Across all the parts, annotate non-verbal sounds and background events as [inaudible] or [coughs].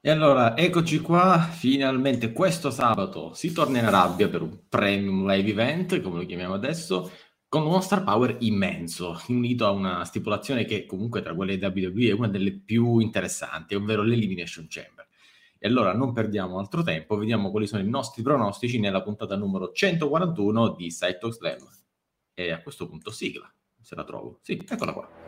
E allora, eccoci qua, finalmente questo sabato si torna in Arabia per un premium live event, come lo chiamiamo adesso, con uno star power immenso, unito a una stipulazione che comunque tra quelle WWE è una delle più interessanti, ovvero l'Elimination Chamber. E allora non perdiamo altro tempo, vediamo quali sono i nostri pronostici nella puntata numero 141 di Side Talk Slam. E a questo punto sigla, se la trovo. Sì, eccola qua.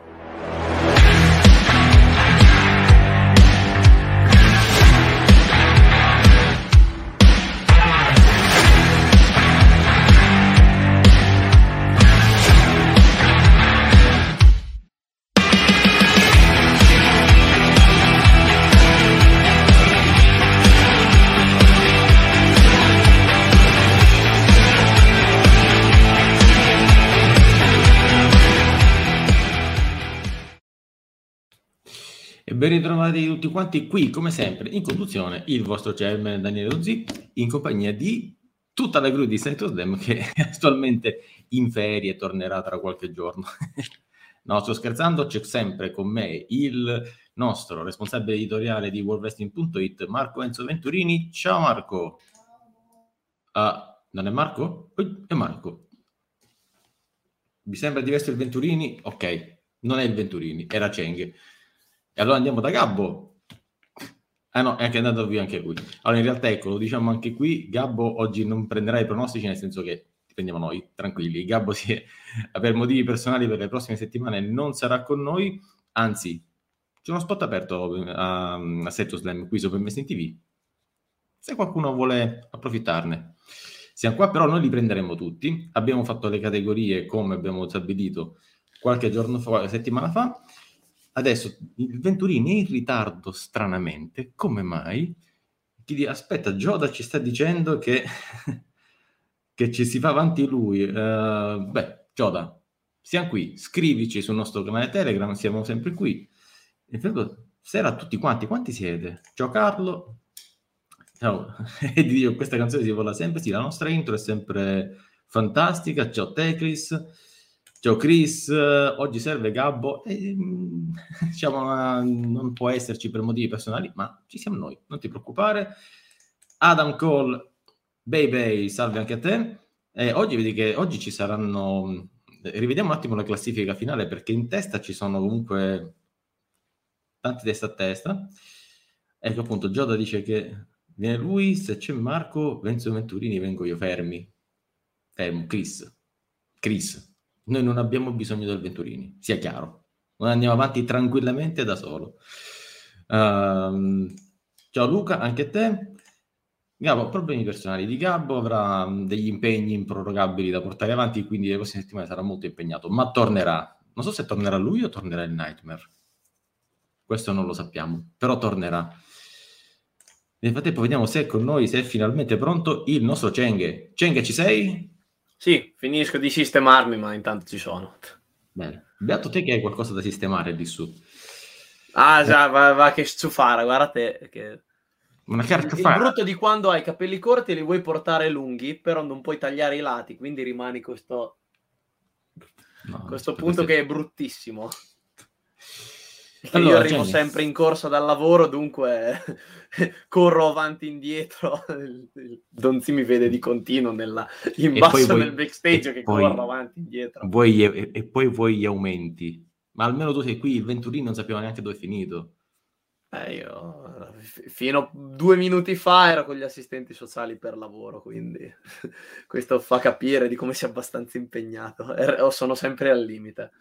Ben ritrovati tutti quanti qui, come sempre, in conduzione, il vostro chairman Daniele Rozzi, in compagnia di tutta la crew di Saito Slam che [laughs] è attualmente in ferie e tornerà tra qualche giorno. [laughs] no, sto scherzando, c'è sempre con me il nostro responsabile editoriale di worldwrestling.it, Marco Enzo Venturini. Ciao Marco! Uh, non è Marco? È Marco. Vi sembra diverso il Venturini? Ok, non è il Venturini, era Cheng. E allora andiamo da Gabbo. Ah no, è anche andato via anche lui. Allora in realtà ecco, lo diciamo anche qui, Gabbo oggi non prenderà i pronostici nel senso che li prendiamo noi, tranquilli. Gabbo [laughs] si è, per motivi personali per le prossime settimane non sarà con noi, anzi c'è uno spot aperto a, a Setto Slam qui su Permessi in TV. Se qualcuno vuole approfittarne. Siamo qua, però noi li prenderemo tutti. Abbiamo fatto le categorie come abbiamo stabilito qualche giorno fa, settimana fa. Adesso il Venturini è in ritardo stranamente, come mai? Chi di... Aspetta, Gioda ci sta dicendo che, [laughs] che ci si fa avanti lui. Uh, beh, Gioda, siamo qui, scrivici sul nostro canale Telegram, siamo sempre qui. E vedo, sera a tutti quanti, quanti siete? Ciao Carlo. Ciao, [laughs] e Dio, questa canzone si vola sempre, sì, la nostra intro è sempre fantastica. Ciao Tecris. Ciao Chris, oggi serve Gabbo, e, [laughs] diciamo non può esserci per motivi personali, ma ci siamo noi, non ti preoccupare. Adam Cole, Baby, salve anche a te. E oggi vedi che oggi ci saranno, rivediamo un attimo la classifica finale perché in testa ci sono comunque tanti testa a testa. Ecco appunto, Gioda dice che viene lui, se c'è Marco, Venzo Venturini, vengo io fermi. Fermo, Chris. Chris, noi non abbiamo bisogno del Venturini, sia chiaro. Noi andiamo avanti tranquillamente da solo. Uh, ciao Luca, anche a te. Gabbo, problemi personali di Gabbo, avrà degli impegni improrogabili da portare avanti, quindi le prossime settimane sarà molto impegnato, ma tornerà. Non so se tornerà lui o tornerà il Nightmare. Questo non lo sappiamo, però tornerà. Nel frattempo vediamo se è con noi, se è finalmente pronto il nostro Cenghe. Cenghe, ci sei? Sì, finisco di sistemarmi, ma intanto ci sono. Bene. Beato te che hai qualcosa da sistemare lì su. Ah, già, va, va che stufare, guarda te. Che... Una carta il, il brutto di quando hai i capelli corti e li vuoi portare lunghi, però non puoi tagliare i lati, quindi rimani questo, no, questo punto che è bruttissimo. Allora, io arrivo Jenny. sempre in corsa dal lavoro, dunque [laughs] corro avanti e indietro. Donzi mi vede di continuo nella, in e basso nel backstage che poi, corro avanti e indietro. Vuoi, e, e, poi vuoi gli aumenti. Ma almeno tu sei qui, il Venturino non sapeva neanche dove è finito. Eh, io fino a due minuti fa ero con gli assistenti sociali per lavoro, quindi [laughs] questo fa capire di come sia abbastanza impegnato. O sono sempre al limite.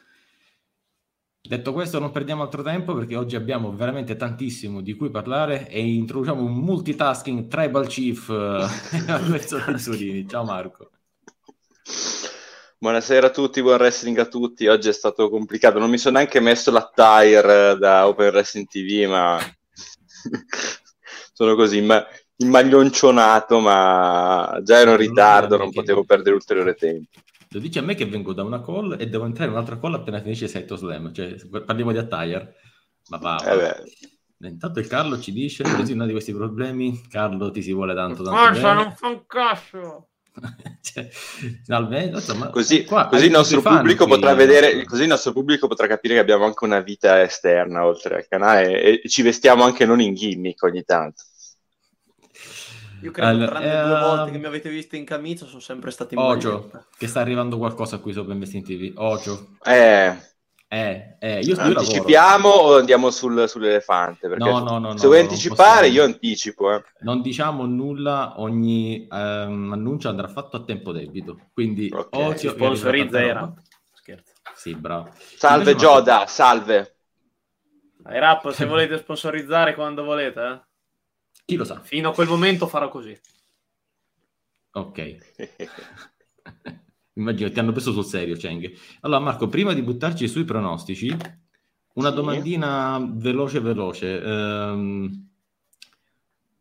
Detto questo, non perdiamo altro tempo perché oggi abbiamo veramente tantissimo di cui parlare e introduciamo un multitasking tribal chief [laughs] verso Venturini. Ciao Marco. Buonasera a tutti, buon wrestling a tutti. Oggi è stato complicato, non mi sono neanche messo l'attire da Open Wrestling TV, ma [laughs] sono così ma immaglioncionato, ma già ero in ritardo, non potevo perdere ulteriore tempo. Lo dici a me che vengo da una call e devo entrare in un'altra call appena finisce Setto Slam, cioè parliamo di attire. Ma va, eh Intanto il Carlo ci dice, così uno di questi problemi, Carlo ti si vuole tanto tanto Forza, non fa un cazzo! [laughs] cioè, almeno, insomma, così, qua, così il nostro pubblico qui, potrà eh, vedere, così il nostro pubblico potrà capire che abbiamo anche una vita esterna oltre al canale e, e ci vestiamo anche non in gimmick ogni tanto. Io credo Allora, che tranne due ehm, volte che mi avete visto in camicia sono sempre stati in Ocio, maglietta. che sta arrivando qualcosa qui sopra Investing TV. Ocio, Eh, eh, eh, io, io lavoro. anticipiamo o andiamo sul- sull'elefante? Perché No, no, no, se no, vuoi anticipare possiamo. io anticipo. eh. Non diciamo nulla, ogni ehm, annuncio andrà fatto a tempo debito. Quindi Ok, Ozio Si io arriverò sponsorizza era. roba. Scherzo. Sì, bravo. Salve Invece Gioda, salve. Rap, se volete sponsorizzare quando volete, eh. Chi lo sa? Fino a quel momento farò così. Ok. [laughs] Immagino ti hanno preso sul serio, Cheng. Allora, Marco, prima di buttarci sui pronostici, una Sì. domandina veloce veloce. Ehm,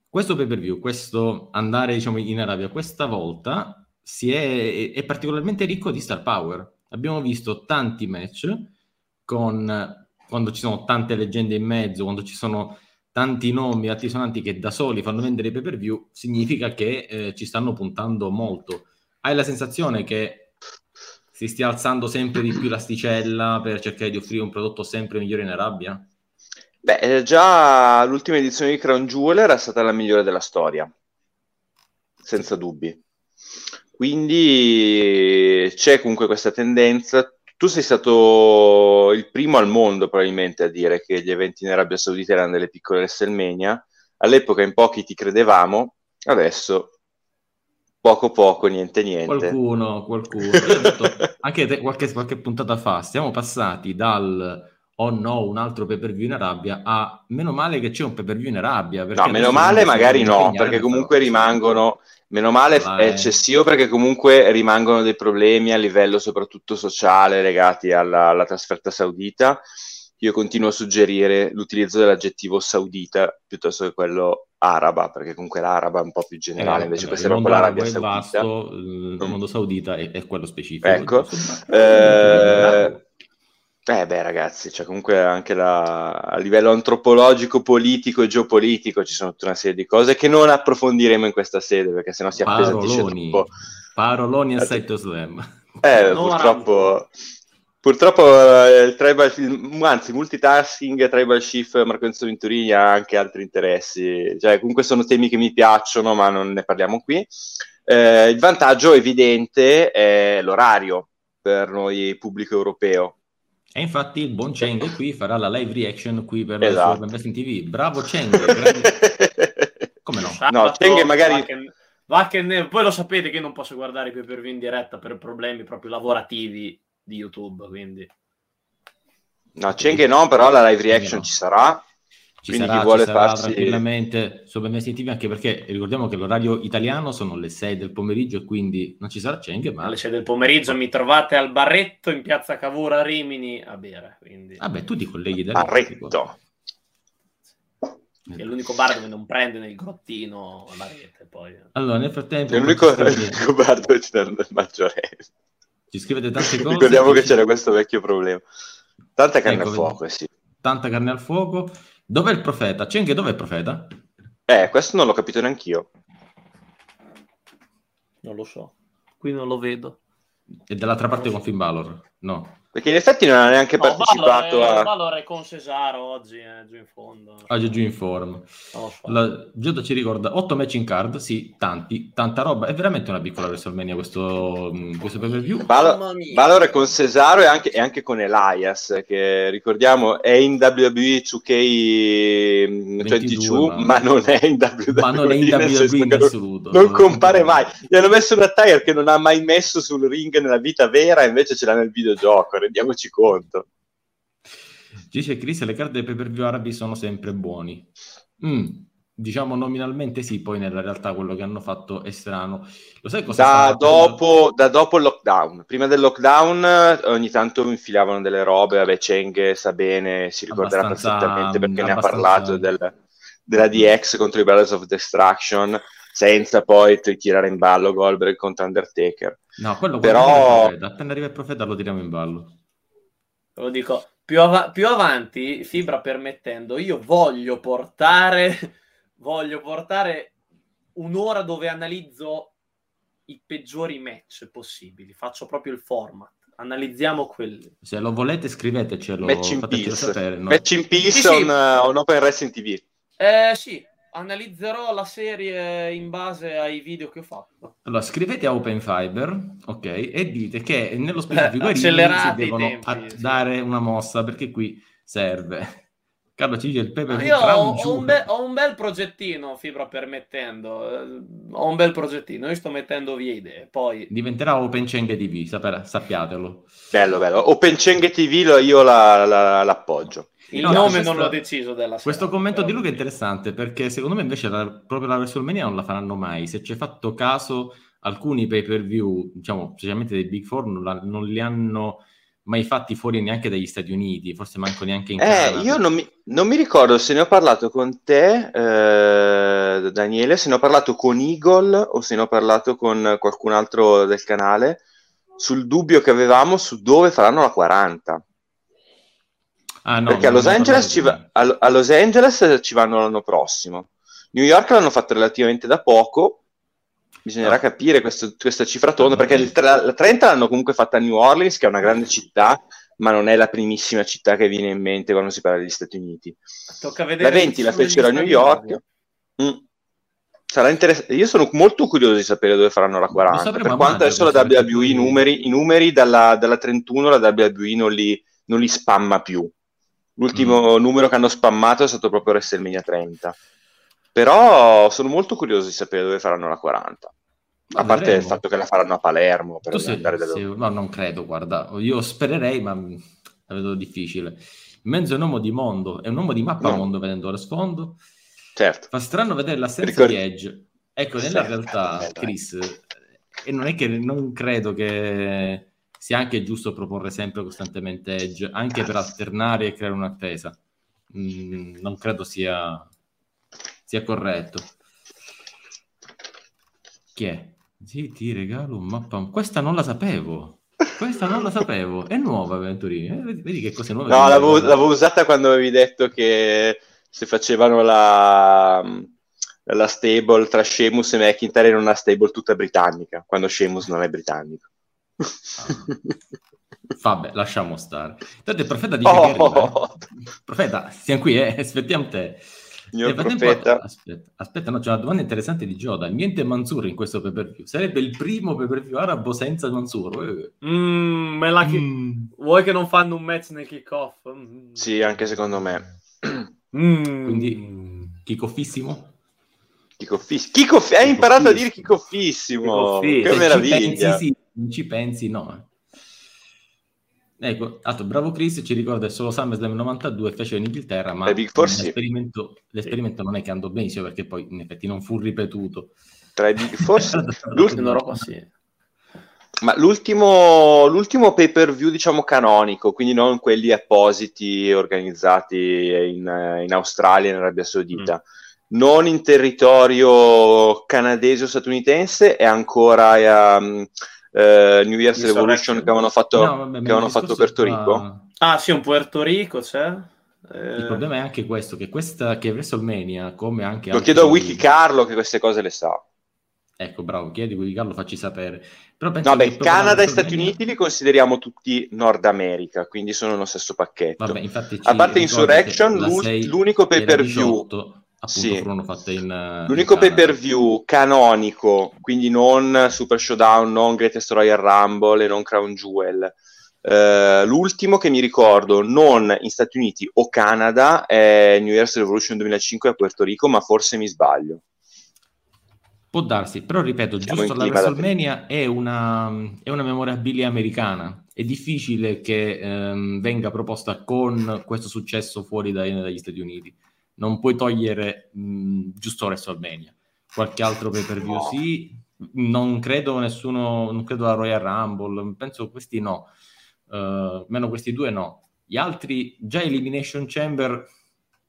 questo pay per view, questo andare diciamo, in Arabia, questa volta si è, è particolarmente ricco di star power. Abbiamo visto tanti match con quando ci sono tante leggende in mezzo, quando ci sono tanti nomi altisonanti che da soli fanno vendere i pay per view, significa che eh, ci stanno puntando molto. Hai la sensazione che si stia alzando sempre di più l'asticella per cercare di offrire un prodotto sempre migliore in Arabia? Beh, eh, già l'ultima edizione di Crown Jewel era stata la migliore della storia, senza dubbi. Quindi c'è comunque questa tendenza. Tu sei stato il primo al mondo probabilmente a dire che gli eventi in Arabia Saudita erano delle piccole WrestleMania. All'epoca in pochi ti credevamo, adesso poco poco, niente niente. Qualcuno, qualcuno. Detto, [laughs] anche te, qualche, qualche puntata fa, siamo passati dal oh no, un altro pay per view in Arabia a meno male che c'è un pay per view in Arabia. No, meno male magari no, perché per comunque rimangono, meno male Ma è eccessivo perché comunque rimangono dei problemi a livello soprattutto sociale legati alla, alla trasferta saudita. Io continuo a suggerire l'utilizzo dell'aggettivo saudita piuttosto che quello araba, perché comunque l'araba è un po' più generale, Eh, invece questa è proprio l'Arabia Saudita. vasto, il Mm. mondo saudita è, è quello specifico. Ecco, eh, eh beh ragazzi, cioè comunque anche la- a livello antropologico, politico e geopolitico ci sono tutta una serie di cose che non approfondiremo in questa sede perché sennò si appesantisce Paroloni, troppo. paroloni a Saito Slam. Eh, No, purtroppo, purtroppo eh, il tribal, il- anzi, multitasking, tribal shift, Marco Enzo Venturini ha anche altri interessi. Cioè, comunque sono temi che mi piacciono, ma non ne parliamo qui. Eh, il vantaggio evidente è l'orario per noi pubblico europeo. E infatti il buon Cheng qui farà la live reaction qui per Esatto. su Investing TV. Bravo Cheng, grande- [laughs] come no? No, Cheng magari- va che- va che ne- Poi lo sapete che io non posso guardare i pay per in diretta per problemi proprio lavorativi di YouTube, quindi... No, c'è che no, però la live reaction No. ci sarà. Ci Quindi sarà, chi vuole ci sarà farsi- tranquillamente TV anche perché ricordiamo che l'orario italiano sono le 6 del pomeriggio e quindi non ci sarà Cheng, ma Alle 6 del pomeriggio mi trovate al barretto in piazza Cavour a Rimini a bere, quindi... vabbè, tu ti colleghi da lì, Barretto. È l'unico bar dove non prende nel grottino la rete, poi... Allora, nel frattempo È l'unico, ci scrivete, l'unico bar dove c'è il maggiorenne. ci scrivete tante cose. Ricordiamo che ci- c'era questo vecchio problema. Tanta carne Ecco, al fuoco, sì. Tanta carne al fuoco. Dov'è il profeta? Cheng, dov'è il profeta? Eh, questo non l'ho capito neanch'io. Non lo so. Qui non lo vedo. È dall'altra parte con Finn Balor? No. Perché in effetti non ha neanche No, partecipato Valor è, a... Valor è con Cesaro oggi, è giù in fondo. Oggi giù in form. Non lo so. La Giuda ci ricorda 8 match in card, sì, tanti, tanta roba. È veramente una piccola WrestleMania questo, mh, questo pay per view. Valor. Valor è con Cesaro e anche, e anche con Elias, che ricordiamo è in WWE 2K22, 22, ma- ma non è in WWE. Ma non è in WWE in assoluto. Non compare mai. Gli hanno messo una tire che non ha mai messo sul ring nella vita vera, e invece ce l'ha nel videogioco, rendiamoci conto. Dice Chris, le carte dei pay per view arabi sono sempre buoni. Mm, diciamo nominalmente sì, poi nella realtà quello che hanno fatto è strano. Lo sai cosa Da dopo, da dopo il lockdown, prima del lockdown ogni tanto infilavano delle robe, vabbè Cheng sa bene, si ricorderà perfettamente perché ne ha parlato del- della DX contro i Brothers of Destruction, senza poi tirare in ballo Goldberg contro Undertaker. No, quello Però- quando arriva il profeta. Appena arriva il profeta lo tiriamo in ballo. Lo dico, più, ava- più avanti, Fibra permettendo, io voglio portare, [laughs] voglio portare un'ora dove analizzo i peggiori match possibili. Faccio proprio il format. Analizziamo quelli. Se lo volete, scrivetecelo. Match in fatecelo Peace. sapere. no? Match in Peace Sì, sì. on, uh, on Open Wrestling TV. Eh sì, analizzerò la serie in base ai video che ho fatto. Allora, scrivete a Open Fiber, ok, e dite che nello specifico [laughs] Eh, i devono tempi, a- sì. dare una mossa perché qui serve. Carlo ci dice il pepe Io ho, ho un bel, ho un bel progettino, Fibra permettendo. eh, Ho un bel progettino, io sto mettendo via idee. Poi Diventerà Open Cheng TV, sapere- sappiatelo. Bello, bello. Open Cheng TV io la- la- l'appoggio. il No, nome questo- non l'ho deciso della Questo serata, commento di Luca è interessante perché secondo me invece la- proprio la WrestleMania non la faranno mai. Se ci hai fatto caso, alcuni pay per view, diciamo, specialmente dei Big Four, non, la- non li hanno mai fatti fuori neanche dagli Stati Uniti, forse manco neanche in Eh, Canada. io non mi, non mi ricordo se ne ho parlato con te, eh, Daniele, se ne ho parlato con Eagle o se ne ho parlato con qualcun altro del canale sul dubbio che avevamo su dove faranno la 40. Ah, no, Perché a Los, ci a, a Los Angeles ci vanno l'anno prossimo. New York l'hanno fatto relativamente da poco. Bisognerà Ah. capire questo- questa cifra tonda Vabbè. perché il tre- la 30 l'hanno comunque fatta a New Orleans, che è una grande città, ma non è la primissima città che viene in mente quando si parla degli Stati Uniti. Tocca vedere La 20 la fecero a New York. Mm. Sarà interessante. Io sono molto curioso di sapere dove faranno la 40. sapremo Per quanto adesso la WWE, i numeri, i numeri dalla, dalla 31 la WWE non li, non li spamma più. L'ultimo Mm. numero che hanno spammato è stato proprio WrestleMania 30. Però sono molto curioso di sapere dove faranno la 40. A parte vedremo. il fatto che la faranno a Palermo. Per Tu sei- andare da sei- no, non credo, guarda, io spererei, ma la vedo difficile. In mezzo è un uomo di mondo, è un uomo di mappa No. mondo vedendo lo sfondo. Certo. Fa strano vedere l'assenza Ricordi- di Edge. Ecco, nella realtà, eh. Chris, e non è che non credo che sia anche giusto proporre sempre costantemente Edge, anche per alternare e creare un'attesa. Mm, non credo sia, sia corretto. Chi è? Sì, ti regalo un mappa. Questa non la sapevo. Questa non la sapevo. È nuova, Venturini. Eh, vedi, vedi che cose nuove. No, l'avevo, l'avevo usata quando avevi detto che se facevano la, la stable tra Sheamus e McIntyre era una stable tutta britannica, quando Sheamus non è britannico. [laughs] Vabbè, lasciamo stare. Intanto il profeta dice che arriva. Oh, eh. Profeta, siamo qui, eh? aspettiamo te. Signor Nel profeta. Aspetta, aspetta, no, c'è una domanda interessante di Gioda. Niente Mansur in questo pay per view. Sarebbe il primo pay per view arabo senza Mansur. Eh. Mm, me la chi- Mm. Vuoi che non fanno un match nel kick-off? Mm. Sì, anche secondo me. Mm. Quindi, Chicoffissimo? Chicoffis- Chicoff- hai imparato a dire Chicoffissimo. chicoffissimo. Che Se ci meraviglia. pensi sì, non ci pensi no. Ecco, altro, bravo Chris, ci ricorda che solo SummerSlam 92 fece in Inghilterra, ma Eh, Big Four sì. l'esperimento, l'esperimento non è che andò benissimo perché poi in effetti non fu ripetuto. Tra i big- forse [laughs] l'ultimo- In Europa sì. Ma l'ultimo, l'ultimo pay per view, diciamo, canonico, quindi non quelli appositi organizzati in, in Australia e in Arabia Saudita, non in territorio canadese o statunitense, è ancora um, eh, New Year's Insurrection. Revolution che avevano fatto, No, vabbè, che avevano fatto Puerto qua- Rico. Ah, sì, un Puerto Rico c'è. Eh, Il problema è anche questo, che questa che WrestleMania, come anche Lo chiedo a Wiki Carlo che queste cose le sa. Ecco, bravo, chiedi Wiki Carlo, facci sapere. Però penso No, beh, Canada e Stati Uniti li consideriamo tutti Nord America, quindi sono nello stesso pacchetto. Vabbè, infatti ci A parte Insurrection, la l'ul- 6 l'unico pay per view 18, appunto, Sì. furono fatte in eh, L'unico in pay per view canonico, quindi non Super Showdown, non Greatest Royal Rumble e non Crown Jewel. eh, l'ultimo che mi ricordo non in Stati Uniti o Canada è New Year's Revolution 2005 a Puerto Rico, ma forse mi sbaglio. Può darsi, però ripeto, Siamo giusto la WrestleMania è una, è una memorabilia americana. È difficile che ehm, venga proposta con questo successo fuori dai- dagli Stati Uniti. Non puoi togliere mh, giusto WrestleMania. Qualche altro pay per view No. sì. Non credo nessuno, non credo la Royal Rumble, penso questi no. Eh, meno questi due no. Gli altri, già Elimination Chamber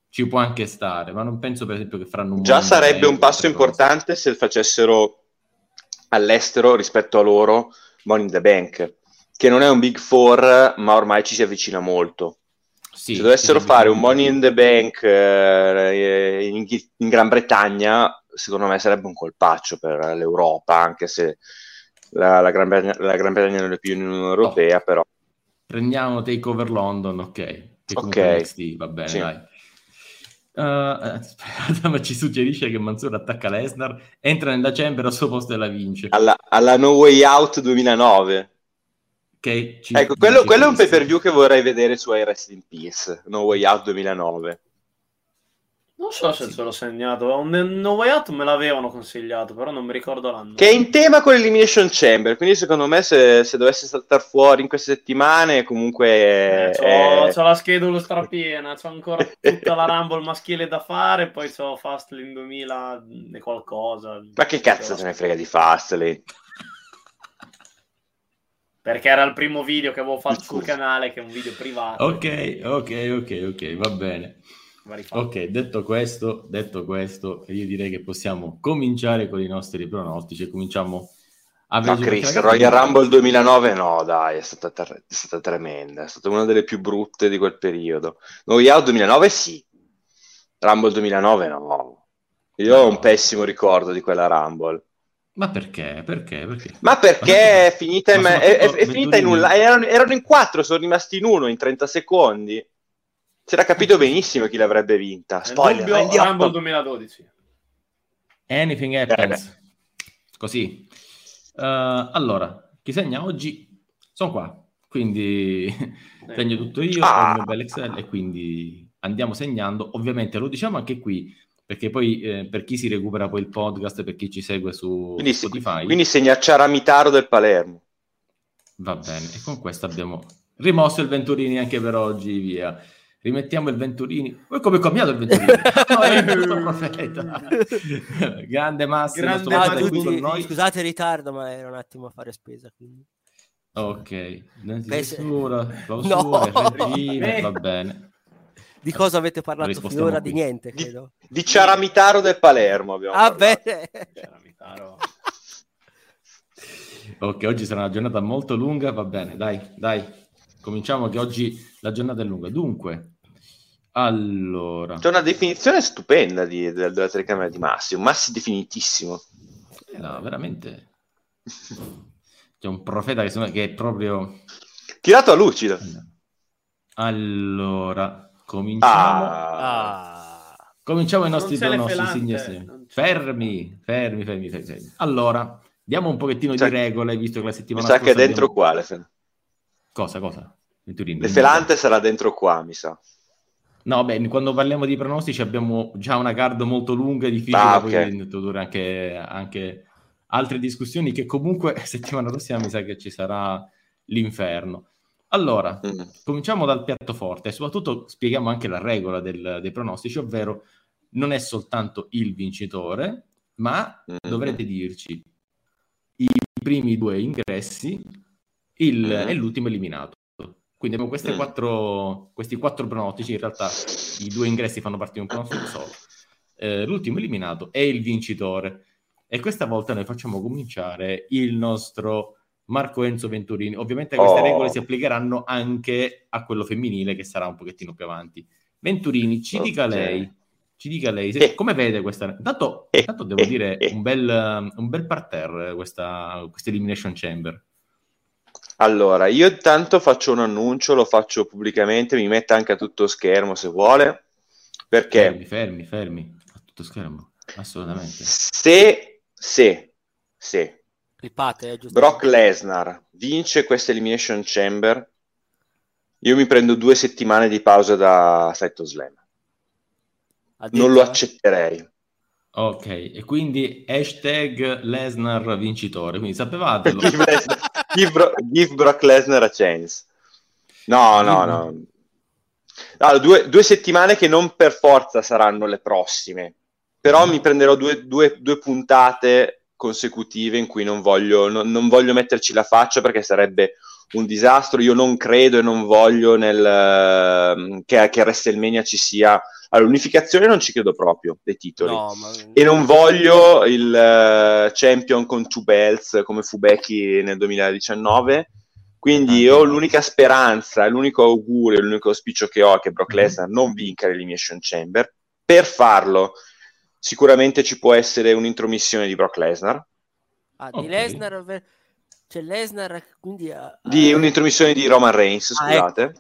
ci può anche stare, ma non penso per esempio che faranno un Già sarebbe un passo importante se facessero all'estero rispetto a loro Money in the Bank, che non è un Big Four, ma ormai ci si avvicina molto. Sì, se dovessero fare un Money in the Bank eh, in, in Gran Bretagna, secondo me sarebbe un colpaccio per l'Europa, anche se la, la, Gran, Bretagna, la Gran Bretagna non è più in Unione Europea, oh. però... Prendiamo Takeover London, ok. Ok. NXT, va bene, sì. dai. Uh, [laughs] ma ci suggerisce che Mansur attacca Lesnar, entra nella Chamber al suo posto e la vince. Alla, alla No Way Out 2009. Che ecco, quello, quello è un pay per view che vorrei vedere su iWrestling Peace, No Way Out 2009. Non so se sì. ce l'ho segnato. Un No Way Out me l'avevano consigliato, però non mi ricordo l'anno. Che è in tema con l'Elimination Chamber. Quindi, secondo me, se, se dovesse saltare fuori in queste settimane, comunque. Eh, c'ho, è... c'ho la schedule strapiena. C'ho ancora tutta la Rumble maschile da fare. Poi c'ho Fastlane 2000 e qualcosa. Ma che cazzo se ne frega di Fastlane? Perché era il primo video che avevo fatto sul canale, che è un video privato. Ok, ok, ok, ok, va bene. Ok, detto questo, detto questo, io direi che possiamo cominciare con i nostri pronostici. Cominciamo a vedere. No, Chris, Royal Rumble 2009 no, dai, è stata, ter- è stata, tremenda, è stata una delle più brutte di quel periodo. Royal 2009 sì, Rumble 2009 no. Io no. ho un pessimo ricordo di quella Rumble. Ma perché? Perché? perché? Ma perché è finita, in, è, è, è finita in un... Erano, erano in quattro, sono rimasti in uno in 30 secondi. Si era capito benissimo chi l'avrebbe vinta. Spoiler, Dubbio, Rumble 2012. Anything happens. Eh. Così. Uh, allora, chi segna oggi? Sono qua. Quindi eh. [laughs] segno tutto io, ah. ho il mio bel Excel e quindi andiamo segnando. Ovviamente lo diciamo anche qui, perché poi eh, per chi si recupera poi il podcast, per chi ci segue su quindi, Spotify. Quindi segna Ciaramitaro del Palermo. Va bene, e con questo abbiamo rimosso il Venturini anche per oggi, via rimettiamo il Venturini. Poi come è cambiato il Venturini? [laughs] no, Grande Massimo. Grande Massimo. Scusate il ritardo, ma era un attimo a fare spesa. Quindi. Ok, clausura, clausura, no. regine, va bene. Di cosa avete parlato finora? Di niente, credo. Di, di Ciaramitaro del Palermo abbiamo ah, bene. ok, oggi sarà una giornata molto lunga, va bene, dai, dai. Cominciamo che oggi la giornata è lunga. Dunque, allora. C'è una definizione stupenda di, della, della telecamera di Massimo, Massi definitissimo. Eh, no, veramente. C'è un profeta che, che è proprio... Tirato a lucido. Allora, cominciamo. Ah. Cominciamo i nostri pronostici, signori. Fermi, fermi, fermi, fermi. Allora, diamo un pochettino cioè, di regole, visto che la settimana mi sa che è dentro abbiamo... qua. Cosa, cosa? Venturini, L'Efelante sarà dentro qua, mi sa. No, beh, quando parliamo di pronostici abbiamo già una card molto lunga e difficile, ah, okay. poi introdurre anche, anche, altre discussioni che comunque [laughs] settimana prossima mi sa che ci sarà l'inferno. Allora, mm. cominciamo dal piatto forte e soprattutto spieghiamo anche la regola del, dei pronostici, ovvero non è soltanto il vincitore, ma mm. dovrete dirci i primi due ingressi il, mm. e l'ultimo eliminato. Quindi abbiamo quattro, questi quattro pronostici, in realtà i due ingressi fanno parte di un pronostico solo. Eh, l'ultimo eliminato è il vincitore. E questa volta noi facciamo cominciare il nostro Marco Enzo Venturini. Ovviamente queste oh. regole si applicheranno anche a quello femminile che sarà un pochettino più avanti. Venturini, ci okay. dica lei, ci dica lei, se, eh. come vede questa... Tanto, eh. tanto devo eh. dire, un bel, un bel parterre questa, questa Elimination Chamber. Allora, io intanto faccio un annuncio, lo faccio pubblicamente, mi metta anche a tutto schermo se vuole, perché... Fermi, fermi, fermi, a tutto schermo, assolutamente. Se, se, se Ripate, eh, Brock Lesnar vince questa Elimination Chamber, io mi prendo due settimane di pausa da Saito Slam. Non lo accetterei. Ok, e quindi hashtag Lesnar vincitore, quindi sapevate? give, Bro- give Brock Lesnar a chance. No, no, no. Allora, due, due, settimane che non per forza saranno le prossime, però mm. mi prenderò due, due, due, puntate consecutive in cui non voglio, non, non voglio metterci la faccia perché sarebbe un disastro. Io non credo e non voglio nel, che, che a WrestleMania ci sia All'unificazione non ci credo proprio dei titoli. No, ma... E non voglio il uh, champion con two belts come fu Becky nel 2019. Quindi ah, io no. l'unica speranza, l'unico augurio, l'unico auspicio che ho è che Brock mhm. Lesnar mm-hmm. non vinca l'Elimination Chamber. Per farlo, sicuramente ci può essere un'intromissione di Brock Lesnar. Ah, di okay. Lesnar C'è Lesnar, quindi... ha- Di ha- un'intromissione di Roman Reigns, Ah, scusate.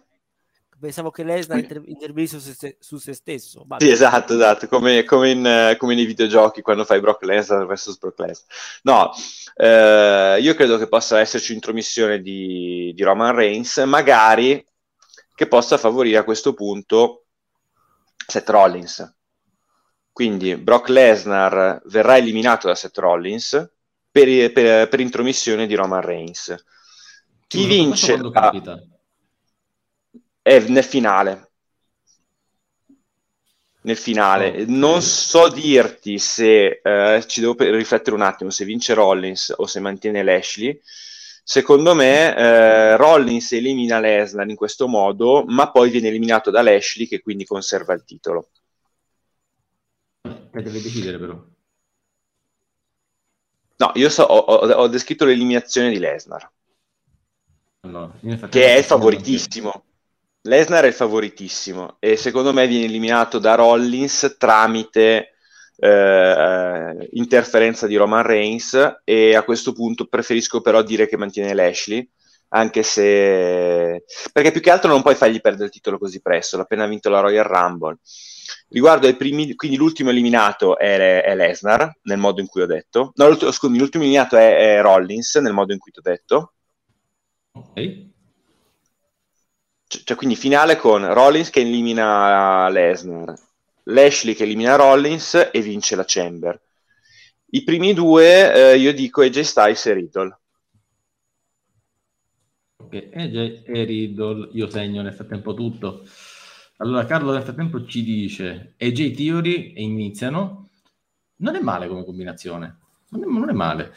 Pensavo che Lesnar inter- intervenisse su se, su se stesso. Vabbè. Sì, esatto, esatto, come, come in, come nei videogiochi quando fai Brock Lesnar vs Brock Lesnar. No, eh, io credo che possa esserci un'intromissione di, di Roman Reigns, magari che possa favorire a questo punto Seth Rollins. Quindi Brock Lesnar verrà eliminato da Seth Rollins per, per- per intromissione di Roman Reigns. Chi vince ah, è nel finale. Nel finale, non so dirti se eh, ci devo riflettere un attimo se vince Rollins o se mantiene Lashley. Secondo me, eh, Rollins elimina Lesnar in questo modo, ma poi viene eliminato da Lashley, che quindi conserva il titolo. Te deve decidere però. No, io so- ho, ho- ho descritto l'eliminazione di Lesnar, Allora, che è il favoritissimo. Lesnar è il favoritissimo e secondo me viene eliminato da Rollins tramite eh, interferenza di Roman Reigns e a questo punto preferisco però dire che mantiene Lashley anche se perché più che altro non puoi fargli perdere il titolo così presto l'ha appena vinto la Royal Rumble riguardo ai primi quindi l'ultimo eliminato è, è Lesnar nel modo in cui ho detto no l'ultimo- scusami l'ultimo eliminato è, è Rollins nel modo in cui ti ho detto Ok. Cioè, cioè, quindi finale con Rollins che elimina Lesnar, Lashley che elimina Rollins e vince la Chamber. I primi due, eh, io dico AJ Styles e Riddle. Ok, AJ e Riddle, io segno nel frattempo tutto. Allora, Carlo nel frattempo ci dice AJ Theory e iniziano. Non è male come combinazione, non è, non è male.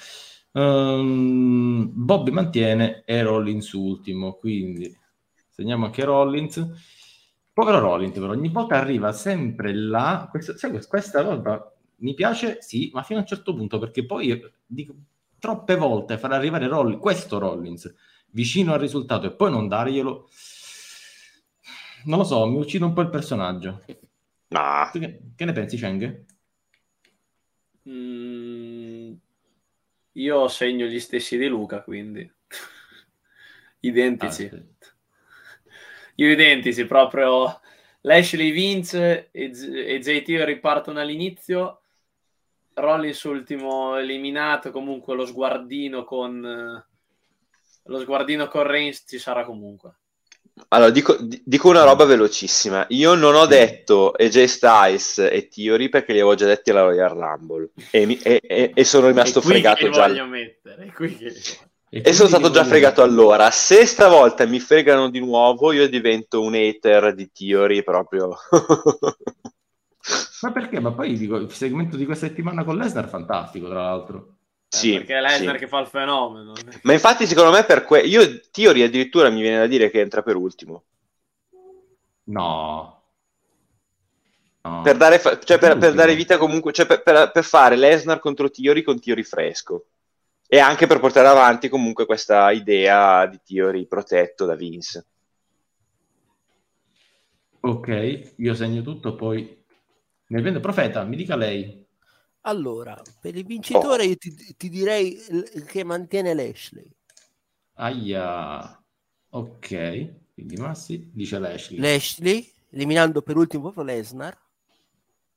Ehm, Bobby mantiene e Rollins ultimo, quindi segniamo anche Rollins. Povero Rollins, però ogni volta arriva sempre là. Questa, questa roba mi piace, sì, ma fino a un certo punto, perché poi dico, troppe volte far arrivare Rollins, questo Rollins vicino al risultato e poi non darglielo, non lo so, mi uccide un po' il personaggio. Ma Tu che, che ne pensi, Cheng? Mm, io segno gli stessi di Luca, quindi [laughs] identici. Ah, sì. Io identici, proprio Lashley vince e, Z- e JT ripartono all'inizio. Rollins ultimo eliminato, comunque lo sguardino con eh, lo sguardino con Reigns ci sarà comunque. allora dico, di- dico una roba velocissima. Io non ho detto AJ Styles e Theory perché li avevo già detti alla Royal Rumble e, mi- e- e- e sono rimasto fregato già. voglio mettere, qui che- E sono stato già fregato allora. Se stavolta mi fregano di nuovo, io divento un hater di Theory proprio. Ma perché? Ma poi dico, il segmento di questa settimana con Lesnar è fantastico, tra l'altro. Sì, Eh, perché è Lesnar sì. che fa il fenomeno. Ma infatti, secondo me, per que- io Theory addirittura mi viene da dire che entra per ultimo. No. No. Per dare, fa- cioè, per, per dare vita comunque, cioè per, per- per fare Lesnar contro Theory con Theory fresco. E anche per portare avanti comunque questa idea di Theory protetto da Vince. Ok, io segno tutto, poi... Nel vento profeta, mi dica lei. Allora, per il vincitore Oh. io ti, ti direi che mantiene Lashley. Aia. Ok, quindi Massi dice Lashley. Lashley, eliminando per ultimo proprio Lesnar.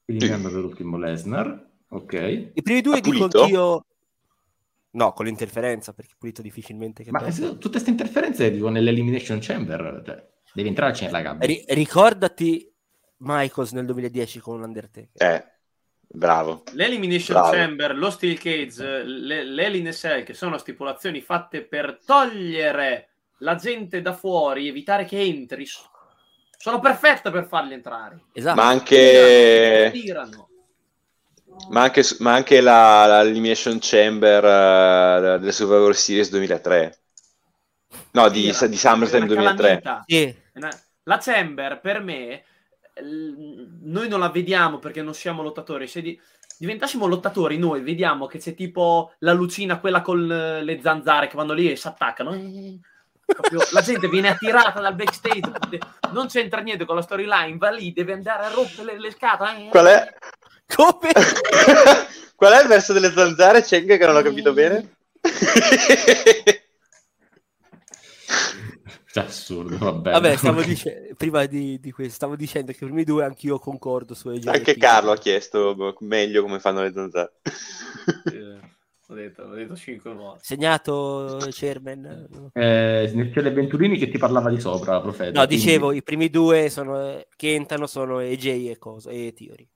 eliminando per ultimo Lesnar. Ok. I primi due dico pulito? anch'io... No, con l'interferenza, perché pulito difficilmente che Ma se- tutte queste interferenze dico nell'Elimination Chamber, cioè, devi entrarci nella gabbia. Ri- ricordati Michaels nel 2010 con l'Undertaker. Eh, bravo. L'Elimination Bravo. Chamber, lo Steel Cage, le- l'Hell in a Cell, che sono stipulazioni fatte per togliere la gente da fuori, evitare che entri, sono perfette per farli entrare. Esatto. Ma anche... Tirano. Ma anche, ma anche la, la Elimination Chamber eh, delle Survivor Series 2003. No, di, di SummerSlam È una 2003. calamita. Sì. La Chamber per me noi non la vediamo perché non siamo lottatori. Se di- diventassimo lottatori, noi vediamo che c'è tipo la lucina, quella con le le zanzare che vanno lì e si attaccano. Eh, proprio la gente viene attirata dal backstage, non c'entra niente con la storyline, va lì, deve andare a rompere le, le scatole. eh. Qual è? [laughs] Come? Qual è il verso delle zanzare, Cheng, che non ho capito bene? [laughs] Cioè, assurdo, vabbè. Vabbè, stavo [laughs] dice- prima di, di questo, stavo dicendo che i primi due anch'io concordo su AJ. Anche e Carlo ha chiesto meglio come fanno le zanzare. Eh, [laughs] Ho detto, ho detto 5 volte. Segnato Chairman? Eh, c'è le Venturini che ti parlava di sopra, profeta. No, quindi- dicevo, i primi due sono, che entrano sono AJ e cosa, e Theory.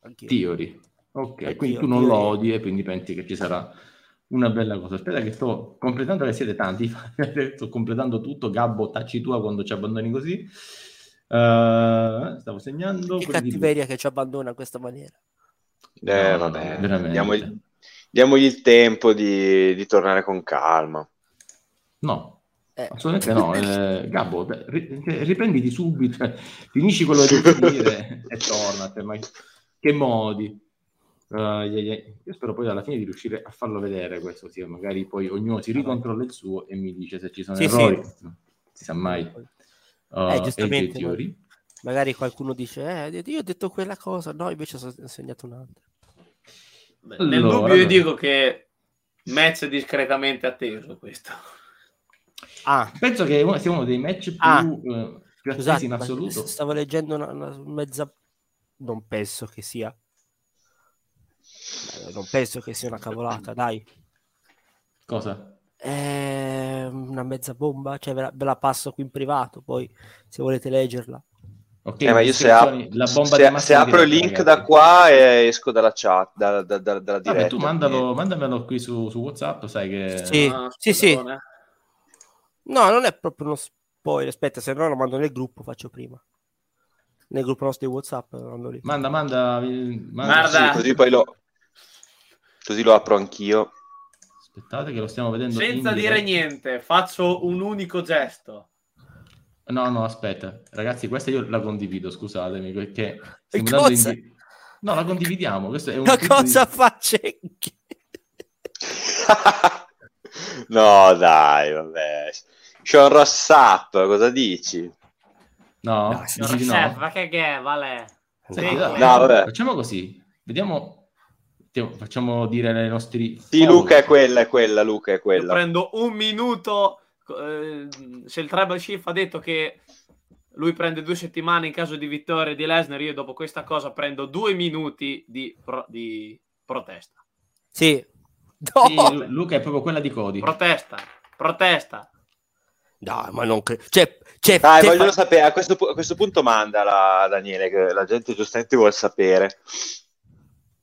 Anch'io. Theory. Ok, Oddio, quindi tu non lo Theory. odi e quindi pensi che ci sarà una bella cosa. Aspetta che sto completando, che siete tanti, [laughs] sto completando tutto, Gabbo, tacci tua quando ci abbandoni così. Eh, stavo segnando. Che cattiveria che ci abbandona in questa maniera. Eh, No, vabbè, veramente. diamogli, diamogli il tempo di, di tornare con calma. No, Eh. assolutamente no. [laughs] Eh, Gabbo, riprenditi subito, [laughs] finisci quello che devi dire e torna. cioè, ma che modi? Uh, yeah, yeah. Io spero poi alla fine di riuscire a farlo vedere questo, sì, magari poi ognuno si ricontrolla il suo e mi dice se ci sono Sì, errori. sì. Si sa mai. Uh, Eh, giustamente, AJ Theory. Magari qualcuno dice, eh, io ho detto quella cosa, no, invece ho insegnato un'altra. Beh, Allora, Nel dubbio io dico che match discretamente atteso questo. Ah, Penso che sia uno dei match più, Ah. eh, più attesi scusate, in assoluto. stavo leggendo una, una mezza... Non penso che sia... Non penso che sia una cavolata, dai. Cosa? È una mezza bomba, cioè ve la, ve la passo qui in privato, poi se volete leggerla. Ok, Eh, ma io se, ap- la bomba se- se apro il link ragazzi. da qua e esco dalla chat, da- da- da- dalla diretta. Vabbè, tu mandalo, mandamelo qui su, su WhatsApp, sai che... Sì, Ah, sì, sì. No, non è proprio uno spoiler, aspetta, se no lo mando nel gruppo, faccio prima. Nel gruppo nostro di WhatsApp lo mando lì. Manda, manda, manda. Guarda. Sì, così poi lo, così lo apro anch'io. Aspettate che lo stiamo vedendo. Senza in dire niente, faccio un unico gesto. No, no, aspetta. Ragazzi, questa io la condivido, scusatemi, perché... Cosa? indi- No, la condividiamo. Questo è un Ma tweet cosa di- fa Cenchi? [laughs] no, dai, vabbè. Sean Rossap, cosa dici? No, No, dici di no? Chef, ma che che è, vale? Sì, no, vabbè. Facciamo così. Vediamo... Facciamo dire ai nostri... Sì. Luca è quella, è quella, Luca è Io quella. prendo un minuto. eh, se il Tribal Chief ha detto che lui prende due settimane in caso di vittoria di Lesnar, io dopo questa cosa prendo due minuti di, pro- di protesta. Sì. No, Sì, Lu- Luca è proprio quella di Cody. Protesta, protesta. no ma non credo. Cioè, cioè, Dai, te voglio fa- sapere, a questo, pu- a questo punto mandala, Daniele, che la gente giustamente vuole sapere.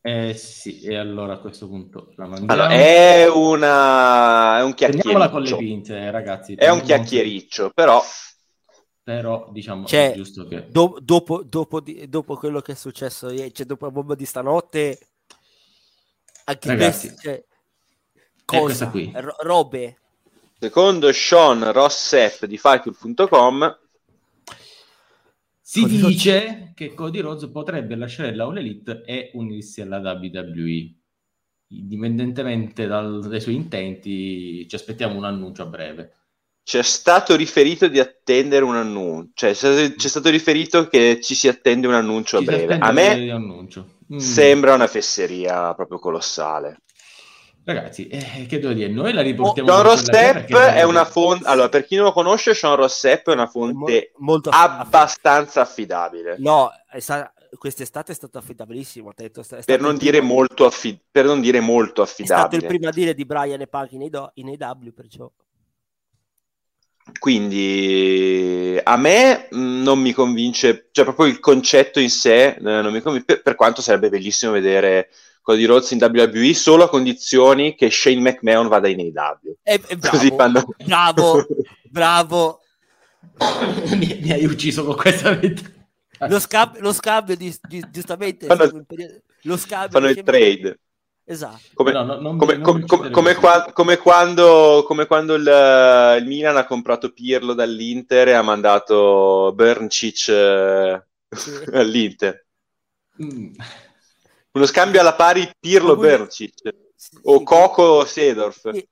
Eh sì, e allora a questo punto la mandiamo. Allora, è una... è un Prendiamola con le chiacchiericcio. pinze, ragazzi. È un chiacchiericcio, però... Però, diciamo, Cioè, è giusto che... do- dopo, dopo, di- dopo quello che è successo ieri, cioè dopo la bomba di stanotte, anche Ragazzi, questi, cioè, questa cosa? qui. Ro- robe. Secondo Sean Rossep di Fightful.com, Si Cody Rhodes- dice che Cody Rhodes potrebbe lasciare la All Elite e unirsi alla WWE. Indipendentemente dal- dai suoi intenti, ci aspettiamo un annuncio a breve. c'è stato riferito di attendere un annuncio, cioè c'è, stato riferito che ci si attende un annuncio a Ci si breve. A me. Mm. sembra una fesseria proprio colossale. Ragazzi, eh, che devo dire? Noi la riportiamo... Sean Rossep è una fonte, allora per chi non lo conosce, Sean Rossep è una fonte Mo- molto aff- abbastanza affidabile, No, è sta- quest'estate è stato affidabilissimo. ha detto, è per non, dire primo- molto affi- per non dire molto È stato il affidabile. primo a dire di Brian e Punk in, AW, in AW, perciò. Quindi a me mh, non mi convince, cioè proprio il concetto in sé eh, non mi convince, per, per quanto sarebbe bellissimo vedere Cody Rhodes in WWE solo a condizioni che Shane McMahon vada in AEW. E, e [laughs] bravo, Così fanno... bravo, bravo. mi, mi hai ucciso con questa vita. Lo, scambio, lo scambio di, di- giustamente Fanno- periodo- lo scambio fanno il trade. esatto Come, No, no, non mi- come- come- come qua- come quando, come quando il, il Milan ha comprato Pirlo dall'Inter e ha mandato Berncic eh, Sì. [laughs] all'Inter. Mm. Uno scambio alla pari Ma Pirlo voi- Berncic Sì, o sì, Coco Sedorf. sì.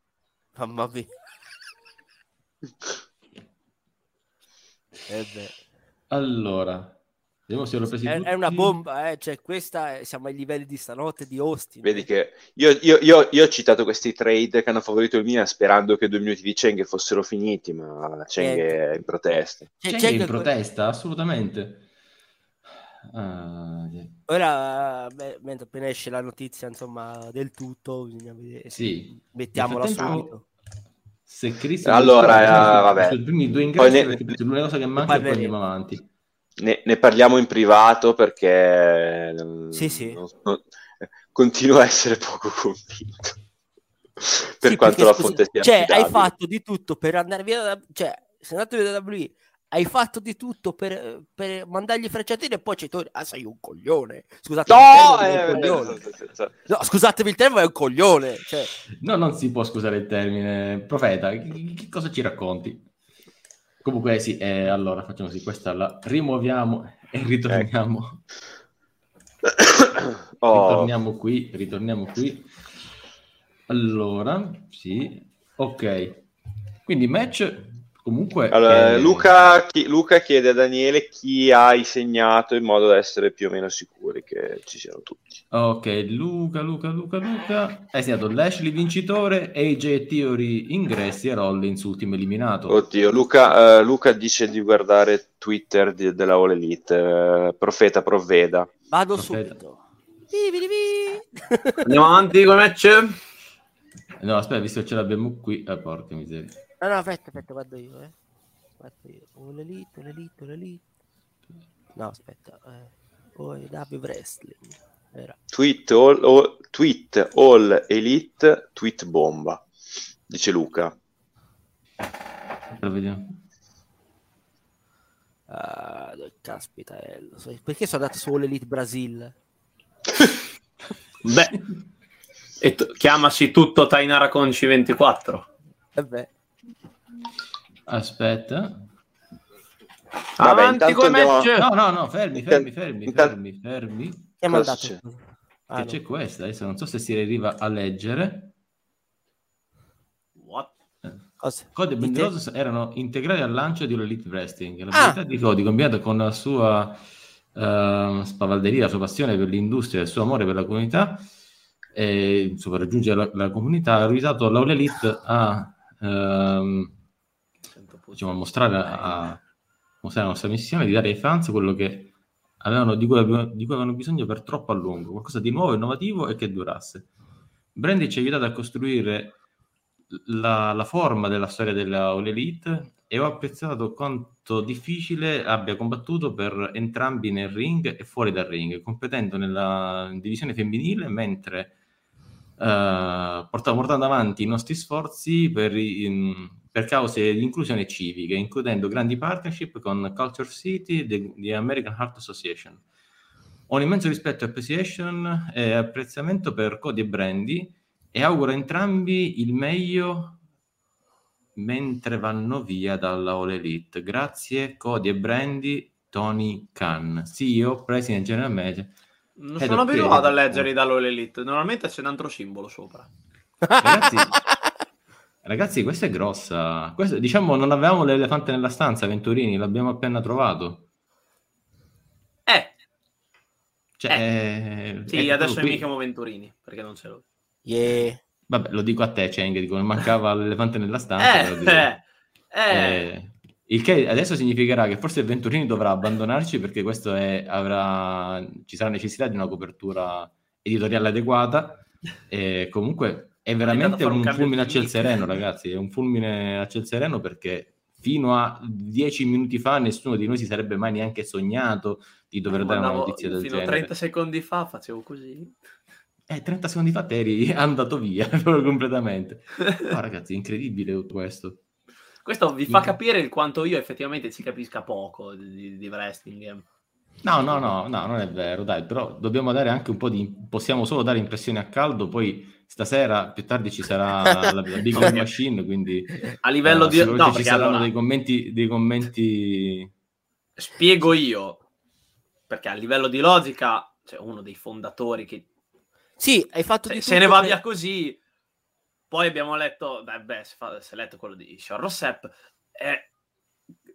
mamma mia Eh beh. Allora, Vediamo se l'ho presi È, è una bomba, eh. Cioè, questa è- siamo ai livelli di stanotte di Austin. Vedi che io, io- io- io ho citato questi trade che hanno favorito il Milan sperando che due minuti di Cheng fossero finiti, ma Cheng Niente. è in protesta. Cioè, C'è c'è in protesta, assolutamente. Ah, Ora, beh, mentre appena esce la notizia, insomma, del tutto, bisogna vedere. sì. Mettiamola subito. Se Cristian Allora, eh, vabbè. sui primi due Poi ingressi, ne- perché l'unica cosa che manca e poi andiamo avanti. Ne, ne parliamo in privato perché non- Sì, sì. non- non- continuo a essere poco convinto. Per Sì, quanto perché, la scusa, fonte sia Cioè, hai affidabile. fatto di tutto per andare via da... Cioè, sei andato via da WWE, hai fatto di tutto per, per mandargli frecciatine e poi c'è tu... Ah, sei un coglione. Scusate, No, un eh, coglione. eh, No, scusatevi il termine, è un coglione. Cioè, No, non si può scusare il termine. Profeta, che, che cosa ci racconti? Comunque sì, eh, allora facciamo così, questa la rimuoviamo e ritorniamo, [coughs] oh, ritorniamo qui, ritorniamo qui. Allora, sì, ok. Quindi match comunque... allora, eh, Luca, chi- Luca chiede a Daniele chi hai segnato in modo da essere più o meno sicuri che ci siano tutti. Ok, Luca, Luca, Luca, Luca. Hai segnato Lashley vincitore, AJ Theory ingressi e Rollins ultimo eliminato. Oddio, Luca, eh, Luca dice di guardare Twitter di- della All Elite, eh, profeta provveda. vado Perfetto. subito. Bi, bi, bi. Andiamo avanti con il match. No, aspetta, visto che ce l'abbiamo qui, eh, porca miseria. No, no, aspetta, aspetta, guardo io, eh. Guardo io. Oh, l'elite, l'elite, l'elite. No, aspetta. Eh. Poi W Wrestling. Era. Tweet all, all- tweet all Elite, tweet bomba, dice Luca. Vediamo. Ah, caspita Perché sono andato su All Elite Brasil? Beh, e t- chiamasi tutto Tainara Conci 24. E beh. Aspetta. Vabbè, Avanti il andiamo- match. No, no, no, fermi, fermi, fermi, Intanto- fermi, fermi. Cosa c'è? Ah, no. c'è questa, adesso non so se si arriva a leggere. What? E? Benderoso erano integrati al lancio di Elite Wrestling. Ah! L'abilità di Cody, combinata con la sua ehm, spavalderia, la sua passione per l'industria e il suo amore per la comunità, e insomma, raggiungere la, la comunità, ha aiutato l'All Elite a, ehm, diciamo, mostrare, a mostrare la nostra missione di dare ai fans quello che avevano, di, cui avevano, di cui avevano bisogno per troppo a lungo, qualcosa di nuovo, innovativo e che durasse. Brandy ci ha aiutato a costruire la, la forma della storia della All Elite e ho apprezzato quanto difficile abbia combattuto per entrambi nel ring e fuori dal ring, competendo nella divisione femminile mentre eh, portavo- portando avanti i nostri sforzi per, in- per cause di inclusione civiche, includendo grandi partnership con Culture City e the American Heart Association. Ho un immenso rispetto e appreciation e apprezzamento per Cody e Brandy e auguro a entrambi il meglio mentre vanno via dalla All Elite. Grazie Cody e Brandy, Tony Khan, CEO, President General Manager. Non sono abituato a leggerli dall'All Elite. Normalmente c'è un altro simbolo sopra. Ragazzi, [laughs] ragazzi, questa è grossa. Questa- diciamo, non avevamo l'elefante nella stanza, Venturini, l'abbiamo appena trovato. Eh, Cioè, eh, sì, è adesso mi chiamo Venturini, perché non ce l'ho. Yeah. Vabbè, lo dico a te, Cheng, dico, mancava [laughs] l'elefante nella stanza. Eh, dico. eh, eh. Eh, il che adesso significherà che forse Venturini dovrà abbandonarci perché questo è, avrà, ci sarà necessità di una copertura editoriale adeguata. [laughs] E comunque è veramente fare un un fulmine a ciel sereno, ragazzi. È un fulmine a ciel sereno perché fino a dieci minuti fa nessuno di noi si sarebbe mai neanche sognato di dover dare una notizia del fino a genere. 30 secondi fa facevo così. Eh, 30 secondi fa te eri [laughs] andato via [laughs] proprio completamente. No, [laughs] ragazzi, è incredibile tutto questo. Questo vi fa capire il quanto io effettivamente ci capisca poco di, di wrestling. No, no, no, no, non è vero, dai, però dobbiamo dare anche un po' di... possiamo solo dare impressioni a caldo, poi stasera, più tardi ci sarà [laughs] la, la Big Game Machine, quindi A livello eh, di... No, ci saranno allora, dei commenti, dei commenti... spiego io, perché a livello di logica, cioè uno dei fondatori che Sì, hai fatto se, di se ne va via così, poi abbiamo letto, beh, beh, si, fa- si è letto quello di Sean Rossap, eh,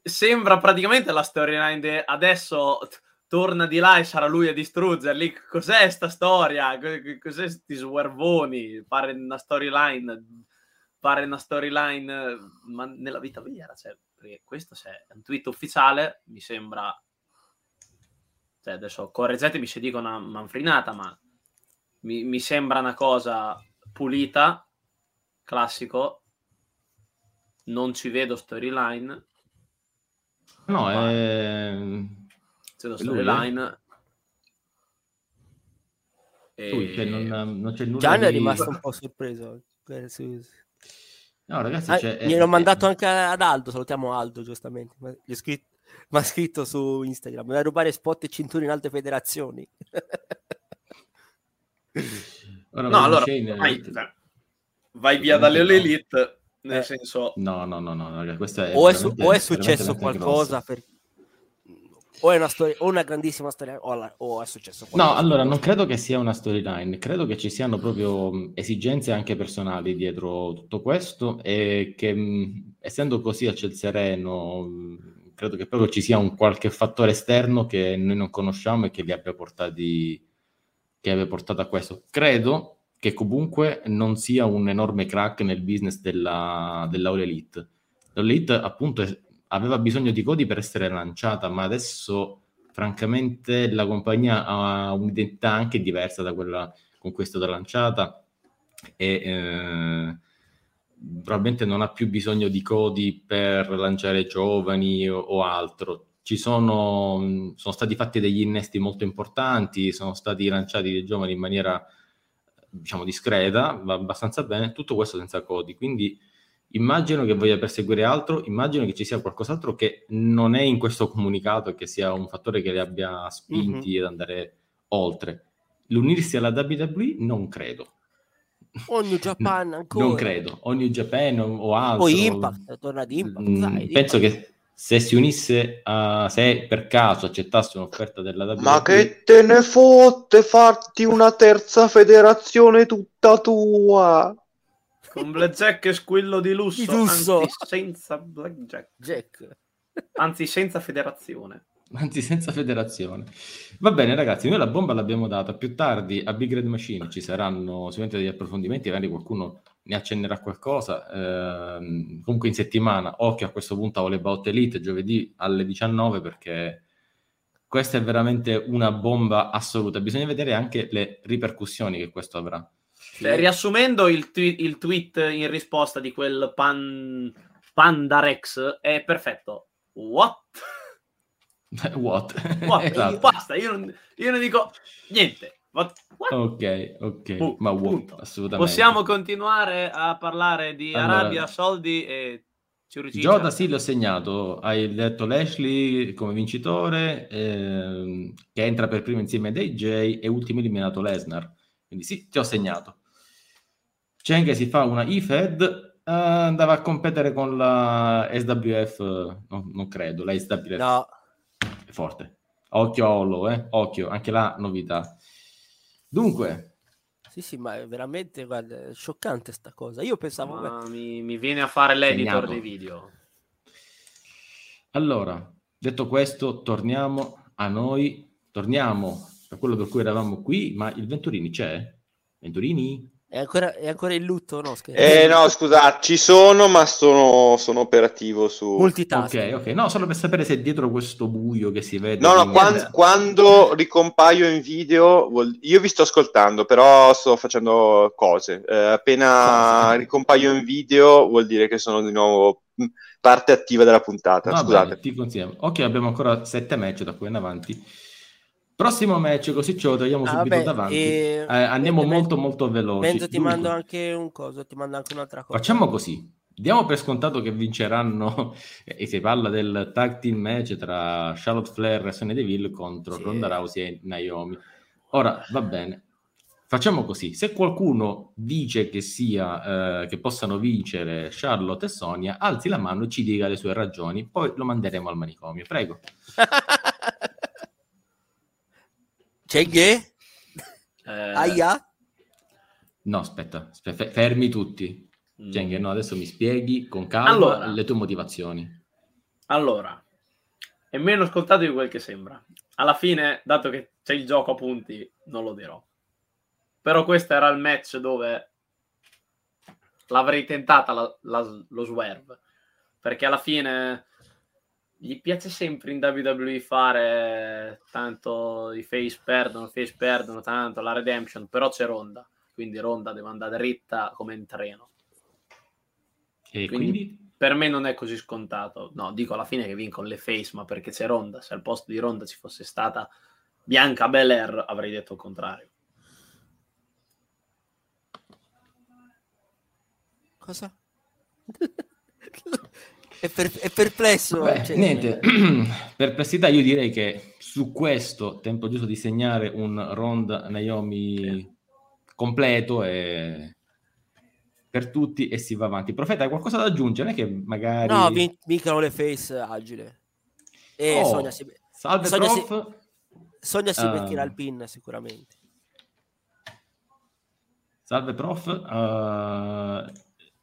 sembra praticamente la storyline de adesso torna di là e sarà lui a distruggerli. Cos'è sta storia? Co- Cos'è sti swervoni? Fare una storyline, fare una storyline, ma nella vita vera, cioè, perché questo se è un tweet ufficiale, mi sembra, cioè adesso correggetemi se dico una manfrinata, ma mi, mi sembra una cosa pulita, classico, non ci vedo storyline, No, Ma- è... c'è È lui, storyline. lui, cioè, non, non c'è nulla Gianni è di... rimasto [laughs] un po' sorpreso. eh, su- No, ragazzi, Ah, cioè, è- gliel'ho è- mandato anche ad Aldo, salutiamo Aldo giustamente. Ma gli scritto, mi ha scritto su Instagram, vuoi rubare spot e cinture in altre federazioni? [laughs] Ora, No, allora, Shane- vai, cioè, vai via dalle no. Elite, nel Eh. senso... No, no, no, no, raga, questo è o, è, su- o è successo qualcosa grosso. per- o è una storia o una grandissima storia o, la- o è successo No, qualcosa allora non credo che sia una storyline, credo che ci siano proprio mh, esigenze anche personali dietro tutto questo e che mh, essendo così a ciel sereno, mh, credo che proprio ci sia un qualche fattore esterno che noi non conosciamo e che li abbia portati, che abbia portato a questo. Credo che comunque non sia un enorme crack nel business della, dell'Aula Elite. Appunto è- aveva bisogno di codi per essere lanciata, ma adesso francamente la compagnia ha un'identità anche diversa da quella con cui è stata lanciata e eh, probabilmente non ha più bisogno di codi per lanciare giovani o, o altro. Ci sono, sono stati fatti degli innesti molto importanti, sono stati lanciati dei giovani in maniera diciamo discreta, va abbastanza bene, tutto questo senza codi, quindi immagino che voglia perseguire altro, immagino che ci sia qualcos'altro che non è in questo comunicato e che sia un fattore che li abbia spinti ad andare oltre. L'unirsi alla WWE non credo. o New [laughs] Japan ancora Non credo, o New Japan o, o altro. o Impact torna ad Impact Mm, dai, penso Impact. che se si unisse a se per caso accettasse un'offerta della WWE Ma che te ne fotte farti una terza federazione tutta tua? Con Blackjack e squillo di lusso, Di lusso. anzi senza Blackjack, Jack anzi senza federazione. anzi senza federazione. Va bene ragazzi, noi la bomba l'abbiamo data, più tardi a Big Red Machine ci saranno sicuramente degli approfondimenti, magari qualcuno ne accennerà qualcosa. Ehm, comunque in settimana, occhio a questo punto a All About Elite, giovedì alle 19 perché questa è veramente una bomba assoluta. Bisogna vedere anche le ripercussioni che questo avrà. Cioè, riassumendo il, twi- il tweet in risposta di quel pan, Pandarex è perfetto. What? [laughs] What? What? [laughs] Esatto. Basta, io non, io non dico niente. What? What? Ok, ok, Pu- ma what? punto. Assolutamente. Possiamo continuare a parlare di Allora- Arabia, soldi e Ciuriciccia? Giota sì, l'ho segnato. Hai detto Lashley come vincitore, ehm, che entra per primo insieme ad AJ e ultimo eliminato Lesnar. Quindi sì, ti ho segnato. Cheng si fa una IFED, eh, andava a competere con la SWF, no, non credo, la SWF no è forte. Occhio a Hollow, eh? occhio, anche la novità. Dunque, sì sì ma è veramente guarda, scioccante sta cosa io pensavo beh, Ma mi, mi viene a fare l'editor Segnato. dei video. allora, detto questo, torniamo a noi, torniamo a quello per cui eravamo qui, ma il Venturini c'è? Venturini? È ancora, è ancora in lutto no scherzo Eh no, scusa, ci sono, ma sono, sono operativo su... multitasking Ok, ok, no, solo per sapere se dietro questo buio che si vede... No, no, in- quan- quando, ricompaio in video, vuol- io vi sto ascoltando, però sto facendo cose. Eh, appena Cose. ricompaio in video vuol dire che sono di nuovo mh, parte attiva della puntata. Va Scusate. bene, ti consigliamo. Ok, abbiamo ancora sette match da qui in avanti. Prossimo match, così ce lo togliamo Ah, subito vabbè, davanti. e- Eh, andiamo Men- molto molto veloci. Benzo ti Dunque, mando anche un coso ti mando anche un'altra cosa Facciamo così. Diamo per scontato che vinceranno [laughs] e si parla del tag team match tra Charlotte Flair e Sonya Deville contro Sì. Ronda Rousey e Naomi. Ora va bene. Facciamo così, se qualcuno dice che sia eh, che possano vincere Charlotte e Sonia, alzi la mano e ci dica le sue ragioni, poi lo manderemo al manicomio. Prego. [laughs] c'è che Eh, aia No, aspetta, aspe- fe- fermi tutti. mm. Cioè, che no, adesso mi spieghi con calma Allora. le tue motivazioni. Allora, è meno scontato di quel che sembra. alla fine, dato che c'è il gioco a punti, non lo dirò. Però questo era il match dove l'avrei tentata la, la, lo swerve. Perché alla fine gli piace sempre in WWE fare tanto i face perdono, face perdono, tanto la redemption, però c'è Ronda, quindi Ronda deve andare dritta come in treno. E Quindi, quindi? per me non è così scontato. No, dico alla fine che vincono le face, ma perché c'è Ronda. Se al posto di Ronda ci fosse stata Bianca Belair, avrei detto il contrario. Cosa? [laughs] [laughs] è, per- è perplesso. Beh, cioè, niente, [clears throat] perplessità io direi che su questo tempo giusto di segnare un Ronda Naomi completo e per tutti e si va avanti. Profeta, hai qualcosa da aggiungere? Non è che magari... No, vin- vincono le face agile. E Oh, Sonia si, Salve Sonia si- prof. Sonia si Ah. metterà il pin sicuramente. Salve prof. Uh,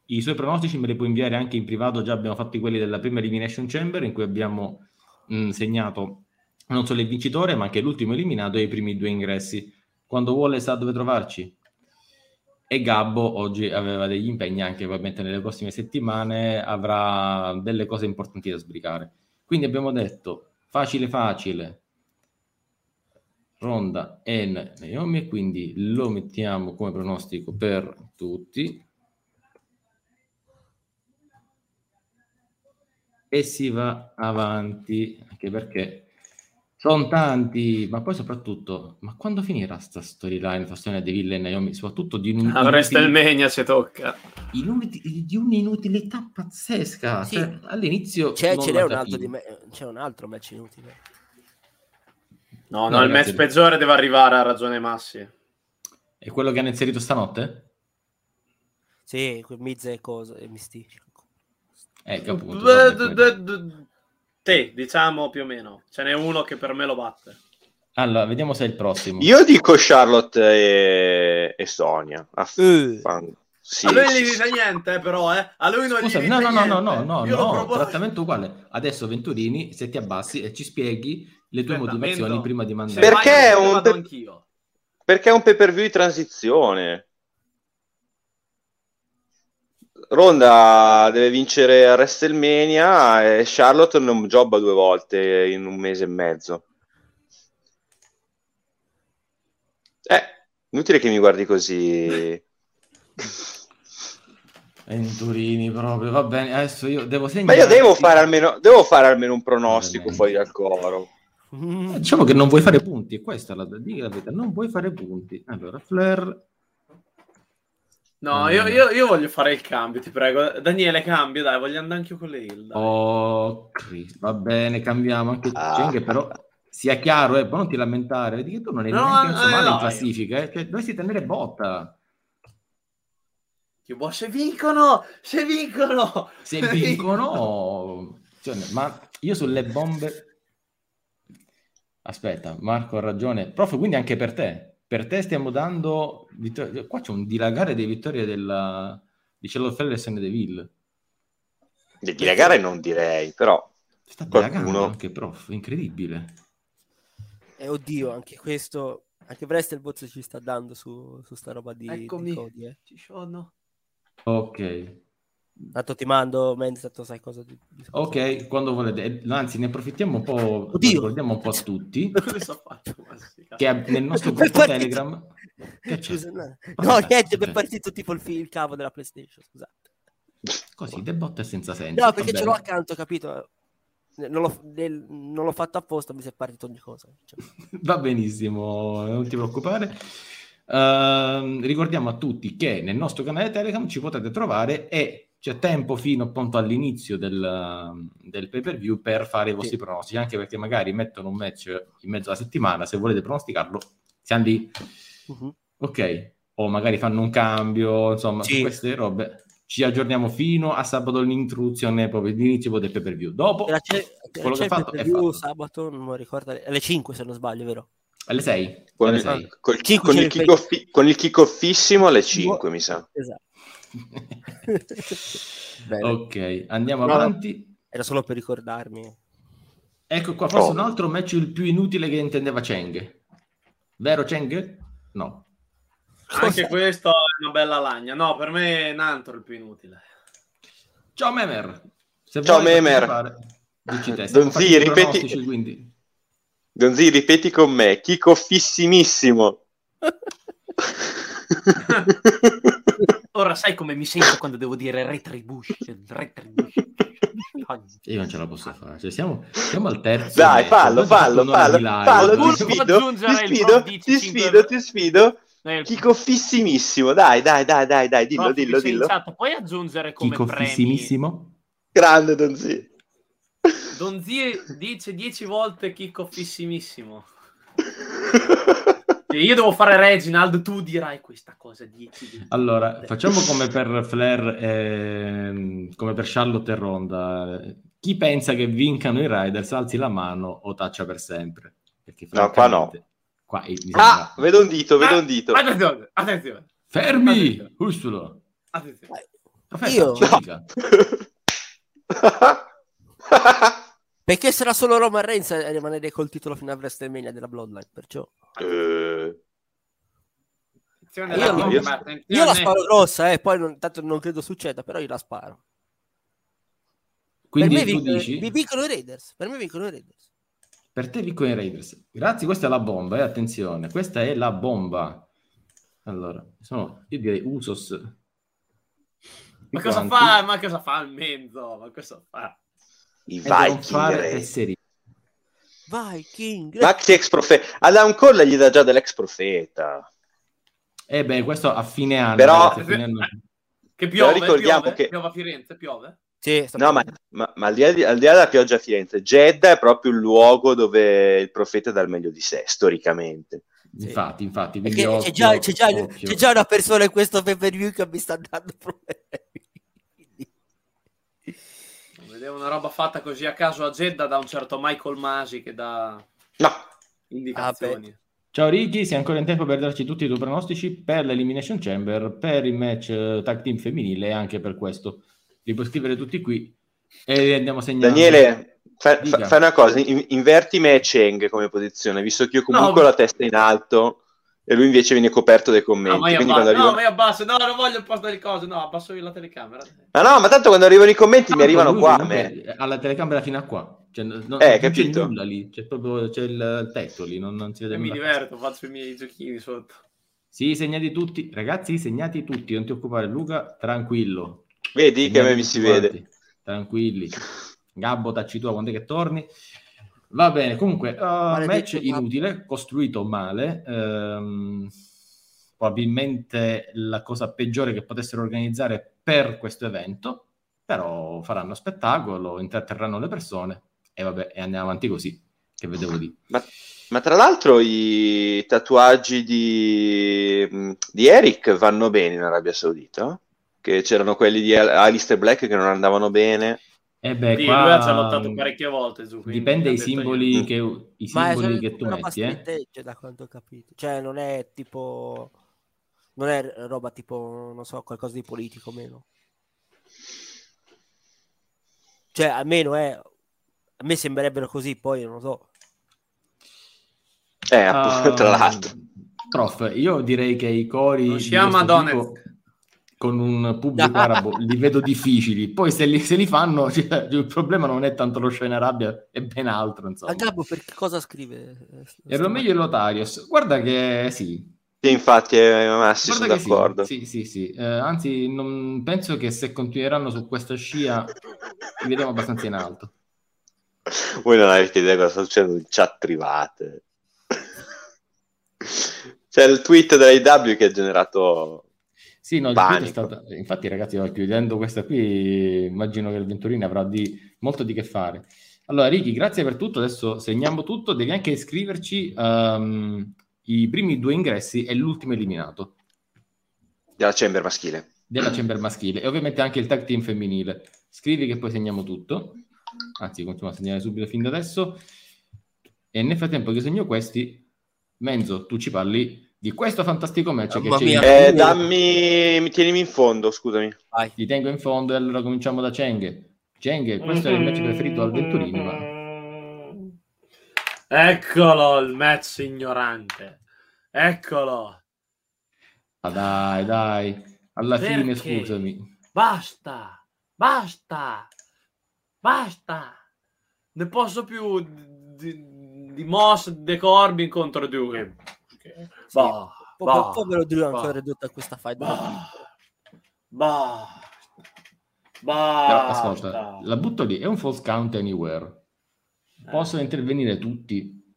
I suoi pronostici me li puoi inviare anche in privato, già abbiamo fatto quelli della prima Elimination Chamber in cui abbiamo mh, segnato non solo il vincitore ma anche l'ultimo eliminato e i primi due ingressi. Quando vuole sa dove trovarci. E Gabbo oggi aveva degli impegni anche probabilmente nelle prossime settimane, avrà delle cose importanti da sbrigare. Quindi abbiamo detto facile facile, Ronda e Naomi quindi lo mettiamo come pronostico per tutti e si va avanti anche perché sono tanti ma poi soprattutto ma quando finirà sta storyline sta storia di Deville e Naomi soprattutto di, un, A WrestleMania se tocca. di un'inutilità pazzesca Sì. Cioè, all'inizio C'è, ce n'è un, altro di me- c'è un altro match inutile. No, No, no, il ragazzi. match peggiore deve arrivare a ragione Massi. è quello che hanno inserito stanotte? Sì, quel Miz e cosa, e Mystico. Ecco appunto d- d- Sì, diciamo più o meno. Ce n'è uno che per me lo batte. allora vediamo se è il prossimo Io dico Charlotte e, e Sonia. Aff- Eh. fan- sì, a lui non sì, gli sì. dice niente, però, eh. A lui non Scusa, gli no, dice no, no, no, niente. no, no, Io lo no, propongo- trattamento uguale. Adesso Venturini, se ti abbassi e ci spieghi le tue Aspetta, motivazioni prima di mandare. Perché è un pe- anch'io. Perché è un pay per view di transizione. Ronda deve vincere a WrestleMania e Charlotte non jobba due volte in un mese e mezzo. Eh, inutile che mi guardi così. Venturini proprio, va bene, adesso io devo Ma segnare. io devo fare almeno, devo fare almeno un pronostico fuori dal coro. Mm. Diciamo che non vuoi fare punti, questa è la, la verità, non vuoi fare punti. Allora, Flair, No, Mm. io, io- io voglio fare il cambio, ti prego. Daniele, cambio, dai, voglio andare anche io con le Hilda. oh, Chris, va bene, cambiamo anche Ah. Cheng, però sia chiaro, eh, poi non ti lamentare, vedi che tu non eri No, neanche eh, male in no, classifica, eh, cioè dovresti tenere botta. Che boh, se vincono, se vincono. Se [laughs] vincono, cioè, ma io sulle bombe. Aspetta, Marco ha ragione. Prof, quindi anche per te. Per te stiamo dando. vittor- Qua c'è un dilagare di vittorie della... di Flair e Sonya Deville. Di dilagare non direi, però Sta Qualcuno- dilagando anche, prof. Incredibile. E oddio, anche questo, anche Wrestlebot ci sta dando su, su sta roba di, di Eccomi. Cody, eh. Ci sono. Ok. Tanto ti mando, Menz, tanto sai cosa di, di- Ok, quando volete. Eh, Anzi, ne approfittiamo un po'. Oddio. Ricordiamo un po' a tutti [laughs] che nel nostro gruppo partito- Telegram. Scusa, no, no niente, per partito tipo il, fi- il cavo della PlayStation, scusate. Così, De Botte senza senso. No, perché ce l'ho accanto, capito? Non l'ho, nel- non l'ho fatto apposta, mi si è partito ogni cosa. Cioè, [laughs] Va benissimo, non ti preoccupare. Ehm, ricordiamo a tutti che nel nostro canale Telegram ci potete trovare e c'è tempo fino appunto all'inizio del, del pay per view per fare i vostri Sì. pronostici, anche perché magari mettono un match in mezzo alla settimana, se volete pronosticarlo, siamo lì, mhm. ok, o magari fanno un cambio, insomma, su Sì. queste robe. Ci aggiorniamo fino a sabato l'introduzione proprio l'inizio del pay per view. Dopo, c'è, quello che c'è è fatto il è fatto. sabato, non mi ricordo, alle 5 se non sbaglio, vero? Alle 6. con, Alle il, 6. col- Cinque con c'è il kick-off- con il kick-offissimo alle 5, mi sa. Esatto. [laughs] Bene. ok, andiamo No, avanti. Era solo per ricordarmi. Ecco qua, forse Oh. un altro match il più inutile che intendeva Cheng. Vero Cheng? No. Anche questo è una bella lagna. No, per me è Nantro il più inutile. Ciao Memer. Se Ciao, Memer. partecipare, Dici te. Don Siamo fatti Zì, i ripeti- quindi. Donzi, ripeti con me, Chico fissimissimo. [laughs] [laughs] Ora sai come mi sento quando devo dire retribution, retribution. Io non ce la posso fare. Cioè, siamo, siamo al terzo. Dai, fallo, fallo, fallo, fallo, Pur ti sfido, ti sfido, ti 15 sfido, ti sfido. Eh, Chico fissimissimo, dai, dai, dai, dai, dai, dillo, prof, dillo, dillo. chat, Puoi aggiungere come Chico premi? fissimissimo. Grande Donzi. Don Zie dice 10 volte Chicco fissimissimo. [laughs] E io devo fare Reginald, tu dirai questa cosa 10 volte. Allora, facciamo come per Flair, ehm, come per Charlotte e Ronda. Chi pensa che vincano i Riders alzi la mano o taccia per sempre. Perché No, qua no. qua Ah, vedo un dito, vedo un dito. Attenzione, attenzione, Fermi! Ursula! attenzione. Professor, Io? ci dica. [laughs] [laughs] Perché sarà solo Roman Reigns a rimanere col titolo fino a WrestleMania della Bloodline, perciò... Eh, Attenzione, Io- la- io- la sparo grossa, eh, poi non, tanto non credo succeda, però io la sparo. Quindi per me tu vincono, dici, vi vincono i Raiders. Per me vincono i Raiders. per te vincono i Raiders. Grazie, questa è la bomba, eh, attenzione. Questa è la bomba. Allora, sono, io direi Usos. Ma cosa fa? Ma cosa fa il mezzo? Ma cosa fa? I Viking. fare direi. tesserie. Vai, King. Maxi ex profeta. Adam Cole gli dà già dell'ex profeta. Eh beh, questo a fine anno. Però- ragazzi, fine anno. Che piove, ricordiamo piove, che- piove a Firenze, piove? Sì, No, ma, ma- ma al, di là di- al di là della pioggia a Firenze, Jeddah è proprio il luogo dove il profeta dà il meglio di sé, storicamente. Sì. Infatti, infatti. Perché c'è occhio, già, c'è, già, occhio. c'è già una persona in questo pay per view che mi sta dando problemi. Quindi- Vedevo una roba fatta così a caso a Jeddah da un certo Michael Masi che dà No, indicazioni. Ciao Ricky, sei ancora in tempo per darci tutti i tuoi pronostici per l'Elimination Chamber, per il match eh, tag team femminile e anche per questo. Li puoi scrivere tutti qui e andiamo segnando. Daniele, fa- fa- fai una cosa, in- inverti me e Cheng come posizione, visto che io comunque No. ho la testa in alto e lui invece viene coperto dai commenti. No, ma io quindi abbasso, quando no, arrivano- ma io abbasso, no, non voglio il posto delle cose, no, abbasso io la telecamera. Ma no, ma tanto quando arrivano i commenti mi Tanto arrivano lui qua a me. ha la telecamera fino a qua. Cioè, no- non Eh, c'è capito. nulla lì, c'è proprio c'è il, tetto lì, non, non si vede E mi nulla. diverto, faccio i miei giochini sotto. Sì, segnati tutti. Ragazzi, segnati tutti, non ti occupare Luca, tranquillo. Vedi che a me Segnati mi si tutti vede. quanti, Tranquilli. [laughs] Gabbo, tacci tu quando è che torni. Va bene, comunque, uh, Maledetto match inutile, costruito male. ehm, probabilmente la cosa peggiore che potessero organizzare per questo evento, però faranno spettacolo, intratterranno le persone e vabbè, e andiamo avanti così, che vedevo di. Ma, ma tra l'altro i tatuaggi di, di Eric vanno bene in Arabia Saudita? Che c'erano quelli di Al- Alistair Black che non andavano bene. E beh, Sì, qua lui ha già lottato parecchie volte su. quindi dipende ha dai simboli, io. che, i simboli che tu metti, eh. da quanto ho capito. Cioè, non è tipo... Non è roba tipo, non so, qualcosa di politico o meno. Cioè, almeno è... A me sembrerebbero così, poi non lo so. Eh, appunto, tra Ah, l'altro. Prof, io direi che i cori Non siamo a tipo, Donetsk. Con un pubblico arabo li vedo difficili. Poi se li, se li fanno, [laughs] cioè, il problema non è tanto lo scena Arabia, è ben altro, insomma. A Gabbo per cosa scrive? E Romeo e Lotarios, guarda che sì, Sì, infatti, eh, Massi, sono d'accordo. sì, sì, sì, sì. Eh, anzi, non, penso che se continueranno su questa scia li vediamo abbastanza in alto. Voi non avete idea cosa sta succedendo in chat private. [laughs] C'è il tweet dell'AW che ha generato... Sì, no, è stato- infatti ragazzi, chiudendo questa qui, immagino che il Venturini avrà di... molto di che fare. Allora, Ricky, grazie per tutto, adesso segniamo tutto, devi anche iscriverci ehm, i primi due ingressi e l'ultimo eliminato. Della chamber maschile. della chamber maschile. E ovviamente anche il tag team femminile. Scrivi che poi segniamo tutto, anzi continuiamo a segnare subito fin da adesso. E nel frattempo che segno questi, Menzo, tu ci parli di questo fantastico match che Mamma c'è mia. in- Eh, dammi... mi tienimi in fondo, scusami. Vai. Ti tengo in fondo e allora cominciamo da Cheng. Cheng, questo è il match preferito al Venturini, ma Eccolo il match ignorante. Eccolo. Ah, dai, dai. Alla fine, Perché? scusami. Basta. Basta. Basta. Ne posso più di, di Moss De Corbin contro Duke. Sì. Bah, Po- bah, povero Drew bah. ancora ridotto a questa fight. Bah. Bah. Però, Basta. ascolta, la butto lì, è un false count anywhere. Possono intervenire tutti,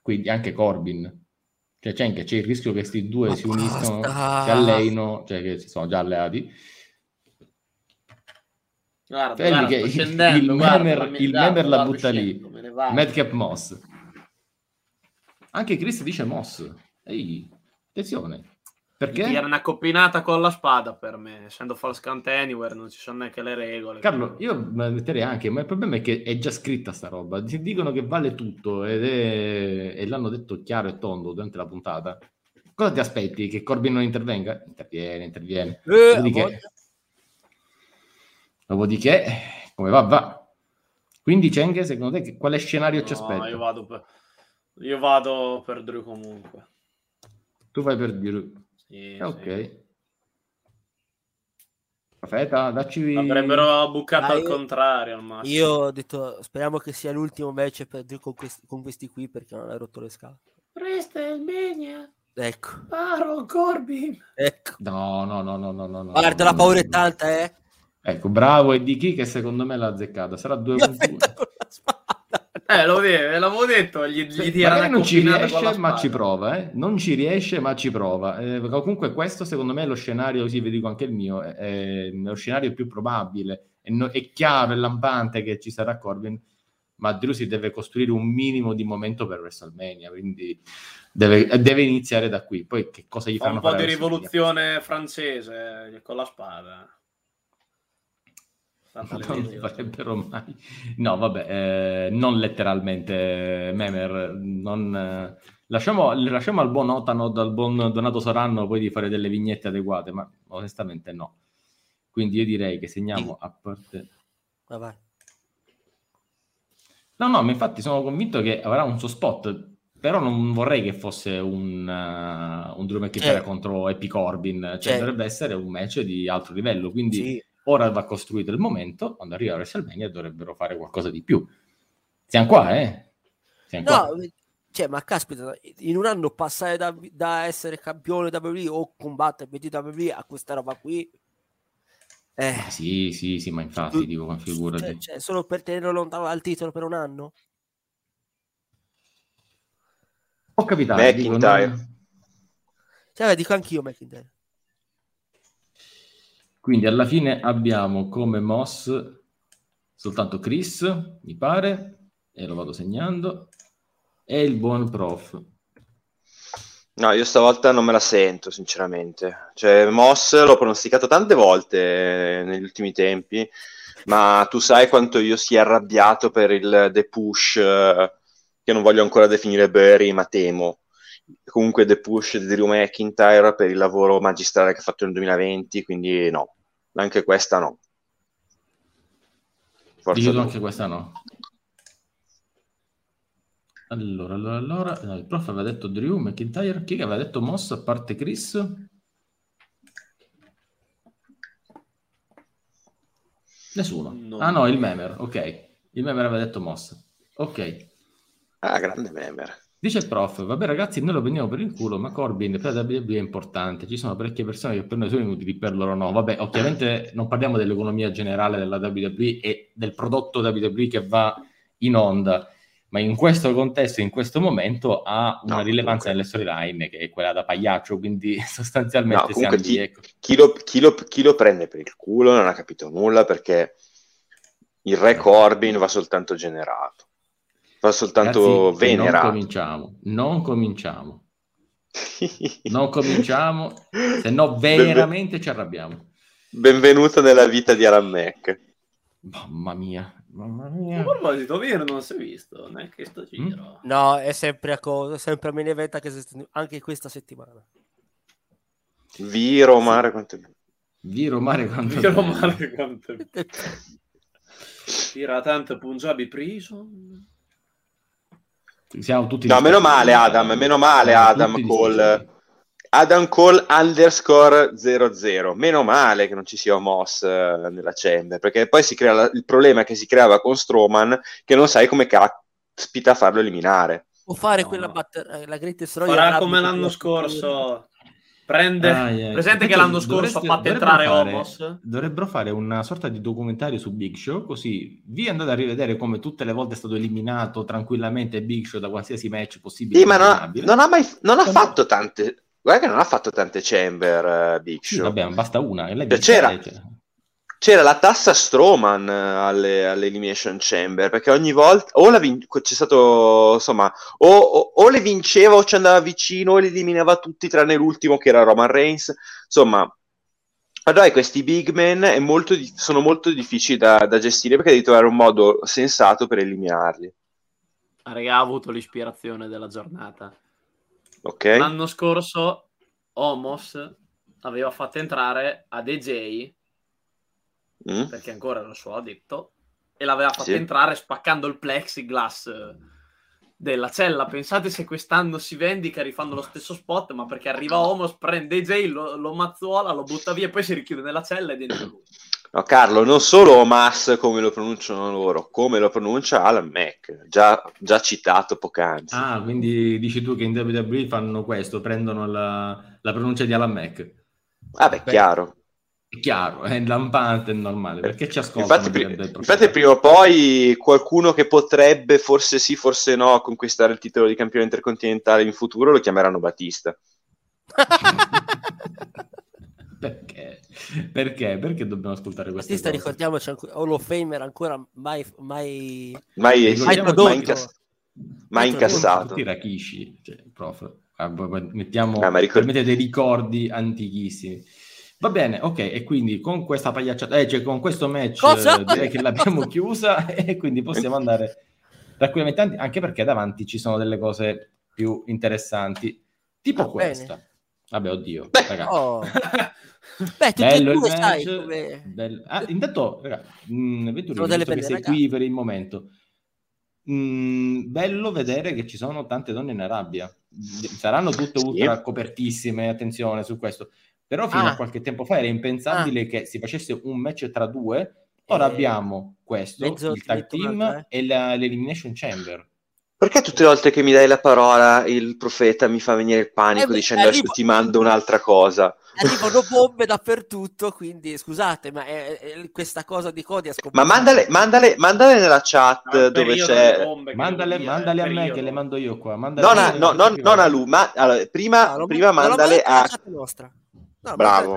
quindi anche Corbin. Cioè c'è anche c'è il rischio che questi due Ma si uniscano, basta! si alleino, cioè che si sono già alleati. Guarda, guarda, che il- scendendo, il guarda, Memer- la butta lì. scendo, vado. Madcap Moss. Anche Chris dice Moss. Ehi, attenzione. Perché? Era una coppinata con la spada per me, essendo false count anywhere, non ci sono neanche le regole. Carlo, io me la metterei anche, ma il problema è che è già scritta sta roba. Ti dicono che vale tutto ed è... e l'hanno detto chiaro e tondo durante la puntata. Cosa ti aspetti? Che Corbin non intervenga? Interviene, interviene. Eh, Dopodiché, dopodiché, come va, va. Quindi, Cenghe, secondo te quale scenario ci No, aspetta? io vado per, io vado per Drew comunque. Tu vai per dire Sì, eh, ok. Sì. Aspetta, dacci... Avrebbero bucato ah, al contrario al massimo. Io ho detto, speriamo che sia l'ultimo match per Drew con, questi, con questi qui perché non hai rotto le scale. Resta il Mania. Ecco. Paro Corbin. Ecco. No, no, no, no, no, no. Guarda, no, la paura no, è tanta, eh. Ecco, bravo e di chi che secondo me l'ha azzeccata. Sarà 2.1. Eh, lo vede, l'avevo detto, gli, gli tira Magari non ci riesce, ma ci prova, eh? Non ci riesce, ma ci prova. Eh, comunque, questo secondo me è lo scenario, sì, vi dico anche il mio, è, è lo scenario più probabile. È, no- è chiaro, è lampante che ci sarà Corbin, ma Drew si deve costruire un minimo di momento per WrestleMania, quindi deve, deve iniziare da qui. Poi che cosa gli Fa fanno un po' fare di rivoluzione francese eh, con la spada. Non lo farebbero mai. No, vabbè, eh, non letteralmente, eh, Memer. Non, eh, lasciamo, lasciamo al buon Otano, al buon Donato Soranno poi di fare delle vignette adeguate, ma onestamente no. Quindi io direi che segniamo a parte... Vai. No, no, ma infatti sono convinto che avrà un suo spot, però non vorrei che fosse un, uh, un Drew McIntyre Certo. contro Epic Corbin, cioè Certo. dovrebbe essere un match di alto livello, quindi... Sì. Ora va costruito il momento, quando arriva a WrestleMania dovrebbero fare qualcosa di più. Siamo qua, eh? Siamo qua. No, cioè, ma caspita, in un anno passare da, da essere campione WWE o combattere per WWE a questa roba qui, eh, Sì, sì, sì, ma infatti, dico, figurati. cioè, cioè, solo per tenerlo lontano dal titolo per un anno? Può capitare. dico, McIntyre. non- Cioè, dico anch'io McIntyre. Quindi alla fine abbiamo come Moss soltanto Chris, mi pare, e lo vado segnando, e il buon prof. No, io stavolta non me la sento, sinceramente. Cioè, Moss l'ho pronosticato tante volte negli ultimi tempi, ma tu sai quanto io sia arrabbiato per il The Push, eh, che non voglio ancora definire Burry, ma temo. Comunque The Push di Drew McIntyre per il lavoro magistrale che ha fatto nel 2020, quindi no, anche questa no. Forza Dico anche questa no. Allora, allora, allora, no, il prof aveva detto Drew McIntyre, chi che aveva detto Moss a parte Chris? Nessuno. No. Ah no, il Memer, ok. Il Memer aveva detto Moss. Ok. Ah, grande Memer. Dice il prof, vabbè ragazzi, noi lo prendiamo per il culo, ma Corbin per la WWE è importante, ci sono parecchie persone che per noi sono inutili, per loro no. Vabbè, ovviamente non parliamo dell'economia generale della WWE e del prodotto WWE che va in onda, ma in questo contesto, in questo momento, ha una No, rilevanza comunque- nelle storyline che è quella da pagliaccio, quindi [laughs] sostanzialmente No, siamo comunque lì, ecco. chi lo, chi lo- chi lo prende per il culo non ha capito nulla perché il re Corbin va soltanto generato, va soltanto Ragazzi, Non venerato. cominciamo, non cominciamo, non cominciamo, [laughs] se no veramente ci arrabbiamo. Benvenuto nella vita di Aram Mac. Mamma mia, mamma A mia. proposito, Vero non si è visto neanche sto giro. No, è sempre a cosa, è sempre a main event anche, se- anche questa settimana. Viro, mare, quanto... Viro mare quanto Vero bello. male quanto [laughs] tira tanto Punjabi Prison. Siamo tutti No, meno male Adam, meno male Siamo Adam Cole. Adam Cole underscore 00. Meno male che non ci sia Moss eh, nella chamber, perché poi si crea la- il problema che si creava con Strowman che non sai come caspita farlo eliminare. Può fare No, quella no. batter- la Greatest Royal Farà come l'anno la scorso. Prende... Ah, yeah. Presente che l'anno scorso ha fatto entrare fare- Homos? Dovrebbero fare una sorta di documentario su Big Show, così vi andate a rivedere come tutte le volte è stato eliminato tranquillamente Big Show da qualsiasi match possibile. Sì, ma non, non ha mai non ha fatto tante. Guarda che non ha fatto tante chamber eh, Big Sì, Show. vabbè, ma basta una. E lei Cioè, c'era-. C'era la tassa Strowman eh, alle, all'Elimination Chamber perché ogni volta o vin- c'è stato insomma o, o- o le vinceva o ci andava vicino o li eliminava tutti tranne l'ultimo che era Roman Reigns insomma allora questi big men è molto sono molto difficili da, da gestire perché devi trovare un modo sensato per eliminarli Ah, Raga, ha avuto l'ispirazione della giornata. ok? L'anno scorso Homos aveva fatto entrare a DJ, Mm? perché ancora era il suo addetto, e l'aveva fatto Sì. entrare spaccando il plexiglass eh, della cella. Pensate se quest'anno si vendica rifanno lo stesso spot, ma perché arriva Homos, prende DJ, lo, lo mazzuola, lo butta via e poi si richiude nella cella e dentro lui. No, Carlo, non solo Omas come lo pronunciano loro, come lo pronuncia Alan Mac, già, già citato poc'anzi. Ah, quindi dici tu che in WWE fanno questo, prendono la, la pronuncia di Alan Mac. Vabbè, Beh, chiaro. È chiaro, è lampante, è normale, perché ci ascoltano. Infatti, pri- infatti, prima o poi qualcuno che potrebbe, forse sì, forse no, conquistare il titolo di campione intercontinentale in futuro lo chiameranno Batista. [laughs] Perché? Perché? Perché dobbiamo ascoltare queste Battista, cose? ricordiamoci, Hall of Famer ancora mai, mai... Mai, Mai mai incass- mai incassato. Tutti rakishi, cioè, prof. Ah, mettiamo, Ah, ma ricor- permettete dei ricordi antichissimi. Va bene, ok, e quindi con questa pagliacciata, eh, cioè con questo match Cosa? eh, direi che l'abbiamo chiusa [laughs] e quindi possiamo andare tranquillamente avanti, anche perché davanti ci sono delle cose più interessanti, tipo Va bene. questa. Vabbè, oddio, Beh, raga. Oh. [laughs] Beh, tutti Bello e il due, sai, match. come... Bel- ah, intanto, raga, mh, Sono delle visto che belle sei ragazze. qui per il momento, mh, bello vedere che ci sono tante donne in Arabia. Saranno tutte ultra copertissime, attenzione su questo. Però fino Ah. a qualche tempo fa era impensabile che si facesse un match tra due. Ora Eh, abbiamo questo, mezzo il tag team un'altra, e la- l'Elimination Chamber. Perché tutte le volte che mi dai la parola il profeta mi fa venire il panico Eh dicendo adesso arrivo- ti mando un'altra cosa? [laughs] Arrivano bombe dappertutto, quindi scusate, ma è, è- questa cosa di Cody ha scoperto... Ma mandale, mandale, mandale nella chat Ah, il dove c'è... Mandale, dire, mandale a me periodo. che le mando io qua. Mandale Non a no, non, non a lui, ma allora, prima, No, prima no, mandale a... No, Bravo.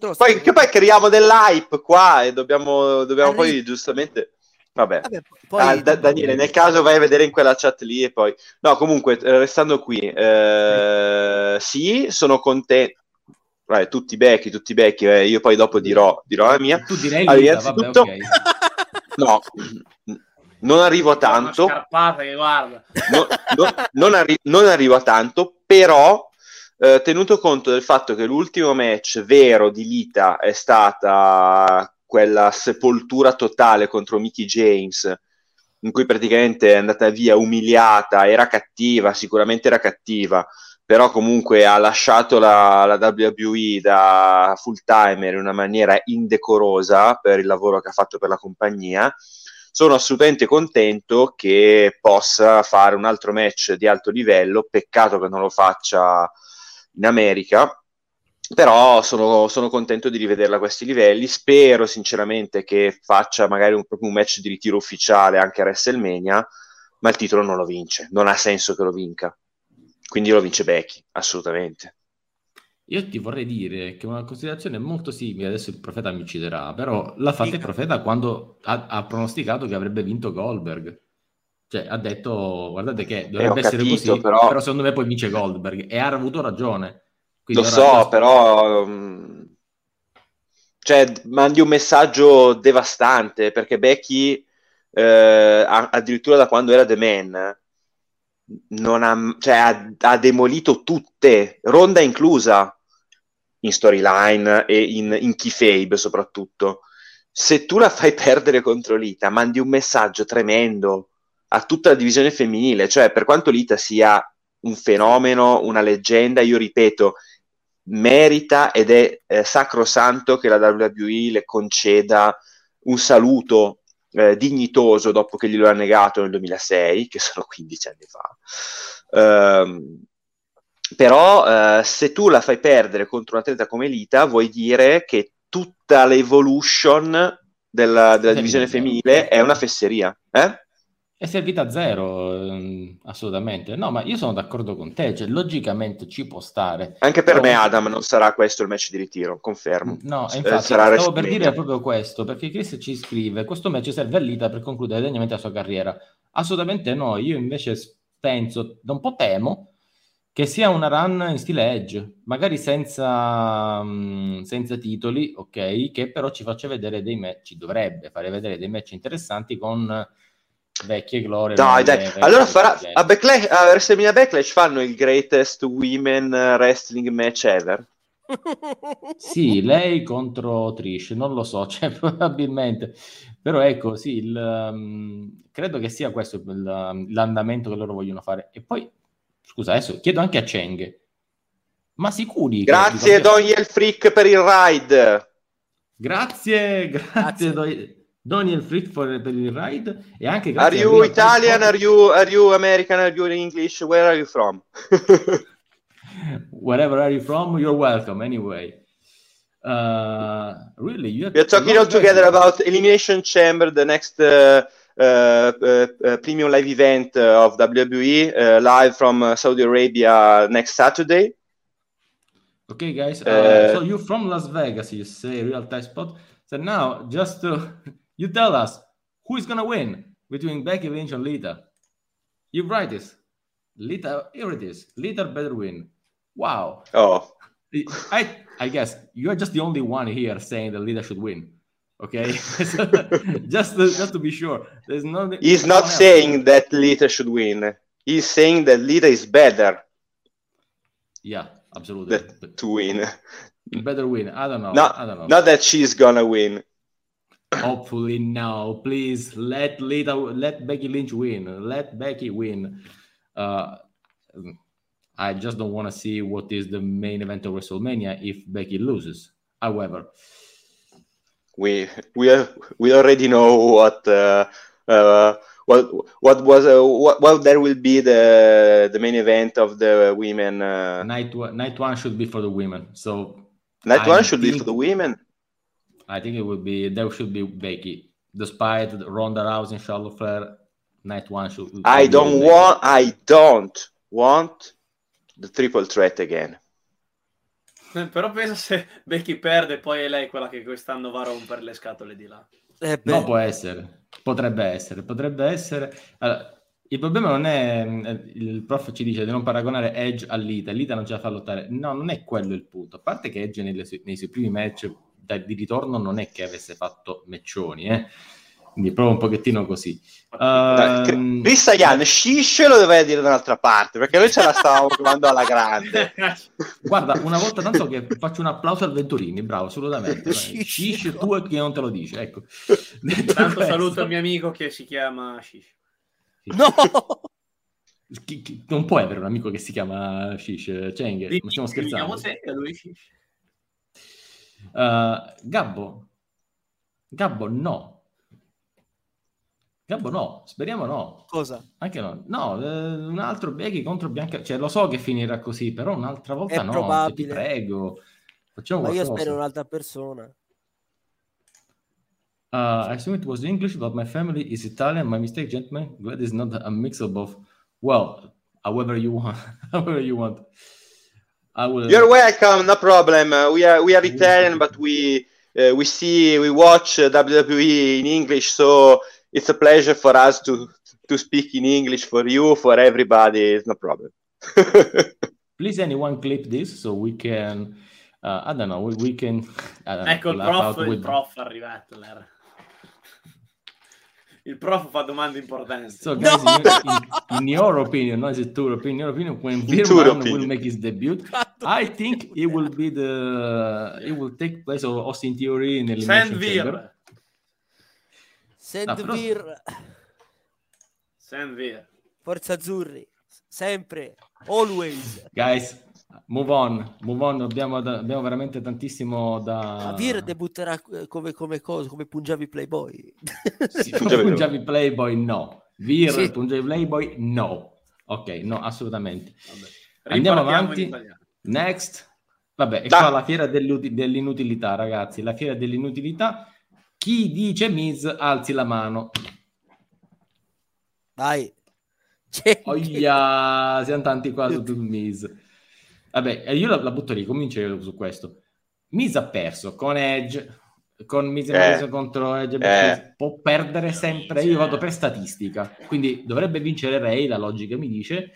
nostra. Poi, che poi creiamo dell'hype qua e dobbiamo, dobbiamo Arri- poi giustamente... Vabbè. Vabbè, poi... Ah, Da- Daniele, nel caso vai a vedere in quella chat lì e poi... No, comunque, eh, restando qui, eh, sì, sono contento. Vabbè, tutti becchi, tutti becchi, eh, io poi dopo dirò, dirò la mia. Tu direi Allora, Lisa, vabbè, innanzitutto- ok. [laughs] No, non arrivo a tanto, che guarda. no- no- non, arri- non arrivo a tanto, però eh, tenuto conto del fatto che l'ultimo match vero di Lita è stata quella sepoltura totale contro Mickey James, in cui praticamente è andata via umiliata, era cattiva, sicuramente era cattiva, però comunque ha lasciato la, la WWE da full timer in una maniera indecorosa per il lavoro che ha fatto per la compagnia sono assolutamente contento che possa fare un altro match di alto livello. Peccato che non lo faccia in America, però sono, sono contento di rivederla a questi livelli. Spero sinceramente che faccia magari un, proprio un match di ritiro ufficiale anche a WrestleMania, ma il titolo non lo vince, non ha senso che lo vinca. Quindi lo vince Becky, assolutamente. Io ti vorrei dire che una considerazione molto simile, adesso il profeta mi ucciderà, però l'ha fatta il profeta quando ha, ha pronosticato che avrebbe vinto Goldberg. Cioè, ha detto, guardate che dovrebbe ho essere capito, così, però- però... secondo me poi vince Goldberg. E ha avuto ragione. Quindi Lo so, però um, cioè, mandi un messaggio devastante perché Becky, eh, addirittura da quando era The Man, non ha, cioè, ha, ha demolito tutte, Ronda inclusa, in storyline e in, in kayfabe soprattutto. Se tu la fai [laughs] perdere contro Lita, mandi un messaggio tremendo a tutta la divisione femminile, cioè per quanto l'Ita sia un fenomeno, una leggenda, io ripeto, merita ed è eh, sacrosanto che la WWE le conceda un saluto eh, dignitoso dopo che glielo ha negato nel 2006, che sono 15 anni fa. Um, però eh, se tu la fai perdere contro un atleta come Lita, vuoi dire che tutta l'evolution della, della divisione femminile è una fesseria. Eh? È servita a zero, ehm, assolutamente. No, ma io sono d'accordo con te, cioè, logicamente ci può stare. Anche per Però... me, Adam, non sarà questo il match di ritiro, confermo. No, eh, infatti, sarà stavo per dire proprio questo, perché Chris ci scrive, questo match serve a Lita per concludere degnamente la sua carriera. Assolutamente no, io invece penso, da un po' temo, che sia una run in stile Edge, magari senza, um, senza titoli, ok, che però ci faccia vedere dei match, ci dovrebbe fare vedere dei match interessanti con vecchie glorie. Dai, dai. Allora farà a, Backlash, a WrestleMania Backlash fanno il greatest women wrestling match ever. [laughs] sì, lei contro Trish, non lo so, [laughs] cioè, probabilmente. Però ecco, sì, il, um, credo che sia questo il, l'andamento che loro vogliono fare. E poi, scusa, adesso chiedo anche a Cheng. Ma sicuri? Grazie, che... Doniel Freak, per il ride. Grazie, [laughs] grazie, grazie. Daniel Frick for, per il ride e anche Are you Italian? Are you, are you American? Are you English? Where are you from? [laughs] Wherever are you from, you're welcome anyway. Uh, really, you we are talking all together about Elimination Chamber, the next uh, uh, uh, uh premium live event uh, of WWE, live from Saudi Arabia next Saturday. Okay, guys. so you're from Las Vegas, you say, real time spot. So now, just to [laughs] You tell us who is gonna win between Becky Lynch and Lita. You write this. Lita, here it is. Lita better win. Wow. Oh. I I guess you're just the only one here saying that Lita should win. Okay, [laughs] just to, just to be sure, there's no. He's not saying that Lita should win. He's saying that Lita is better. Yeah, absolutely. to win. Better win. I don't know. Not, I don't know. Not that she's gonna win. Hopefully, no. Please let Lita, let Becky Lynch win. Let Becky win. Uh, I just don't want to see what is the main event of WrestleMania if Becky loses. However, we we are, we already know what uh, uh, what what was uh, what, what there will be the the main event of the women. Uh... Night night one should be for the women. So night I one should think... be for the women. I think it would be there should be Becky, despite Ronda Rousey and Charlotte Flair. Night one should. I don't want. I don't want the triple threat again. Eh, però pensa se Becky perde, poi è lei quella che quest'anno va a rompere le scatole di là. Eh, no, può essere, potrebbe essere, potrebbe essere. Allora, il problema non è eh, il prof ci dice di non paragonare Edge all'Ita, l'Ita non ce la fa lottare. No, non è quello il punto. A parte che Edge nelle, nei suoi primi match da, di ritorno non è che avesse fatto meccioni, eh? quindi proprio un pochettino così. Uh, Chris Sagan, shish lo doveva dire da un'altra parte perché noi ce la stavamo provando alla grande. [laughs] Guarda, una volta tanto che faccio un applauso al Venturini, bravo, assolutamente. shish tu che non te lo dici, ecco. Tanto [laughs] saluto il mio amico che si chiama Shish. No! Chi, chi, non puoi avere un amico che si chiama Shish, Cheng, non stiamo scherzando. Lui Shish. Uh, Gabbo, Gabbo no. Gabbo no, speriamo no. Cosa? Anche no. No, eh, un altro Beghi contro Bianca, cioè lo so che finirà così, però un'altra volta È no, probabile. ti prego. Facciamo Ma qualcosa. io spero un'altra persona. Uh, I assume it was English, but my family is Italian. My mistake, gentlemen. Glad is not a mix of both. Well, however you want, [laughs] however you want. Will... You're welcome, no problem. Uh, we are we are Italian, but we uh, we see we watch uh, WWE in English, so it's a pleasure for us to to speak in English for you, for everybody. It's no problem. [laughs] Please, anyone clip this so we can. Uh, I don't know. We, we can. ecco il prof, il prof arrivato. L'era. Il prof fa domande importanti. So, guys, no! in, in, your opinion, not just your opinion, your opinion, when Birman will make his debut, I think it will be the it will take place of Austin Theory in Elimination Chamber. Send Vir. Stand via. Forza Azzurri, sempre, always. Guys, move on, move on. Abbiamo, da- abbiamo veramente tantissimo da... Ma Vir debutterà eh, come, come cosa, come Punjabi Playboy. Sì, [laughs] Punjabi Punjabi Playboy no. Vir, Sì. Punjabi Playboy no. Ok, no, assolutamente. Vabbè. Andiamo avanti. Next. Vabbè, e qua la fiera dell'inutilità, ragazzi. La fiera dell'inutilità. Chi dice Miz alzi la mano. Vai. Oia, siamo tanti qua su [laughs] Miz. Vabbè, e io la, la butto lì, comincio io su questo. Miz ha perso con Edge, con Miz Eh. Contro Edge. Eh. Può perdere sempre, io vado per statistica. Quindi dovrebbe vincere Ray, la logica mi dice,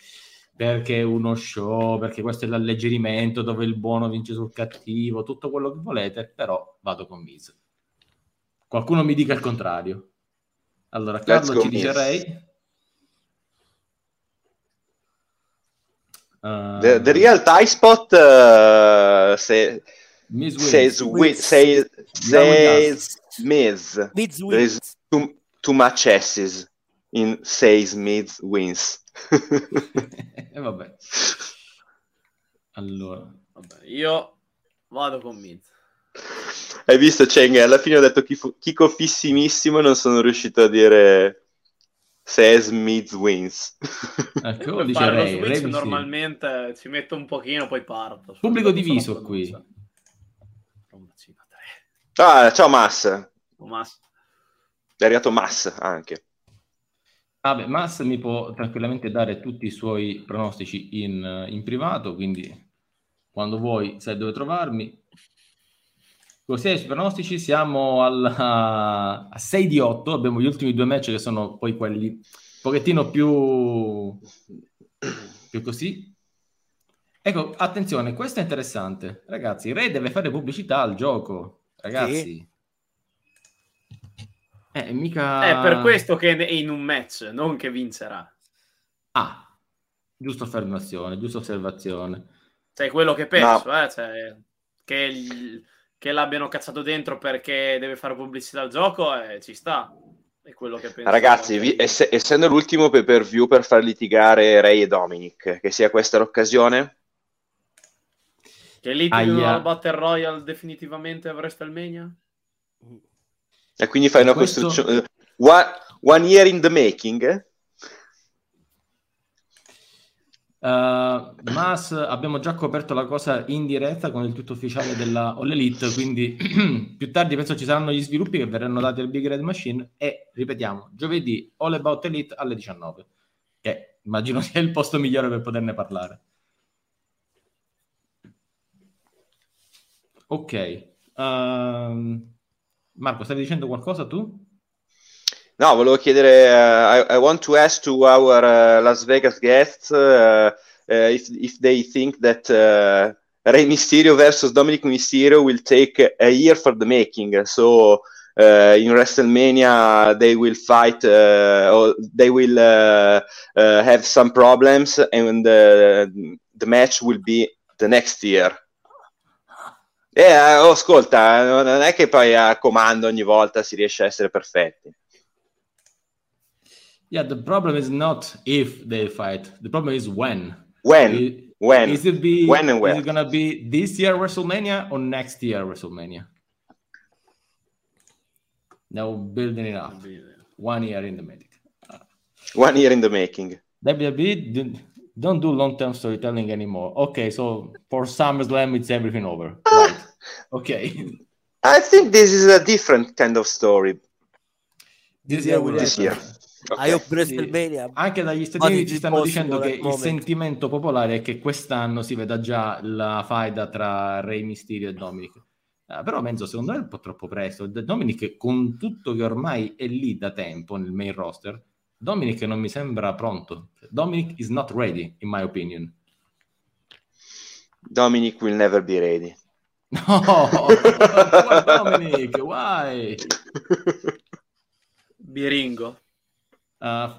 perché è uno show, perché questo è l'alleggerimento dove il buono vince sul cattivo, tutto quello che volete, però vado con Miz. Qualcuno mi dica il contrario. Allora, Carlo ci dice. Ray. Uh, The, the real tie spot uh, say, Miz wins. says, wi- says, says Miz. Miz There is wins. too, too much S's in says Miz wins. [laughs] e vabbè. Allora, Vabbè, io vado con Miz. Hai visto, Cheng? Alla fine ho detto Kiko Kiko fissimissimo e non sono riuscito a dire says Miz wins. [laughs] ecco, Per dice fare lo Ray, switch Ray sì. normalmente ci metto un pochino, poi parto. Pubblico diviso qui. Ah, ciao Mass. È Oh, Mas- arrivato Mass anche. Vabbè, Mass mi può tranquillamente dare tutti i suoi pronostici in, in privato, quindi quando vuoi sai dove trovarmi. Così ai pronostici siamo alla- a 6 di 8, abbiamo gli ultimi due match che sono poi quelli un pochettino più, più così. Ecco, attenzione, questo è interessante. Ragazzi, Ray deve fare pubblicità al gioco, ragazzi. Eh, mica... È per questo che è in un match, non che vincerà. Ah, giusta affermazione, giusta osservazione. Cioè, quello che penso, eh, cioè, che, il- che l'abbiano cazzato dentro perché deve fare pubblicità al gioco, eh, ci sta. È quello che penso. Ragazzi, vi- ess- essendo l'ultimo pay per view per far litigare Ray e Dominic, che sia questa l'occasione? Che litigano al Battle Royale definitivamente a WrestleMania? E quindi fai una Questo- costruzione. One, one year in the making? eh? Uh, Mas, abbiamo già coperto la cosa in diretta con il tutto ufficiale della All Elite, quindi [clears throat] più tardi penso ci saranno gli sviluppi che verranno dati al Big Red Machine e ripetiamo, giovedì All About Elite alle 19, che immagino [laughs] sia il posto migliore per poterne parlare. Ok, Ehm, Marco, stavi dicendo qualcosa tu? No, volevo chiedere, uh, I, I want to ask to our uh, Las Vegas guests uh, if, if they think that uh, Rey Mysterio versus Dominic Mysterio will take a year for the making. So in WrestleMania they will fight, or they will have some problems, and the match will be the next year. Eh, oh, ascolta, non è che poi a comando ogni volta si riesce a essere perfetti. Yeah, the problem is not if they fight, the problem is when. When? I- When? Is it be When and where? is it gonna be this year WrestleMania or next year WrestleMania? Now building it up. One year in the making. One year in the making. WWE didn't- don't do long term storytelling anymore. Okay, so for SummerSlam it's everything over. [laughs] Right. Okay. I think this is a different kind of story This year will this year. Hope Sì. Anche dagli Stati Uniti stanno dicendo che il moment? sentimento popolare è che quest'anno si veda già la faida tra Rey Mysterio e Dominic. Eh, però Menzo, secondo me è un po' troppo presto. Dominic, con tutto che ormai è lì da tempo nel main roster, Dominic non mi sembra pronto. Dominic is not ready, in my opinion. Dominic will never be ready. [laughs] No, Dominic, why? Biringo. Uh,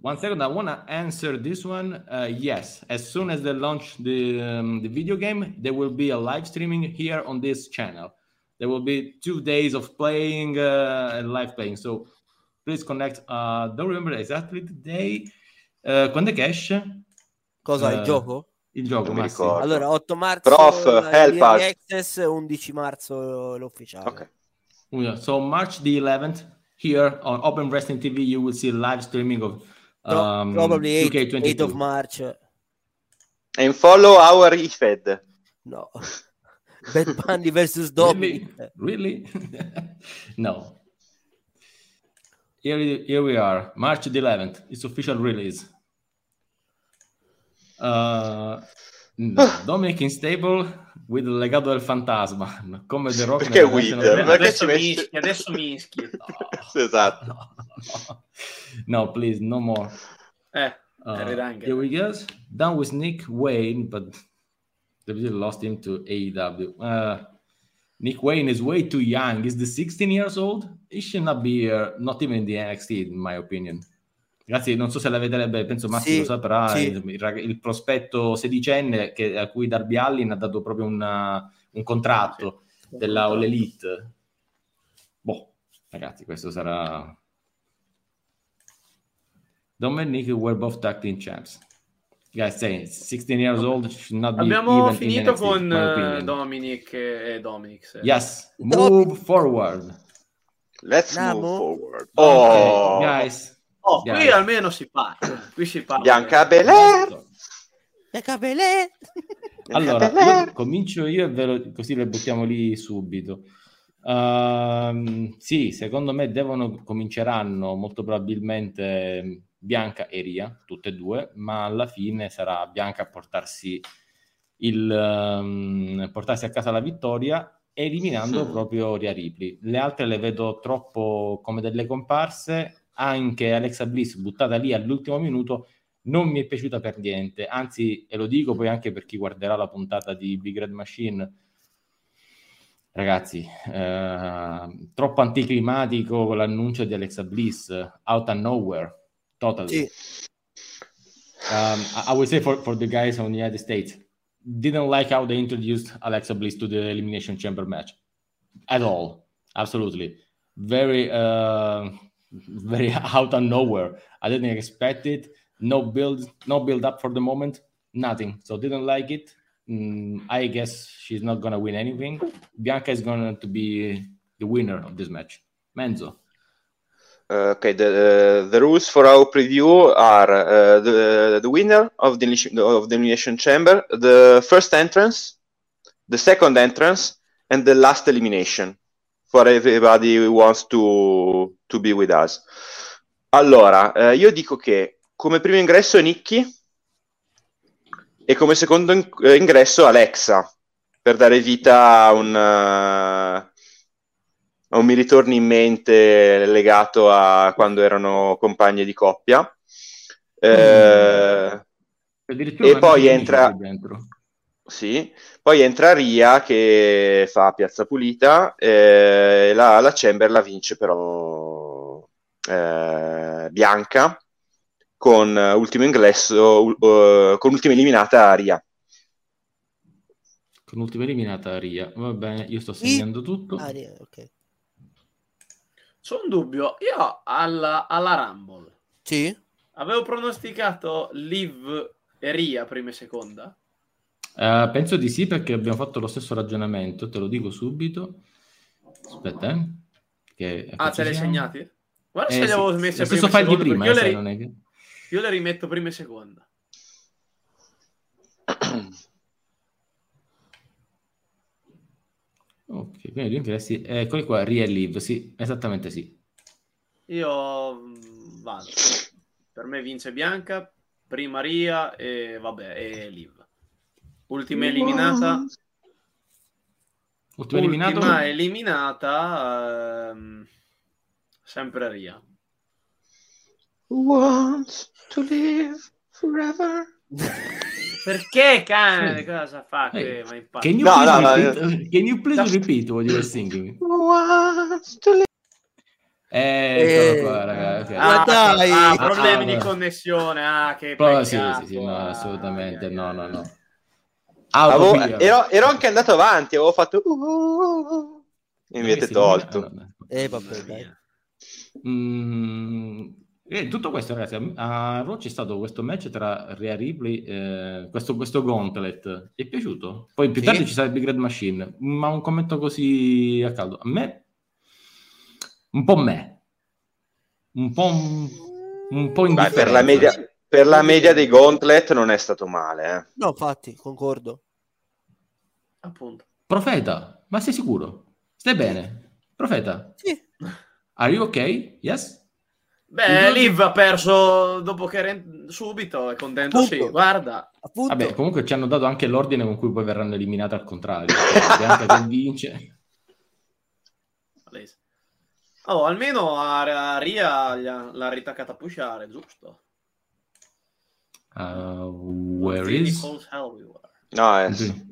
one second, I want to answer this one. Uh, yes, as soon as they launch the um, the video game, there will be a live streaming here on this channel. There will be two days of playing uh, and live playing. So please connect. Uh, don't remember exactly the day. Uh, quando è che esce? Cosa, il Eh, gioco? Il gioco, ma Allora, 8 marzo Prof, help access, 11 marzo l'ufficiale. Ok. So March the 11th, here on Open Wrestling TV, you will see live streaming of um, probably 8, 8 of March. And follow our IFED. No. [laughs] Bad Bunny versus [laughs] Dominic. Really? [laughs] no. Here, here we are, March the 11th. It's official release. Uh, no, [sighs] Dominic in stable with il legato del fantasma, come The Rock. Perché nella with? National Brand. Perché adesso ci metti- mischi, adesso mischi. [laughs] esatto. No, no. no, please, no more. Eh, Uh, here we go. Done with Nick Wayne, but WWE lost him to AEW. Uh, Nick Wayne is way too young. He's the 16 years old. He should not be uh, not even in the NXT, in my opinion. Ragazzi, non so se la vedrebbe, penso Massi Sì, lo saprà. sì. Il, il prospetto sedicenne che, a cui Darby Allin ha dato proprio una- un contratto della All Elite. Boh, ragazzi, questo sarà. Dominic were both tag team champs. Guys, saying 16 years old should not be Abbiamo even finito in NXT, con my eh. Dominic e, Dominic. sì. Yes, Dominic. move forward. Let's Andiamo? move forward. Okay, Oh, guys. Oh, qui almeno si parla. Qui si parla. Bianca Belair. Le capelle. Allora, Belair. io comincio io e ve lo- così le buttiamo lì subito. Ehm, sì, secondo me devono, cominceranno molto probabilmente Bianca e Ria, tutte e due, ma alla fine sarà Bianca a portarsi, il, ehm, portarsi a casa la vittoria eliminando Mm. proprio Ria Ripley. Le altre le vedo troppo come delle comparse, anche Alexa Bliss buttata lì all'ultimo minuto non mi è piaciuta per niente, anzi, e lo dico poi anche per chi guarderà la puntata di Big Red Machine, ragazzi, eh, troppo anticlimatico l'annuncio di Alexa Bliss, out of nowhere, totally. Sì. Um, I I would say for, for the guys on the United States, didn't like how they introduced Alexa Bliss to the Elimination Chamber match at all. Absolutely, very, uh, very [laughs] out of nowhere. I didn't expect it. No build, no build up for the moment. Nothing. So didn't like it. Mm, I guess she's not gonna win anything. Bianca is going to be the winner of this match. Menzo. Uh, okay, the, the rules for our preview are uh, the, the winner of the, of the elimination chamber, the first entrance, the second entrance, and the last elimination for everybody who wants to, to be with us. Allora, eh, io dico che come primo ingresso è Nikki e come secondo in- eh, ingresso Alexa per dare vita a un, eh, non mi ritorni in mente legato a quando erano compagni di coppia. Eh, E poi entra- sì, poi entra Ria che fa piazza pulita, eh, la, la Chamber la vince però eh, Bianca con eh, ultimo ingresso, u- eh, con ultima eliminata Ria. Con ultima eliminata Ria. Va bene, io sto segnando tutto. Ah, sì, ok. C'ho un dubbio. Io alla, alla Rumble Sì? avevo pronosticato Liv e Ria prima e seconda. Eh, penso di sì perché abbiamo fatto lo stesso ragionamento, te lo dico subito. Aspetta, eh. Che, Ah, ce siamo. segnati? Guarda Eh, se le avevo sì, messe prima stesso file di prima, perché io, eh, le, ri- non è che... io le rimetto prima e seconda. Ok, quindi due ingressi. Eccoli qua, Ria e Liv, sì, esattamente sì. Io mm, vado. Per me vince Bianca, prima Ria e vabbè, e Liv. Ultima eliminata. Ultimo eliminato? Ultima eliminata. ehm, sempre Ria. Wants to live forever. Perché cane? Sì. Cosa fa? Hey, in pazzo? Can you, No, please no, no, can you please repeat what you were singing? Wants to live. Eh, Eh. qua, ragazzi. Ma dai! ah, problemi Ah, di ah, connessione. Ah, che Però sì, sì, sì, no, ah, assolutamente, no, no, no. Avevo- ero, ero anche andato avanti, avevo fatto... uh, uh, uh, uh, e mi avete tolto. Ah, no. Eh, vabbè, dai. Mm, e tutto questo, ragazzi, a Raw c'è stato questo match tra Rhea Ripley, eh, questo, questo gauntlet. Ti è piaciuto? Poi più Sì. tardi ci sarà Big Red Machine, ma un commento così a caldo. A me, un po' me, un po', un, un po' Beh, per, la media, per la media dei gauntlet non è stato male. Eh. No, infatti, concordo. Appunto. Profeta, ma sei sicuro? Stai bene? Profeta, Sì. Are you okay? Yes? Beh, Liv ha perso dopo che era in- subito, è contento, Appunto. sì, guarda. Appunto. Vabbè, comunque ci hanno dato anche l'ordine con cui poi verranno eliminate al contrario. Cioè, Bianca che vince. Oh, almeno a, a Ria gli ha- l'ha ritaccata a pushare, giusto? Uh, where is? No, eh,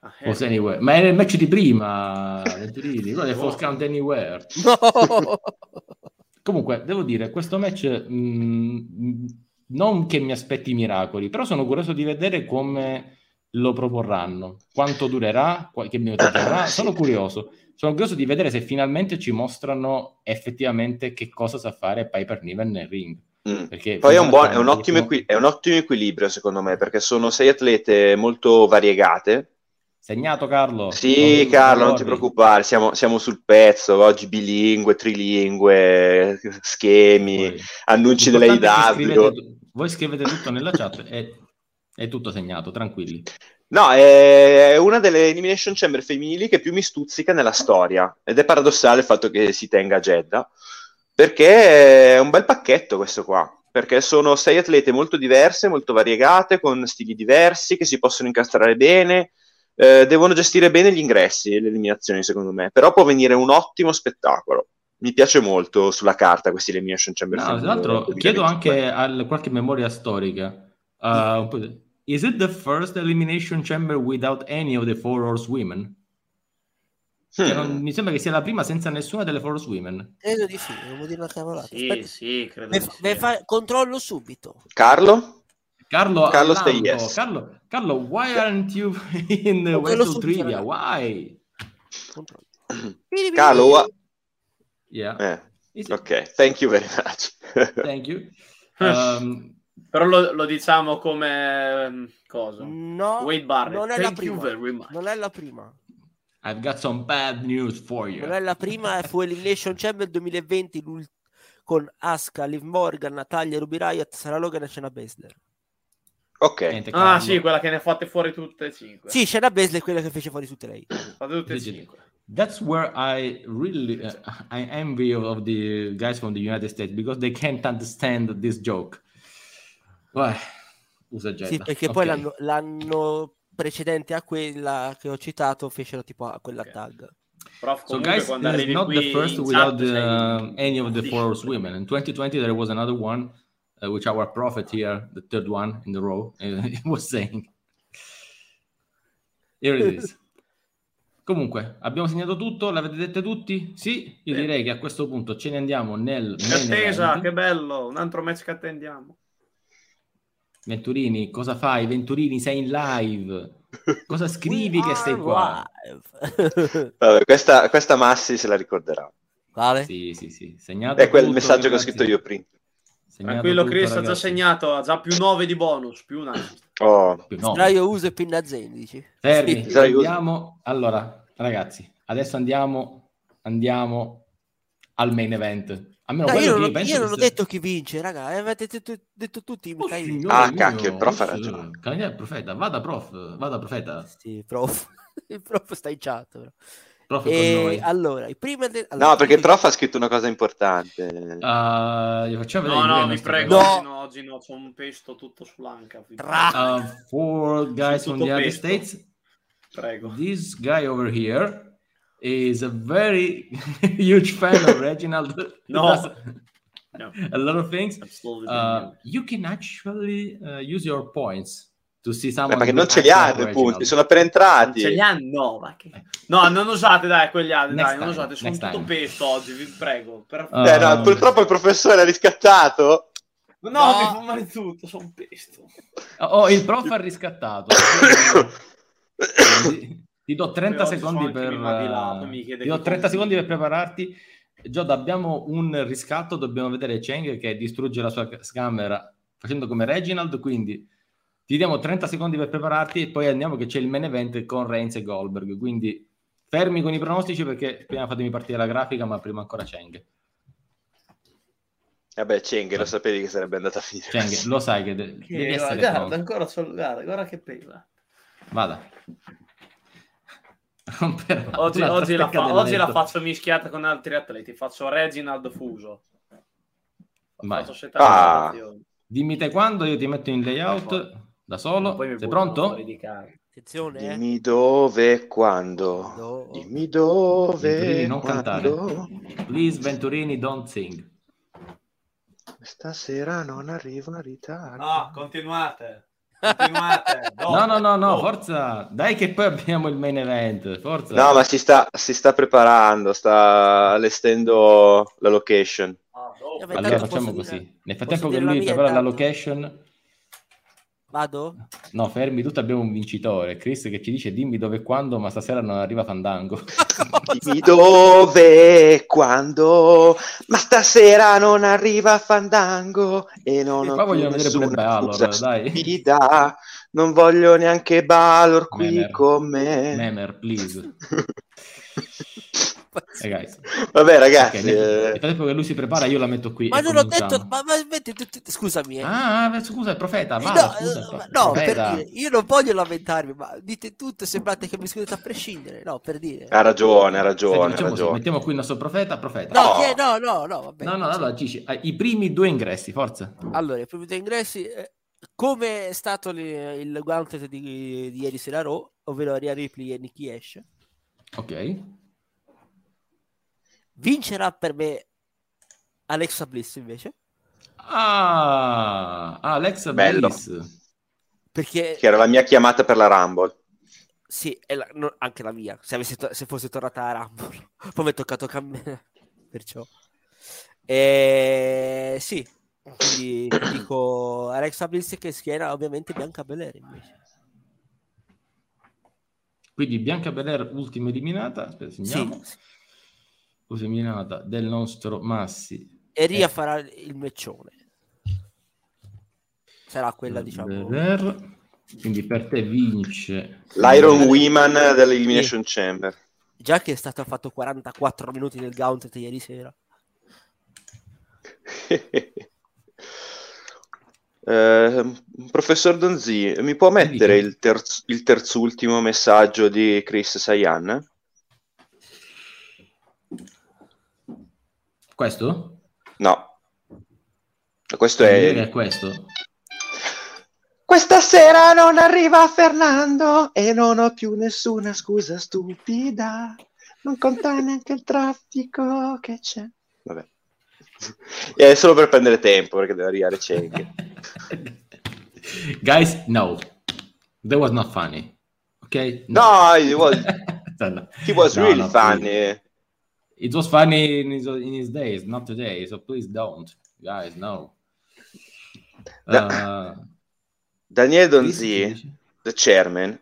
Ah, eh. Anywhere. Ma era il match di prima. [laughs] Quello è False Count Anywhere. No! Comunque, devo dire, questo match mh, non che mi aspetti miracoli, però sono curioso di vedere come lo proporranno, quanto durerà, qua- che minutaggio avrà. [coughs] Sono curioso. Sono curioso di vedere se finalmente ci mostrano effettivamente che cosa sa fare Piper Niven nel ring. mm. Perché Poi è un, buon, è, un ottimo è un ottimo equilibrio secondo me perché sono sei atlete molto variegate. Segnato Carlo? Sì, Non- Carlo, non ti preoccupare, siamo, siamo sul pezzo. Oggi bilingue, trilingue, schemi, Poi- annunci tu- voi scrivete tutto nella chat e è tutto segnato, tranquilli. No, è una delle Elimination Chamber femminili che più mi stuzzica nella storia. Ed è paradossale il fatto che si tenga a Jeddah, perché è un bel pacchetto questo qua. Perché sono sei atlete molto diverse, molto variegate, con stili diversi, che si possono incastrare bene. Eh, devono gestire bene gli ingressi e le eliminazioni, secondo me. Però può venire un ottimo spettacolo. Mi piace molto sulla carta questi Elimination Chamber No, tra l'altro chiedo 2022. anche a qualche memoria storica. uh, is it the first elimination chamber without any of the four horsewomen? Cioè, non- Hmm. mi sembra che sia la prima senza nessuna delle four horsewomen. Credo di sì, devo dire una cavolata. Sì, Aspetta, sì, credo di sì. fa- controllo subito. Carlo? Carlo, Carlo Allanco, stai yes. Carlo, Carlo, why aren't you [laughs] in the Wrestle Trivia? Why? Carlo, wa- Yeah. eh, it- ok, thank you very much. [laughs] Thank you. [laughs] Um, Però lo, lo diciamo come ehm, cosa? No, Wade Barrett. non è la Thank you prima. very much. Non è la prima. I've got some bad news for you. Non è la prima, fu Elimination Chamber 2020 l'ult- con Asuka, Liv Morgan, Natalia, Ruby Riot, Sarah Logan e Shayna Baszler. Ok, Niente, Ah, sì, quella che ne ha fatte fuori tutte e cinque. Sì, Shayna Baszler è quella che fece fuori tutte lei. Fatte tutte e cinque. That's where I really uh, I envy of, of the guys from the United States because they can't understand this joke. Uè, usa Jetta. Sì, perché Ok. poi l'anno, l'anno precedente a quella che ho citato fecero tipo a quella Ok. tag. Prof, So guys, this is not the first without sei- uh, any of the four women. In 2020 there was another one, uh, which our prophet here, the third one in the row, uh, [laughs] was saying. Here it is. Comunque, abbiamo segnato tutto, l'avete detto tutti? Sì, io Sì. direi che a questo punto ce ne andiamo nel Che attesa, che bello, un altro match che attendiamo. Venturini, cosa fai? Venturini, sei in live. Cosa scrivi che stai qua? Vabbè, questa, questa Massi se la ricorderà. Quale? Sì, sì, sì. Segnato È quel tutto, messaggio che ho scritto io prima. Tranquillo, tutto, Chris ha già segnato, ha già più 9 di bonus, più un assist. Oh, no. Uso e pinna Zen, dici? Fermi, Sì. Andiamo. Allora, ragazzi, adesso andiamo, andiamo al main event. Almeno No, io, non, penso io che non ho sia- detto chi vince, raga. Avete detto, detto tutti. Oh, signore Ah, mio, cacchio, il prof ha ragione. Cavaliere profeta, vada prof, vada profeta. Sì, prof. [laughs] Il prof sta in chat. però. Prof con E noi. allora, i primi de- allora, no, perché prof ha scritto una cosa importante. Gli facciamo vedere No, no, nostre prego. No. oggi no, oggi no, c'ho un pesto tutto sull'anca. Tra-. Uh, for guys from the United. States, Prego. this guy over here is a very [laughs] huge fan of Reginald. [laughs] No. No. a lot of things. Absolutely Uh, you can actually uh, use your points see Eh, someone. perché who non ce li hanno i punti, sono appena entrati. Ce li hanno? No, ma che... No, non usate, dai, quegli altri, Next dai, non time, usate, sono next tutto time. pesto oggi, vi prego. Per... Uh, Eh, no, purtroppo il professore ha riscattato. no, no. mi fa male tutto, sono pesto. Oh, il prof ha riscattato. ti, ti do 30 Poi oggi secondi per là, ti do che 30 consigli. secondi per prepararti Giada, abbiamo un riscatto, dobbiamo vedere Cheng che distrugge la sua camera facendo come Reginald, quindi ti diamo 30 secondi per prepararti e poi andiamo che c'è il main event con Reigns e Goldberg, quindi fermi con i pronostici perché prima fatemi partire la grafica, ma prima ancora Cheng. Vabbè, Cheng, lo sapevi che sarebbe andata a finire. Cheng, lo sai che, de- [laughs] Che- devi essere guarda, pronto. ancora solo, guarda, guarda che pena. Vada. [laughs] Oggi, oggi la, fa- oggi la faccio mischiata con altri atleti. Faccio Reginald Fuso. Vai. Faccio Ah. Dimmi te quando, io ti metto in layout da solo. Sei pronto? Attenzione, eh. Dimmi dove e quando. No. Dimmi dove Venturini, non quando. Please, Venturini, don't sing. Stasera non arrivo in ritardo. No, continuate. Continuate. [laughs] No, no, no, no, forza. Dai che poi abbiamo il main event. Forza. No, ma si sta, si sta preparando, sta allestendo la location. Ah, Allora facciamo così. Nel frattempo che lui prepara la location, Vado? no, fermi, tutti abbiamo un vincitore. Chris che ci dice dimmi dove e quando, ma stasera non arriva Fandango. [laughs] Dimmi dove e quando. Ma stasera non arriva Fandango e non E ho vogliono vedere pure Balor, dai. stupida. Non voglio neanche Balor qui Memer. con me. Memer, please. [laughs] Guys. Vabbè, ragazzi, nel, nel eh, frattempo che lui si prepara, io la metto qui. Ma non ho detto, ma, ma tu- scusami. eh. Ah, scusa, il profeta, vada, no, scusa, eh, no, per profeta. dire, io non voglio lamentarmi, ma dite tutto sembrate che mi scudete a prescindere, no, per dire. ha ragione, ha Senti, ragione, ha facciamo così, ragione. mettiamo qui il nostro profeta, profeta. No, No. chi è? no, no, no, vabbè. No, no, allora hai i primi due ingressi, forza. Allora, i primi due ingressi, eh, come è stato li- il gauntlet di, di ieri sera Raw, ovvero Rhea Ripley e Nikki Ash, Ok. Vincerà per me Alexa Bliss invece, Ah, Alexa Bello. Bliss. perché Che era la mia chiamata per la Rumble. sì, è la- no, anche la mia, se, to- se fosse tornata a Rumble, [laughs] poi mi è toccato cambiare, [laughs] perciò. Eh, sì, quindi dico Alexa Bliss che schiera ovviamente Bianca Belair invece. Quindi Bianca Belair ultima eliminata, aspetta, segniamo. Sì, eliminata del nostro Massi. e Ria Eh. farà il meccione. Sarà quella, diciamo. Belair. Quindi per te vince L'Iron Women dell'Elimination Chamber. Già che è stato fatto 44 minuti nel Gauntlet ieri sera. [laughs] Eh, professor Donzi, mi può mettere il, terz- il terzultimo messaggio di Chris Sayan? Questo? No. Questo È... è... questo? Questa sera non arriva Fernando e non ho più nessuna scusa stupida. Non conta neanche il traffico che c'è. Vabbè. È solo per prendere tempo perché deve arrivare Cenk. [laughs] Guys, no. That was not funny. Ok? No, it was, [laughs] No, he was no, really no, funny. please. It was funny in his, in his days, not today. So please don't. Guys, no. Da- Uh, Daniele Donzi, the chairman,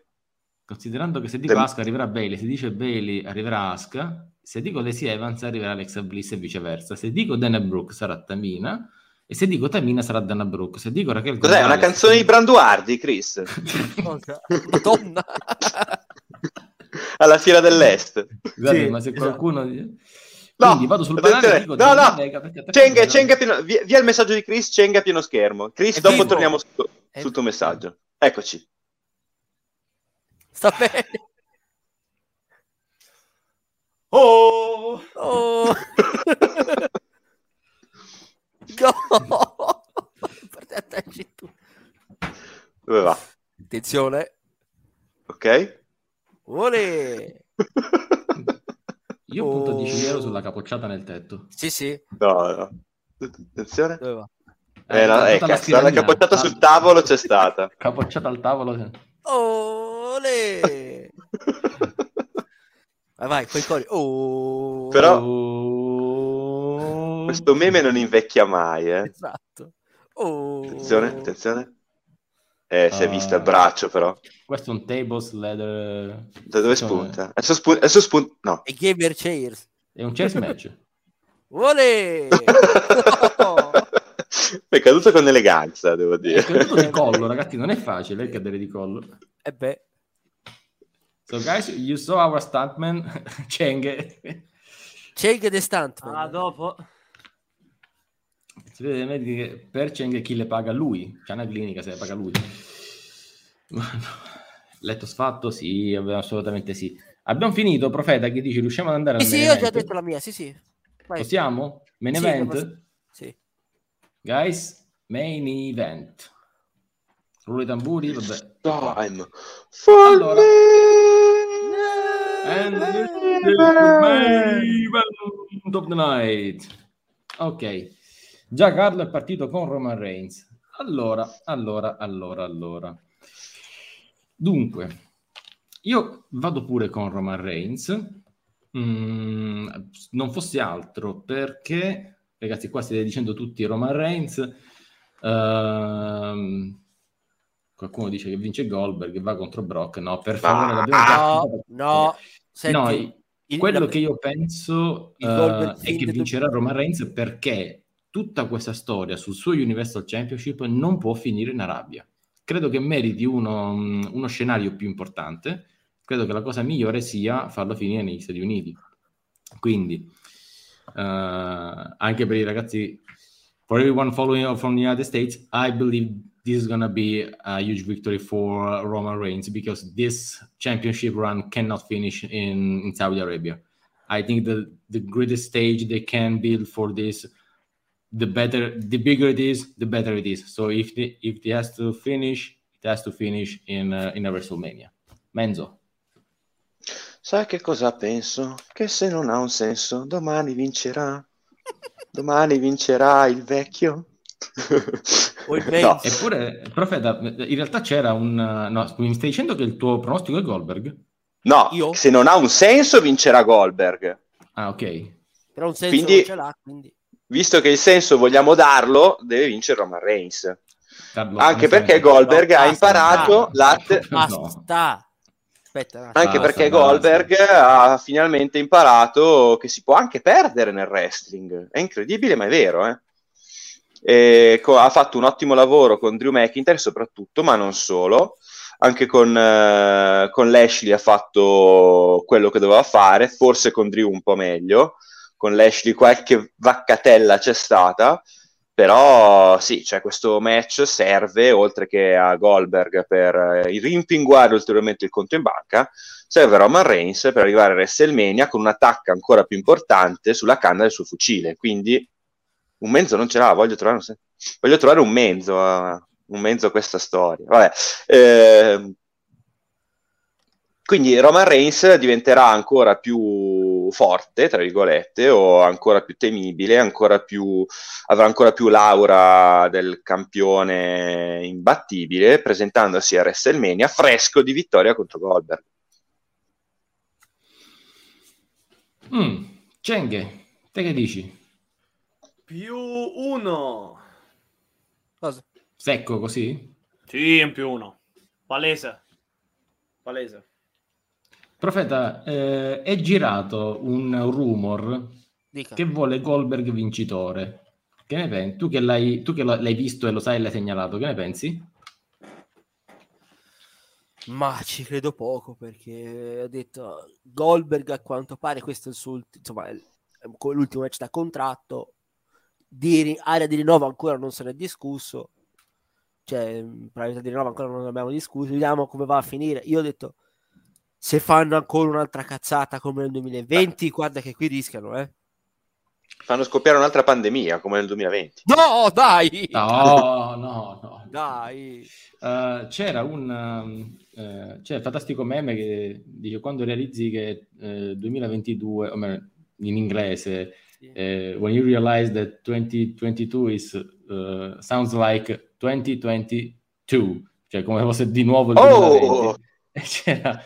Considerando che se dico Dem- Asuka arriverà Bailey, se dice Bailey arriverà Asuka, se dico Lacey Evans arriverà Alexa Bliss e viceversa. Se dico Dana Brooke sarà Tamina e se dico Tamina sarà Dana Brooke. Se dico Raquel cos'è? Una Gonzalez- canzone di Branduardi, Chris? Madonna. [laughs] Alla Fiera dell'Est. Scusate, Sì, ma se esatto. qualcuno... No, Quindi vado sul banale e dico No, no. Cenga, Cenga pieno... via, via il messaggio di Chris, Cenga a pieno schermo. Chris, È dopo vivo. torniamo sul, È sul tuo messaggio. Eccoci. Sta bene. Oh! Oh. [laughs] tu. Dove va? Attenzione. Ok? Ole. [laughs] Io punto Oh. 10 euro sulla capocciata nel tetto. Sì, sì. No, no. Attenzione. Dove va? Eh, la, eh, tutta la cazzo, la capocciata sul tavolo c'è stata. [laughs] Capocciata al tavolo. Ole. [laughs] Vai, vai, quei cori. Oh. Però- Oh. Questo meme non invecchia mai, eh. Esatto. Oh. Attenzione, attenzione. Eh, si è Ah. visto il braccio, però. Questo è un tables leather. Da dove Insomma, spunta? Adesso, spunta, adesso spunta... No. E gamer chairs. È un chess match. [laughs] Olè! [laughs] è caduto con eleganza, devo È dire. caduto di [laughs] collo, ragazzi, non è facile eh, cadere di collo. E beh, So guys, you saw our stuntman, Cheng. Cheng the Stuntman. Ah, dopo. Si vede vedi che per Cheng chi le paga lui, c'è una clinica se le paga lui. Ma no. Letto sfatto? Sì, assolutamente sì. Abbiamo finito, Profeta, che dici riusciamo ad andare Sì, al sì, main io ho già detto la mia, sì, sì. Vai. Possiamo? Main Sì, event? posso- Sì. Guys, main event. Rullo i tamburi, vabbè. Time for Allora. me. And the main event of the night. Ok, già Carlo è partito con Roman Reigns. Allora, allora, allora, allora. Dunque, io vado pure con Roman Reigns. Mm, non fosse altro perché, ragazzi, qua state dicendo tutti Roman Reigns. Ehm, qualcuno dice che vince Goldberg e va contro Brock. No, per favore, già No, no. Senti, No, il- quello la- che io penso il Goldberg è che vincerà Roman Reigns perché tutta questa storia sul suo Universal Championship non può finire in Arabia. Credo che meriti uno, uno scenario più importante. Credo che la cosa migliore sia farlo finire negli Stati Uniti. Quindi, eh, anche per i ragazzi, for everyone following from the United States, I believe this is going to be a huge victory for Roman Reigns because this championship run cannot finish in, in Saudi Arabia. I think the, the greatest stage they can build for this, the better, the bigger it is, the better it is. So if the, if it has to finish, it has to finish in, uh, in a WrestleMania. Menzo. Sai che cosa penso? Che se non ha un senso, domani vincerà. Domani vincerà il vecchio. O il [laughs] No. Eppure, Profeta, in realtà c'era un... No, mi stai dicendo che il tuo pronostico è Goldberg? No, Io? se non ha un senso vincerà Goldberg. Ah, ok. Però un senso Quindi- non ce l'ha, quindi. Visto che il senso vogliamo darlo, deve vincere Roman Reigns. Carlo, Anche come perché. Goldberg No, ha basta, imparato basta. l'arte... Basta. Aspetta. Anche Basta, perché basta. Goldberg ha finalmente imparato che si può anche perdere nel wrestling. È incredibile, ma è vero. Eh? E co- ha fatto un ottimo lavoro con Drew McIntyre, soprattutto, ma non solo. Anche con, eh, con Lashley ha fatto quello che doveva fare, forse con Drew un po' meglio. Con Lashley qualche vaccatella c'è stata. Però sì, cioè questo match serve, oltre che a Goldberg per eh, rimpinguare ulteriormente il conto in banca, serve a Roman Reigns per arrivare a WrestleMania con un'attacca ancora più importante sulla canna del suo fucile. Quindi un mezzo non ce l'ha, voglio trovare un, voglio trovare un mezzo a, un mezzo a questa storia. Vabbè, ehm, quindi Roman Reigns diventerà ancora più forte, tra virgolette, o ancora più temibile, ancora più, avrà ancora più l'aura del campione imbattibile, presentandosi a WrestleMania fresco di vittoria contro Goldberg. Mm, Cenghe, te che dici? Più uno. Cosa? Secco così? Sì, in più uno. Palese. Palese. Profeta, eh, è girato un rumor Dica. che vuole Goldberg vincitore. Che ne pensi? Tu che l'hai, tu che l'hai visto e lo sai e l'hai segnalato, che ne pensi? Ma ci credo poco perché ha detto Goldberg a quanto pare questo è il suo ulti- insomma l'ultimo match da contratto di ri- area di rinnovo ancora non se ne è discusso cioè mh, probabilità di rinnovo ancora non abbiamo discusso vediamo come va a finire io ho detto se fanno ancora un'altra cazzata come nel 2020 guarda che qui rischiano eh Fanno scoppiare un'altra pandemia come nel 2020. no dai No, [laughs] no, no. dai Eh, c'era un um, eh, c'è il fantastico meme che dice quando realizzi che eh, 2022, o meglio, in inglese, eh, when you realize that 2022 is sounds like 2022, cioè come fosse di nuovo il Oh! 2020. E c'era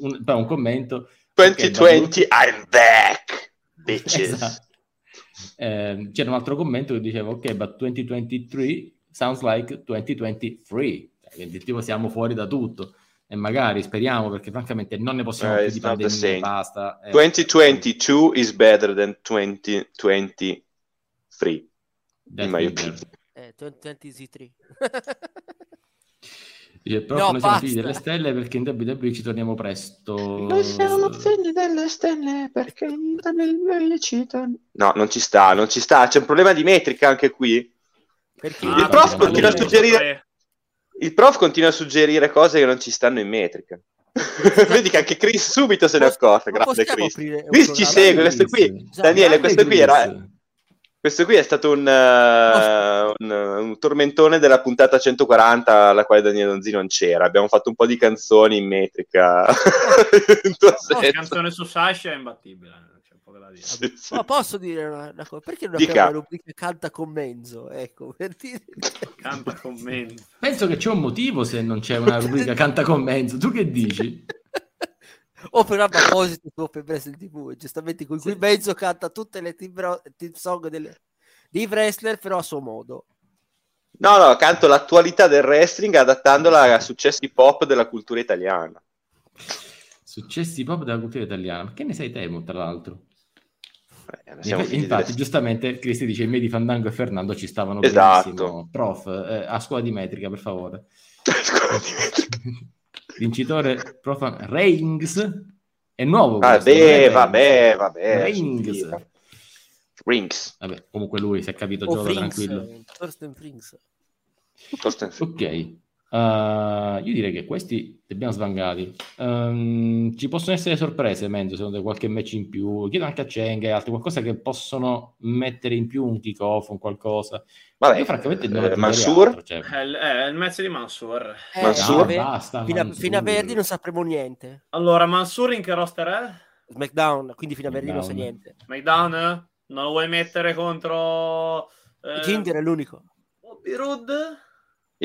un, poi un commento 2020, I'm back, bitches. Esatto. Eh, c'era un altro commento che diceva ok, but 2023 sounds like 2023 Cioè, quindi tipo siamo fuori da tutto e magari speriamo perché francamente non ne possiamo Eh, più it's di pandemia basta eh. 2022 is better than 2023, That's in my opinion. Eh, 2023. [laughs] Dice, però No, noi siamo figli delle stelle perché in WWE ci torniamo presto figli delle stelle perché No, non ci sta, non ci sta. C'è un problema di metrica anche qui. Perché Il io- prof continua a suggerire- Il prof continua a suggerire cose che non ci stanno in metrica. [laughs] Vedi che anche Chris subito se ne è Grande possiamo Chris. Chris ci segue, questo qui. Daniele, questo qui era-. Questo qui è stato un, eh, un, un tormentone della puntata 140 alla quale Daniele Donzi non c'era. Abbiamo fatto un po' di canzoni in metrica. [laughs] In La canzone su Sasha è imbattibile, dire. Sì, sì. Ma posso dire una, una cosa? Perché non abbiamo la rubrica canta con Menzo? Ecco, per dire... [laughs] Canta commenti. penso che c'è un motivo se non c'è una rubrica [laughs] canta con Menzo tu che dici? O programma apposito su Open Wrestling TV, giustamente con cui Menzo canta tutte le team, ro- team song delle, dei wrestler, però a suo modo. No, no, canto l'attualità del wrestling adattandola a successi pop della cultura italiana. Successi pop della cultura italiana. Ma che ne sei temo, tra l'altro? Eh, Infatti, delle- giustamente, Cristi dice: i miei di Fandango e Fernando ci stavano Esatto. benissimo. Prof, eh, a scuola di metrica, per favore. [laughs] [laughs] Vincitore, prof, Reigns. È nuovo. Ah, questo, Vabbè, vabbè, vabbè. Reigns. Rings. Vabbè, comunque lui si è capito, O gioca Frings, tranquillo. Thorsten Frings. Torsten Frings. Ok, Uh, io direi che questi li abbiamo svangati. Um, ci possono essere sorprese, Menzo, secondo te qualche match in più? Chiedo anche a Cheng e altri, qualcosa che possono mettere in più un kick-off, un qualcosa. Vabbè, Io francamente non eh, Mansur? altro, cioè. È il, è il match di Mansur. Eh, Mansur? fino a Ah, Ver- basta, fino, a, Mansur. fino a Verdi non sapremo niente. Allora, Mansur in che roster è? SmackDown, quindi fino a Verdi non sa niente. SmackDown? Non lo vuoi mettere contro... Eh, Ginger è l'unico. Bobby Roode?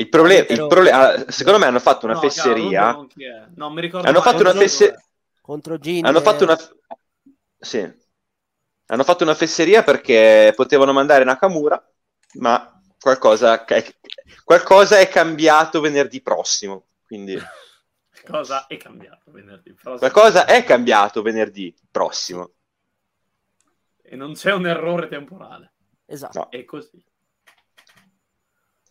Il problema, Però- il problema, secondo me hanno fatto una No, fesseria. Roode non. No, mi ricordo Hanno fatto una non so fesse- dov'è. Contro Ginger. Hanno fatto una sì. Hanno fatto una fesseria perché potevano mandare Nakamura, ma qualcosa è, qualcosa è cambiato venerdì prossimo. Quindi [laughs] Cosa è cambiato venerdì prossimo? qualcosa è cambiato venerdì prossimo. E non c'è un errore temporale. Esatto. No. È così.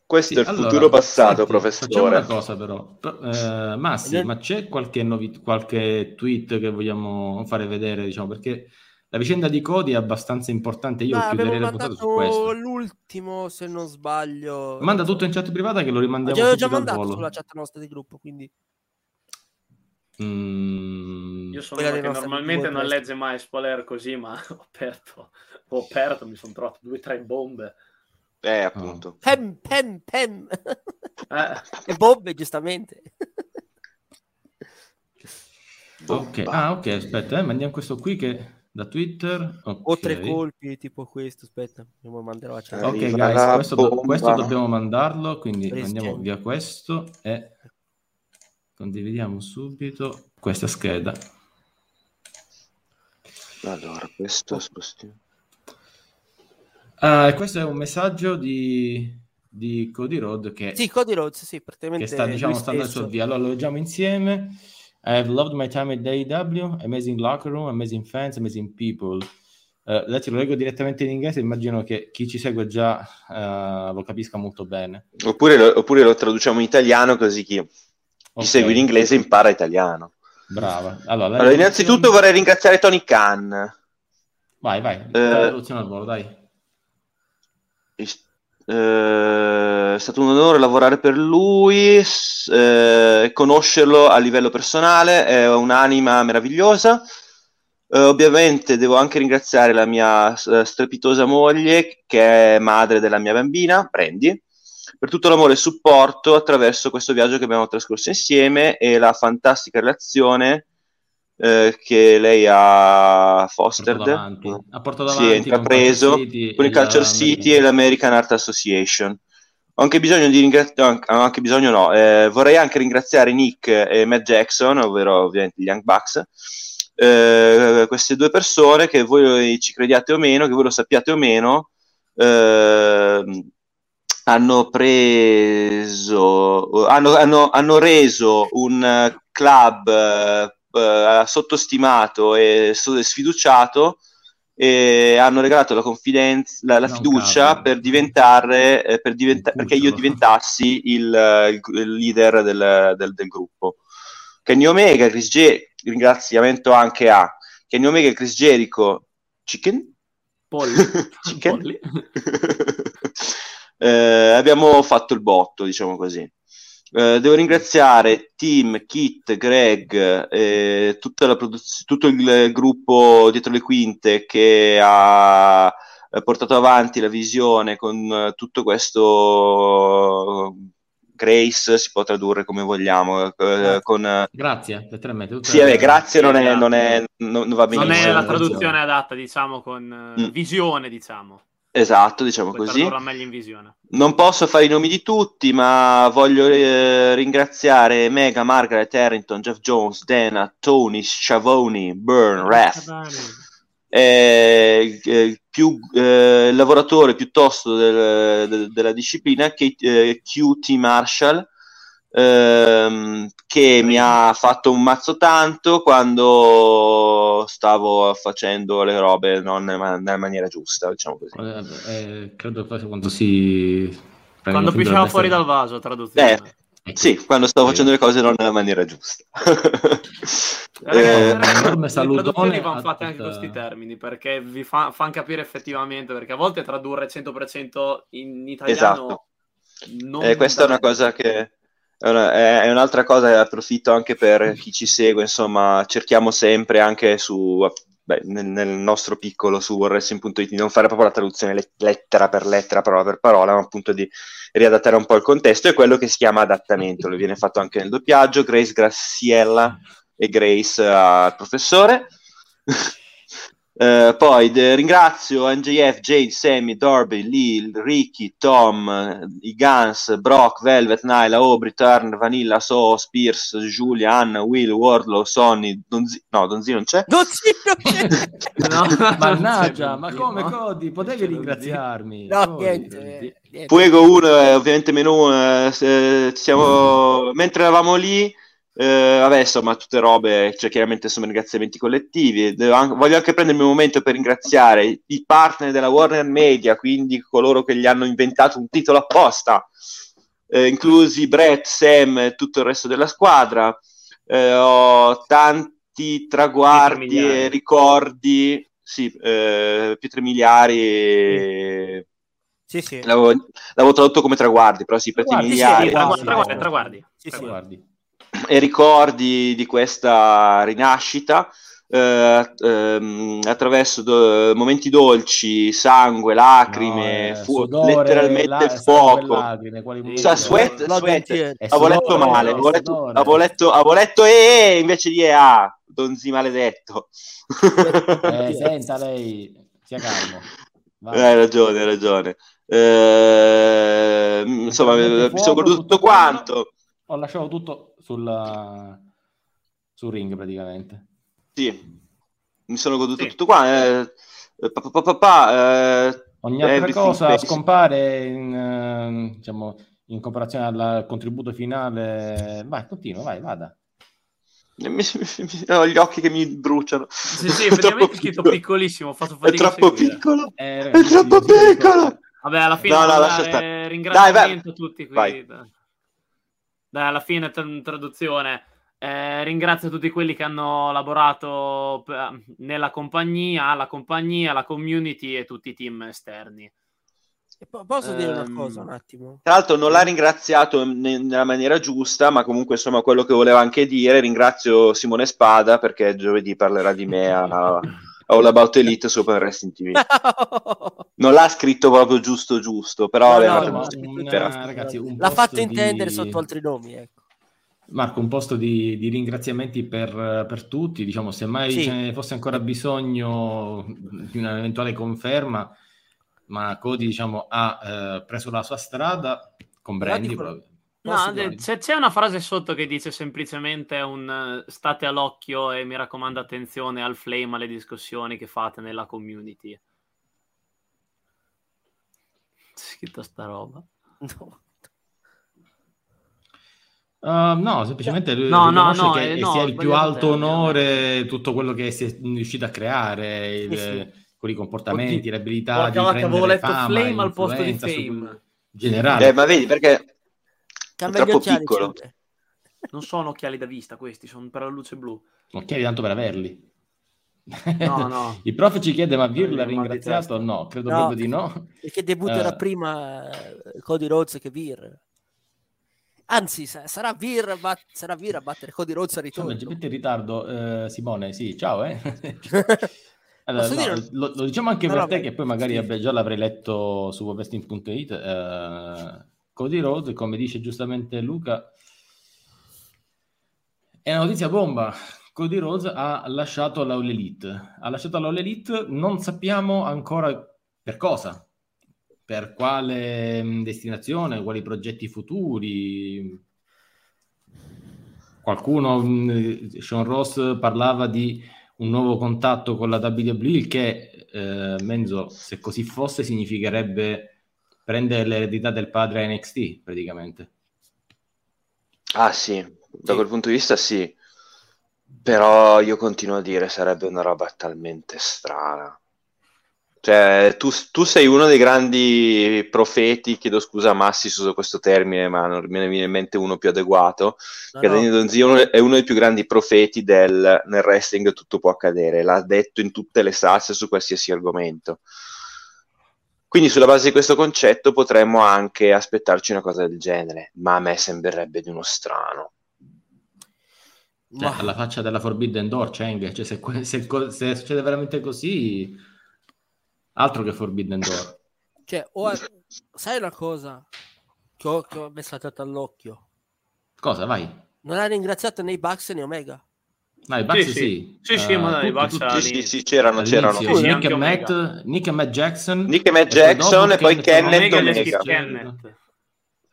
Questo Sì, è il allora, futuro passato, senti, Facciamo una professore. cosa però. Eh, Massi, ma c'è qualche, novi- qualche tweet che vogliamo fare vedere, diciamo, perché la vicenda di Cody è abbastanza importante. Io Ma chiuderei avevo la puntata su questo. l'ultimo, se non sbaglio. Manda tutto in chat privata che lo rimandiamo Avevo già mandato volo. sulla chat nostra di gruppo, quindi Mm, Io sono Quella uno che normalmente non legge mai spoiler così, ma [laughs] ho aperto, ho aperto, mi sono trovato due o tre bombe. Eh, appunto. Pem, pem, pem. Eh, e bombe, giustamente. ok, ah, ok, aspetta, eh, mandiamo questo qui che da Twitter. ok. O tre colpi, tipo questo. Aspetta, lo manderò a chat. Ok, guys, questo, do- questo dobbiamo mandarlo, quindi Rischiamo. mandiamo via questo e condividiamo subito questa scheda. Allora, questo spostiamo. Ah, questo è un messaggio di, di Cody Road che, Sì, Cody Rhodes, sì, praticamente che sta, diciamo, lui sta andando stesso. sul via. Allora lo leggiamo insieme. I have loved my time at AEW, amazing locker room, amazing fans, amazing people. Eh, adesso lo leggo direttamente in inglese, immagino che chi ci segue già eh, lo capisca molto bene. Oppure lo, oppure lo traduciamo in italiano così chi, chi Ok, segue in inglese impara italiano. Brava. Allora, Allora, innanzitutto vorrei ringraziare Tony Khan. Vai, vai, Eh, traduzione al volo, dai. Eh, è stato un onore lavorare per lui, eh, conoscerlo a livello personale, è un'anima meravigliosa. Eh, ovviamente devo anche ringraziare la mia eh, strepitosa moglie, che è madre della mia bambina, Brandy, per tutto l'amore e il supporto attraverso questo viaggio che abbiamo trascorso insieme e la fantastica relazione eh, che lei ha fostered. Portato avanti. Ha portato Sì, avanti è intrapreso con il Culture City e l'American Art Association. Ho anche bisogno di ringraziare, anche bisogno no, eh, vorrei anche ringraziare Nick e Matt Jackson, ovvero ovviamente gli Young Bucks, eh, queste due persone che voi ci crediate o meno, che voi lo sappiate o meno, eh, hanno preso, hanno, hanno, hanno reso un eh, club eh, eh, sottostimato e sfiduciato e hanno regalato la confidenza, la, la no, fiducia caso. per diventare, eh, per diventa- perché io diventassi il, il, il leader del, del, del, gruppo. Kenny Omega, Chris J, ringraziamento anche a Kenny Omega e Chris Jericho, Chicken? Polli. [laughs] Chicken? Polli. eh, abbiamo fatto il botto, diciamo così. Eh, devo ringraziare Tim, Kit, Greg, eh, produz- tutto il gruppo dietro le quinte che ha eh, portato avanti la visione con eh, tutto questo Grace si può tradurre come vogliamo. Eh, con, grazie, letteralmente. Sì, vabbè, grazie non, è, non, è, non, non va benissimo. Non è la traduzione adatta, diciamo, con mm. visione, diciamo. Esatto, diciamo Puoi così. meglio in visione. Non posso fare i nomi di tutti, ma voglio eh, ringraziare Mega, Margaret, Harrington, Jeff Jones, Dana, Tony, Sciavoni, Byrne, Rath. Eh, eh, più eh, lavoratore piuttosto del, del, della disciplina che eh, QT Marshall ehm, che mi ha fatto un mazzo tanto quando stavo facendo le robe non nella maniera giusta, diciamo così. Eh, eh credo che quando si... Quando pisciava fuori dal vaso, traduzione. Eh, sì, quando stavo facendo le cose non nella maniera giusta. [laughs] eh, eh, le traduzioni vanno fatte anche con questi termini perché vi fa, fanno capire effettivamente perché a volte tradurre 100% in italiano esatto. eh, questa è una cosa che è, una, è, un'altra cosa che approfitto anche per chi ci segue, insomma, cerchiamo sempre anche su, beh, nel, nel, nostro piccolo su wrestling.it di non fare proprio la traduzione lettera per lettera, parola per parola, ma appunto di riadattare un po' il contesto, è quello che si chiama adattamento, lo viene fatto anche nel doppiaggio, Grace Graciella e Grace al professore. Uh, poi de- ringrazio NJF, Jade, Sammy, Darby, Lee, Ricky, Tom, i Guns, Brock, Velvet, Nyla, Aubrey, Turn, Vanilla, So, Spears, Giulia, Anna, Will, Wardlow, Sonny, Donzi- no, Donzi non c'è. Donzi non c'è! [laughs] no, [laughs] mannaggia, ma come Cody? Potevi ringraziarmi? No, Cody, niente, niente. Fuego 1 è ovviamente meno eh, siamo... mentre eravamo lì eh, vabbè, insomma, tutte robe, cioè chiaramente sono ringraziamenti collettivi. Devo, voglio anche prendermi un momento per ringraziare i partner della Warner Media, quindi coloro che gli hanno inventato un titolo apposta, eh, inclusi Brett, Sam e tutto il resto della squadra. Eh, ho tanti traguardi e ricordi, sì, eh, più tre miliari. Sì, sì. L'avevo, l'avevo, tradotto come traguardi, però sì, per tre miliari. Sì, traguardi, traguardi, traguardi. Sì, traguardi e ricordi di questa rinascita eh, ehm, attraverso do- momenti dolci, sangue, lacrime, no, eh, fu- sudore, letteralmente la- fuoco. Lacrime, cioè, sweat, sweat. avevo letto male, avevo letto, avevo letto, avevo letto e invece di EA, donzi maledetto. eh, senta lei, sia calmo. Vai. Hai ragione, hai ragione. Eh, insomma, mi sono goduto tutto quanto. Ho lasciato tutto sulla, sul ring praticamente. Sì, mi sono goduto sì. tutto qua. Eh, pa, pa, pa, eh, Ogni altra cosa face. scompare in, eh, diciamo, in comparazione al contributo finale. Vai, continua, vai, vada. Mi, mi, mi, ho gli occhi che mi bruciano. Sì, sì, effettivamente è scritto [laughs] piccolissimo. Ho fatto fatica è troppo piccolo. Eh, è troppo piccolo. Vabbè, alla fine no, no, lascia stare. ringraziamento a tutti qui. Vai. Dai, alla fine, t- traduzione. Eh, ringrazio tutti quelli che hanno lavorato p- nella compagnia, alla compagnia, la community e tutti i team esterni. Po- posso dire una cosa un attimo? Tra l'altro non l'ha ringraziato nella maniera giusta, ma comunque insomma quello che voleva anche dire, ringrazio Simone Spada perché giovedì parlerà di me a, All About Elite su Open Wrestling TV. non l'ha scritto proprio giusto giusto, però no, no, una, ragazzi, l'ha fatto intendere sotto altri nomi, ecco. Marco, un posto di, di ringraziamenti per, per, tutti, diciamo, se mai sì. ce ne fosse ancora bisogno di un'eventuale conferma, ma Cody diciamo, ha eh, preso la sua strada con Brandy. No, c'è, c'è, una frase sotto che dice semplicemente un state all'occhio e mi raccomando attenzione al flame, alle discussioni che fate nella community. C'è scritto sta roba. [laughs] No. Uh, no, semplicemente lui No, no, no, che eh, no, sia il più alto termine, onore tutto quello che si è riuscito a creare, il- Sì, con i comportamenti, Oddio, le abilità Porca di vacca, avevo prendere letto fama, Flame al posto di su- Fame. generale. Eh, ma vedi, perché Cambia gli troppo occhiali, piccolo. sempre. Non sono occhiali da vista questi, sono per la luce blu. Ok, tanto per averli. No, [laughs] no. Il prof ci chiede, ma Vir l'ha ringraziato? No, credo No. proprio di no. Perché debutterà Eh. prima eh, Cody Rhodes che Vir. Anzi, sa- sarà Vir, a bat- sarà Vir a battere Cody Rhodes a Sono ritorno. leggermente in ritardo, eh, Simone. Sì, ciao. Eh. [laughs] Allora, no, dire- lo, lo diciamo anche No, per no, te, vai. che poi magari Sì. vabbè, già l'avrei letto su wrestling.it. Eh, Cody Rhodes, come dice giustamente Luca, è una notizia bomba. Cody Rhodes ha lasciato l'All Elite. Ha lasciato l'All Elite, non sappiamo ancora per cosa, per quale mh, destinazione, quali progetti futuri. Qualcuno, mh, Sean Ross, parlava di un nuovo contatto con la WWE, che, eh, Menzo, se così fosse, significherebbe prendere l'eredità del padre a NXT, praticamente. Ah sì, da Sì. quel punto di vista sì, però io continuo a dire sarebbe una roba talmente strana. Cioè, tu, tu sei uno dei grandi profeti, chiedo scusa a Massi su questo termine, ma non me ne viene in mente uno più adeguato, No, che no. Daniel Donzio è uno- è uno dei più grandi profeti del nel wrestling tutto può accadere, l'ha detto in tutte le salse su qualsiasi argomento. Quindi sulla base di questo concetto potremmo anche aspettarci una cosa del genere, ma a me sembrerebbe di uno strano. Cioè, alla faccia della Forbidden Door, Cheng, cioè, se, se se succede veramente così, altro che Forbidden Door. [laughs] Cioè, o- sai una cosa che ho, che ho messo all'occhio? Cosa, vai? Non ha ringraziato né i Bucks né Omega. No, i Bucks Sì, sì. sì. Sì, sì, Eh, ma i tutti- Bucks tutti- Ah, Sì, sì, sì, c'erano, c'erano. all'inizio, Sì, Nick, e. Matt, Nick e Matt Jackson. Nick e Matt poi Jackson e poi Kenneth Omega e. Kenneth.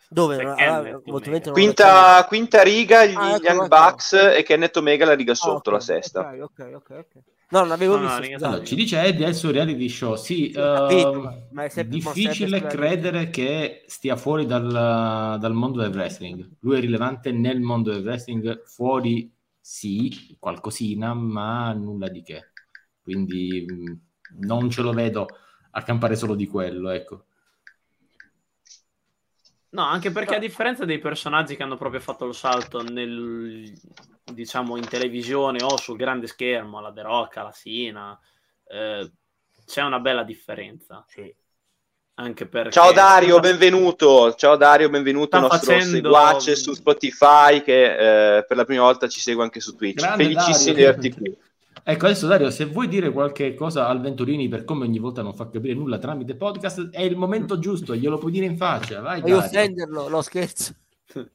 Dove? Kenneth, ah, Omega. non Quinta, quinta riga, gli Ah, ecco, Young ecco. Bucks e Kenneth Omega la riga Ah, sotto, ok, la sesta. Ok, ok, ok. No, non avevo No, no, visto. scusate. Allora, ci dice Eddie al suo reality show. Sì, Sì, ehm, ma- è sempre- ma difficile credere che stia fuori dal, dal mondo del wrestling. Lui è rilevante nel mondo del wrestling, fuori sì, qualcosina, ma nulla di che. Quindi mh, non ce lo vedo a campare solo di quello, ecco. No, anche perché a differenza dei personaggi che hanno proprio fatto lo salto nel, diciamo, in televisione o sul grande schermo, alla The Rock, alla Sina, eh, c'è una bella differenza. Sì. Anche perché... Ciao Dario, benvenuto. Ciao Dario, benvenuto, Sta nostro facendo- seguace su Spotify che eh, per la prima volta ci segue anche su Twitch. Grande Felicissimi di averti qui. [laughs] Ecco, adesso Dario, se vuoi dire qualche cosa al Venturini per come ogni volta non fa capire nulla tramite podcast, è il momento giusto, glielo puoi dire in faccia. Vai, Voglio Dario. offenderlo, no scherzo.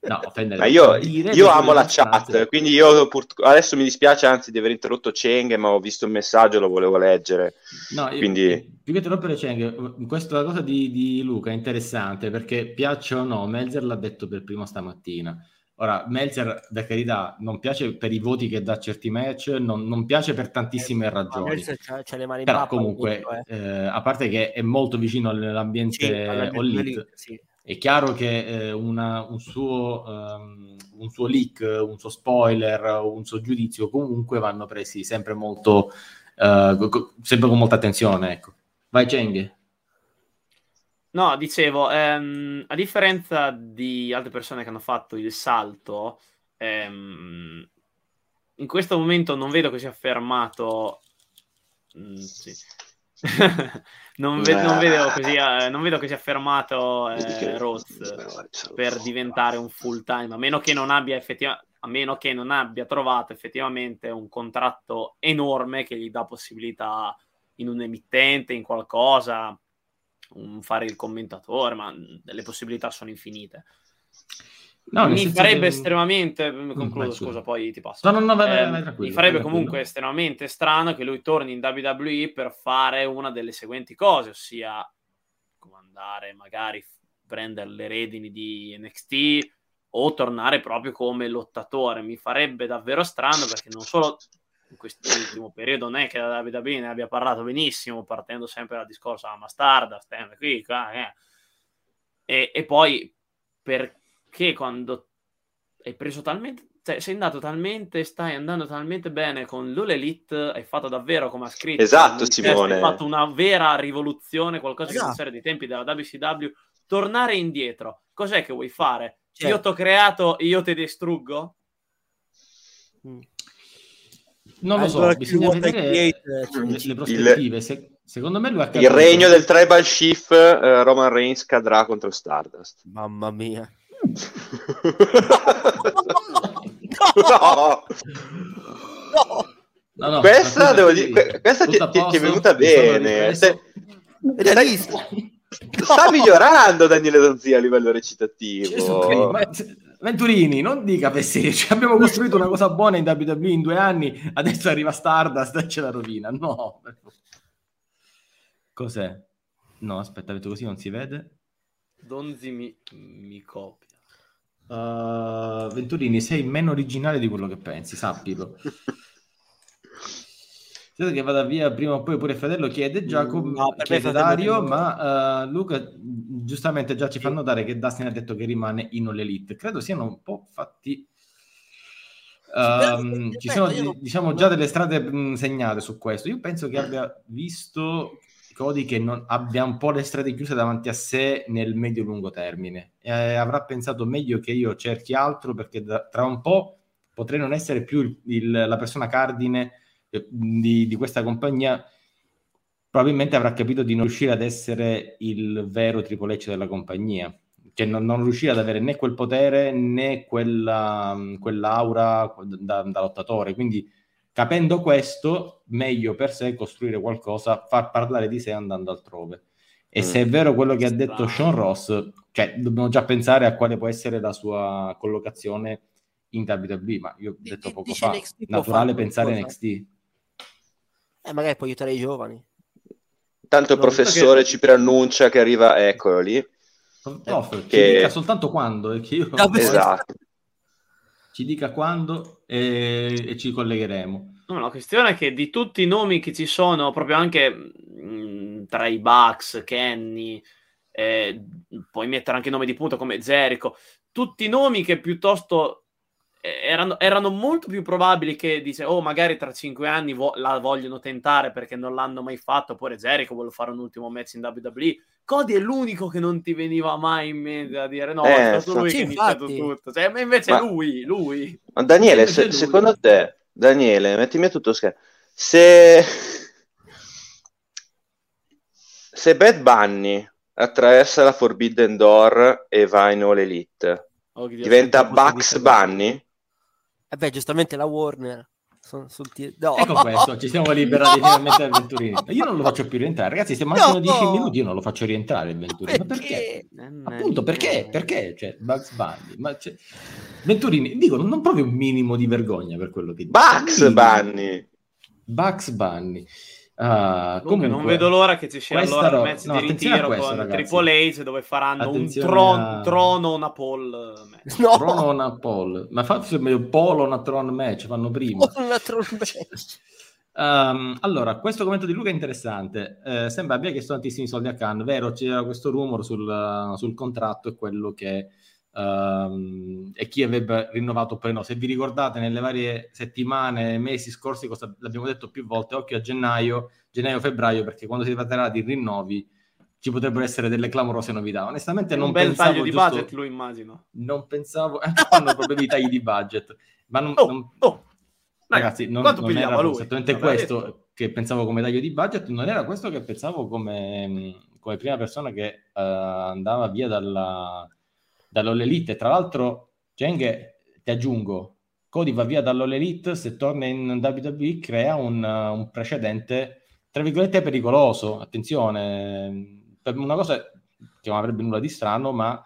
No, offendere. Ma io, Dire io amo la stronzate. chat, quindi io pur- adesso mi dispiace anzi di aver interrotto Cheng, ma ho visto il messaggio e lo volevo leggere. No, io- Quindi- più che interrompere Cheng, questa cosa di, di Luca è interessante perché piace o no, Melzer l'ha detto per primo stamattina. Ora, Melzer, da carità, non piace per i voti che dà certi match, non, non piace per tantissime ragioni. Adesso c'ha, c'ha le mani in Però comunque, detto, eh. eh, a parte che è molto vicino all'ambiente Sì, alla È chiaro che eh, una- un, suo, ehm, un suo leak, un suo spoiler, un suo giudizio comunque vanno presi sempre molto, co- co- sempre con molta attenzione. Ecco. Vai Cheng. No, dicevo, ehm, a differenza di altre persone che hanno fatto il salto, ehm, in questo momento non vedo che sia fermato. Mm, sì. Non, ve- non vedo così, eh, non vedo che sia fermato eh, Rhodes per diventare un full time, a meno che non abbia effettivamente. A meno che non abbia trovato effettivamente un contratto enorme che gli dà possibilità in un emittente, in qualcosa, un fare il commentatore, ma le possibilità sono infinite. No, mi farebbe che- estremamente, vai, concludo, scusa. scusa, poi ti passo. No, no, no, vai, vai, Ehm, vai, tranquillo, mi farebbe vai, comunque estremamente strano che lui torni in WWE per fare una delle seguenti cose, ossia comandare, magari prendere le redini di NXT o tornare proprio come lottatore. Mi farebbe davvero strano perché non solo in quest'ultimo periodo non è che la WWE ne abbia parlato benissimo, partendo sempre dal discorso a Mastarda, Stem, qui, qua, eh. E, e poi perché quando hai preso talmente cioè, sei andato talmente, stai andando talmente bene con l'All Elite, hai fatto davvero come ha scritto. Esatto, Simone. Hai fatto una vera rivoluzione, qualcosa Esatto. che essere dei tempi della WCW. Tornare indietro, cos'è che vuoi fare? Certo. Io ti ho creato, io ti distruggo? Non lo so, Allora, bisogna vedere create, cioè, le, prospettive. Se- secondo me lui ha Il regno del tribal chief eh, Roman Reigns cadrà contro Stardust. Mamma mia. No, No! No, no, questa, devo dire, que- questa ti, ti- ti è venuta bene. Se- Realista. sta migliorando Daniele Donzia a livello recitativo. Venturini, non dica fesseggio. [laughs] Abbiamo costruito una cosa buona in WWE in due anni, adesso arriva Stardust e ce la rovina. No. Cos'è? No, aspetta, detto così non si vede. Donzi mi, mi copia. Uh, Venturini, sei meno originale di quello che pensi, sappilo. [laughs] Credo che vada via prima o poi pure fratello chiede Giacomo, No, chiede Dario, ma uh, Luca giustamente già ci fa notare che Dustin ha detto che rimane in All Elite. Credo siano un po' fatti... ripeto, ci sono diciamo già delle strade mh, segnate su questo. Io penso che abbia visto Cody che non abbia un po' le strade chiuse davanti a sé nel medio-lungo termine. E avrà pensato meglio che io cerchi altro perché da- tra un po' potrei non essere più il- il- la persona cardine eh, di, di questa compagnia. Probabilmente avrà capito di non riuscire ad essere il vero Triple H della compagnia. Cioè non, non riuscire ad avere né quel potere né quella, quell'aura da, da lottatore. Quindi capendo questo, meglio per sé costruire qualcosa, far parlare di sé andando altrove. E Mm. se è vero quello che ha detto. Sean Ross, cioè dobbiamo già pensare a quale può essere la sua collocazione in WWE, ma io ho detto di- poco fa, NXT naturale pensare qualcosa. NXT. Eh, magari può aiutare i giovani. Tanto il No, professore che- ci preannuncia che arriva, eccolo lì. No, ci che- dica soltanto quando, e che io Esatto. Ci dica quando e, e ci collegheremo. No, la questione è che di tutti i nomi che ci sono, proprio anche mh, tra i Bucks, Kenny, eh, puoi mettere anche nomi di punta come Jericho, tutti nomi che piuttosto erano, erano molto più probabili che dice, oh, magari tra cinque anni vo- la vogliono tentare perché non l'hanno mai fatto, oppure Jericho vuole fare un ultimo match in WWE. Cody è l'unico che non ti veniva mai in mente a dire no, Eh, è stato lui sì, che ha iniziato tutto. Cioè, ma invece Ma- lui, lui. Ma Daniele, se- lui- secondo te, Daniele, mettimi a tutto scherzo. Se... se Bad Bunny attraversa la Forbidden Door e va in All Elite, Oh, diventa Bugs Bunny? Eh beh, giustamente la Warner. Sono sul ti- no. Ecco questo, ci siamo liberati [laughs] finalmente dal Venturini. Io non lo faccio più rientrare, ragazzi, se mancano No! 10 minuti io non lo faccio rientrare il Venturini. Ma perché? Perché? Appunto, perché? Perché? Cioè, Bugs Bunny. Ma c'è- Venturini, dico, non proprio un minimo di vergogna per quello che dico. Bugs. Bunny! Bugs Bunny. Ah, Comunque, non vedo l'ora che ci sia allora il roba- match no, di ritiro questo, con ragazzi. Triple H dove faranno un Attenzione tron- a- trono, una poll eh, match. [laughs] No, Trono una poll. Ma forse è meglio polo una tron match, fanno prima. una trombetta. Ehm, allora, questo commento di Luca è interessante. Eh, sembra abbia chiesto tantissimi soldi a Khan, vero? C'era questo rumore sul, sul contratto e quello che ehm, e chi avrebbe rinnovato poi no. Se vi ricordate, nelle varie settimane, mesi scorsi, cosa, l'abbiamo detto più volte, occhio a gennaio, gennaio-febbraio, perché quando si tratterà di rinnovi ci potrebbero essere delle clamorose novità. Onestamente non un bel pensavo taglio di giusto- budget lui immagino. non pensavo, anche qua hanno problemi di tagli di budget, ma non, Oh, non- oh. ragazzi, non, quanto non era lui? esattamente L'aveva questo detto. che pensavo come taglio di budget, non era questo che pensavo come, come prima persona che eh, andava via dalla, dall'All. Tra l'altro, Geng, ti aggiungo, Cody va via dall'All se torna in WWE crea un, uh, un precedente, tra virgolette, pericoloso. Attenzione, per una cosa che non avrebbe nulla di strano, ma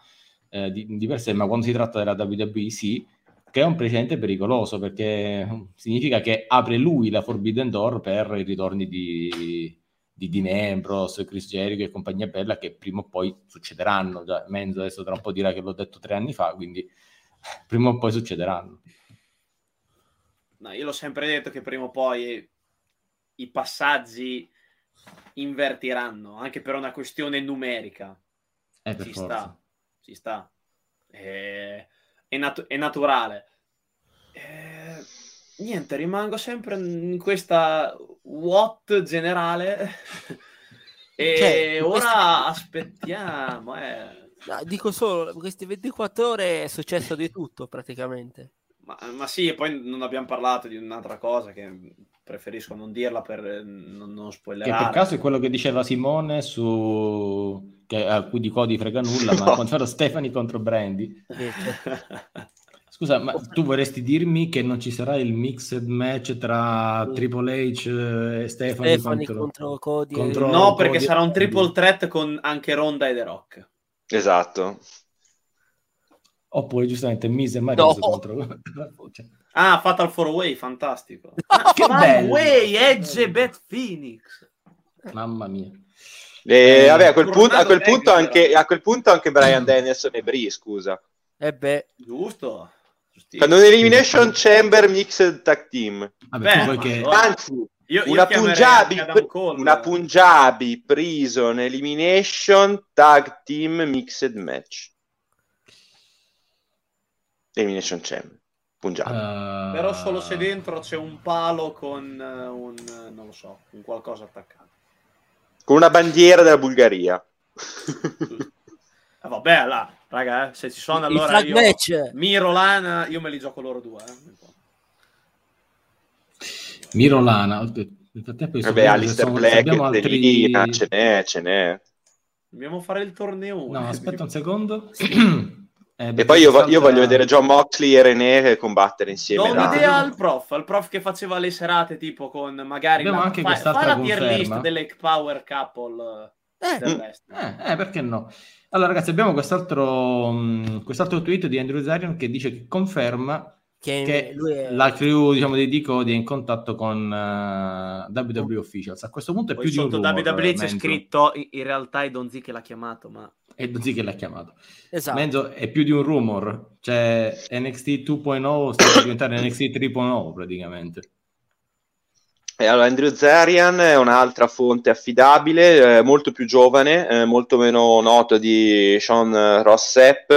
eh, di, di per sé, ma quando si tratta della WWE sì, crea un precedente pericoloso perché significa che apre lui la Forbidden Door per i ritorni di, di Dean Ambrose, Chris Jericho e compagnia bella che prima o poi succederanno. Già, Menzo adesso tra un po' dirà che l'ho detto tre anni fa, quindi [laughs] prima o poi succederanno. No, io l'ho sempre detto che prima o poi i passaggi invertiranno, anche per una questione numerica. Eh, forza. sta. ci sta. È, è, nat- è naturale. Niente, rimango sempre in questa what generale. [laughs] e Cioè, ora questi- aspettiamo. Eh. No, dico solo, queste 24 ore è successo di tutto praticamente. Ma, ma sì, e poi non abbiamo parlato di un'altra cosa che preferisco non dirla per eh, non, non Che spoilerare. per caso è quello che diceva Simone su che a cui di Codi frega nulla, ma No. quando era Stefani contro Brandy. [laughs] Eh, Scusa, ma tu vorresti dirmi che non ci sarà il mixed match tra Triple H e Stefani, Stefani contro... contro Cody. contro- no, perché Cody- sarà un triple threat con anche Ronda e The Rock. Esatto. Oppure giustamente Miz e Maryse No. contro... [laughs] Cioè, Ah, Fatal 4 Way, fantastico. [laughs] che Fatal bello! Way, Edge e Beth Phoenix. Mamma mia. E, Eh, vabbè, a quel, punto, a, quel punto anche, a quel punto anche Brian Danielson e Brie, scusa. Eh beh, Giusto. Un Elimination Chamber Mixed Tag Team. Vabbè, Beh, che... Anzi, Io- io una, Punjabi, una Punjabi Prison Elimination Tag Team Mixed Match. Elimination Chamber. Punjabi. eh, Però solo se dentro c'è un palo con eh, un, eh, non lo so, un qualcosa attaccato. Con una bandiera della Bulgaria. Eh, vabbè, là, raga, eh, se ci sono il allora flag io... match. Miro Lana, io me li gioco loro due. Eh. Miro Lana. Vabbè, Alistair sono- Black, abbiamo altri... Zelina, ce n'è, ce n'è. Dobbiamo fare il torneo. No, aspetta un secondo. [clears throat] Eh, E poi io, io voglio vedere John Moxley e René combattere insieme. Do là. un'idea al prof, al prof che faceva le serate tipo con magari Abbiamo la, anche fa, quest'altra fa la tier list delle power couple Eh, eh, Mm. Eh, perché no? Allora, ragazzi, abbiamo quest'altro, mh, quest'altro tweet di Andrew Zarian che dice che conferma che, che lui è... la crew diciamo, di D-Cody è in contatto con eh, WWE Officials. A questo punto è Poi più di un sotto rumor, WWE c'è scritto in, realtà è Don Z che l'ha chiamato, ma È Dozzi che l'ha chiamato. Esatto. Menzo è più di un rumor. Cioè NXT 2.0 sta per diventare NXT 3.0 praticamente. Allora, Andrew Zarian è un'altra fonte affidabile, eh, molto più giovane, eh, molto meno noto di Sean Ross Sapp,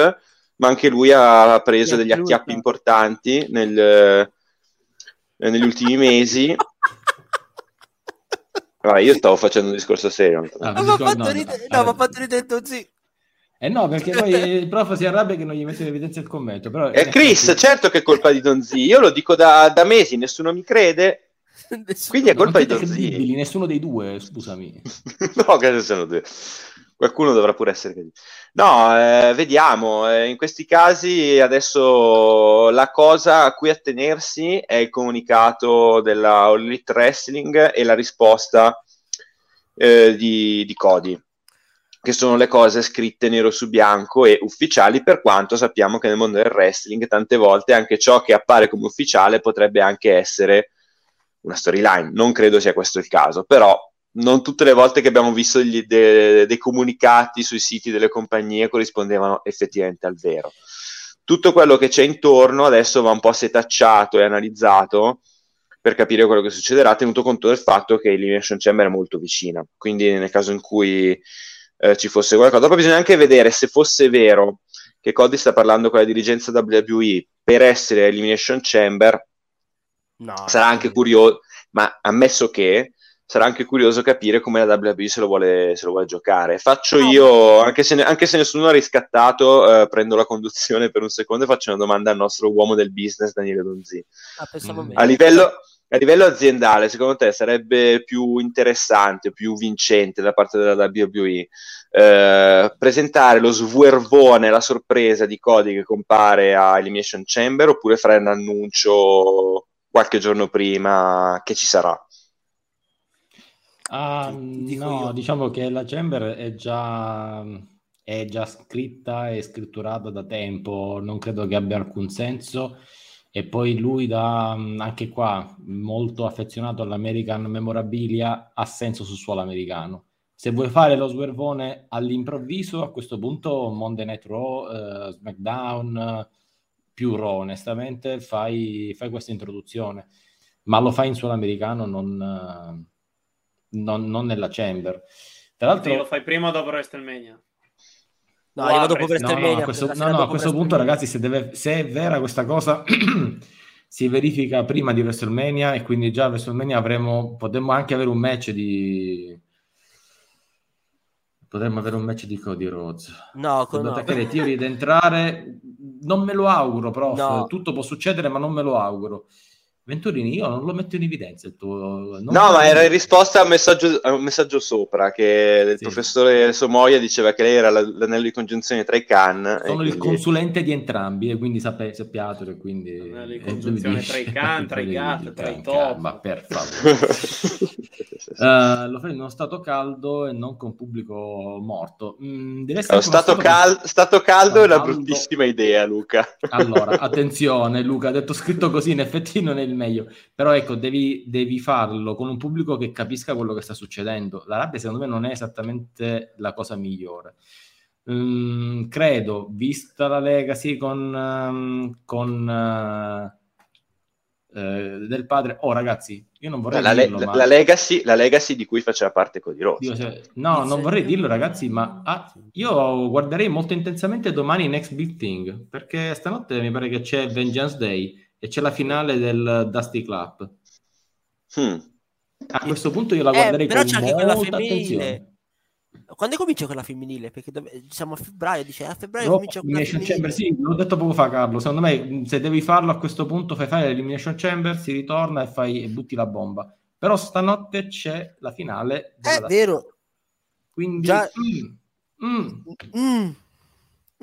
ma anche lui ha preso degli acchiappi importanti nel- eh, negli ultimi [laughs] mesi. Guarda, io stavo facendo un discorso serio. Ah, No, ma fatto ridere, no, no, eh, fatto ridere Dozzi. Eh no, perché poi il prof si arrabbia che non gli mette in evidenza il commento. Però E Chris, certo che è colpa di Don Z, io lo dico da, da mesi, nessuno mi crede, [laughs] quindi è colpa di siete Don credibili, Z. nessuno dei due, scusami. [laughs] no, che ne sono due. Qualcuno dovrà pure essere credibile. No, eh, vediamo. eh, in questi casi adesso la cosa a cui attenersi è il comunicato della All Elite Wrestling e la risposta eh, di, di Cody, che sono le cose scritte nero su bianco e ufficiali, per quanto sappiamo che nel mondo del wrestling tante volte anche ciò che appare come ufficiale potrebbe anche essere una storyline. Non credo sia questo il caso, però non tutte le volte che abbiamo visto gli- de- dei comunicati sui siti delle compagnie corrispondevano effettivamente al vero. Tutto quello che c'è intorno adesso va un po' setacciato e analizzato per capire quello che succederà, tenuto conto del fatto che l'Elimination Chamber è molto vicina. Quindi nel caso in cui eh, ci fosse qualcosa, poi bisogna anche vedere se fosse vero che Cody sta parlando con la dirigenza WWE per essere Elimination Chamber, No, sarà anche curioso, ma ammesso che sarà anche curioso capire come la WWE se lo vuole, se lo vuole giocare. Faccio No. io, anche se, ne- anche se nessuno ha riscattato, eh, prendo la conduzione per un secondo e faccio una domanda al nostro uomo del business, Daniele Donzi. Ah, Mm. A livello, a livello aziendale, secondo te sarebbe più interessante, più vincente da parte della WWE eh, presentare lo svuervone, la sorpresa di Cody che compare a Elimination Chamber oppure fare un annuncio qualche giorno prima che ci sarà? Ah, dico no, io. diciamo che la Chamber è già, è già scritta e scritturata da tempo, non credo che abbia alcun senso. E poi lui, da, anche qua, molto affezionato all'American Memorabilia, ha senso sul suolo americano. Se vuoi fare lo swervone all'improvviso, a questo punto Monday Night Raw, eh, SmackDown, più Raw, onestamente, fai, fai questa introduzione. Ma lo fai in suolo americano, non... non, non nella chamber. Tra Sì, lo l'altro, fai prima o dopo WrestleMania. No, arriva dopo Guarda, No, no, WrestleMania. a questo, no, no, a questo punto, WrestleMania. ragazzi, se, deve- se è vera questa cosa, [clears throat] si verifica prima di WrestleMania e quindi già a WrestleMania avremo, potremmo anche avere un match di. Potremmo avere un match di Cody Rhodes. No, con, Quando no. i tiri ed entrare, non me lo auguro, prof. No. Tutto può succedere, ma non me lo auguro. Venturini, io non lo metto in evidenza il tuo. non- No, ma era in risposta a un messaggio, a un messaggio sopra che il Sì. professore Somoia diceva che lei era la- l'anello di congiunzione tra i can. e Sono il quindi- consulente di entrambi e quindi sappe- sappiatelo. e Quindi, è di congiunzione [laughs] tra i can, tra i gat, tra i top. Ma per favore. [laughs] [laughs] Eh, lo fai in uno stato caldo e non con pubblico morto. Mm, deve essere stato, che- cal- stato caldo è una Caldo. bruttissima idea, Luca. Allora, [laughs] attenzione Luca, detto scritto così in effetti non è il meglio, però ecco, devi, devi farlo con un pubblico che capisca quello che sta succedendo. La rabbia secondo me non è esattamente la cosa migliore. Mm, credo, vista la legacy con, ehm, con eh, del padre, oh ragazzi, io non vorrei La, dirlo, la- ma... la legacy, la legacy di cui faceva parte Cody Rhodes. Dio, se- no, non vorrei dirlo, ragazzi, ma ah, io guarderei molto intensamente domani Next Big Thing perché stanotte mi pare che c'è Vengeance Day e c'è la finale del Dusty Club. Hmm. A questo punto io la Eh, guarderei però con c'è anche quella molta femminile. attenzione. Quando comincia quella femminile? Perché dove- siamo a febbraio, dice a febbraio Però comincia quella Elimination Chamber, femminile. sì, l'ho detto poco fa Carlo, secondo me se devi farlo a questo punto fai fare l'Elimination Chamber, si ritorna e, fai, e butti la bomba. Però stanotte c'è la finale È vero. Quindi Già- mm, mm, Mm.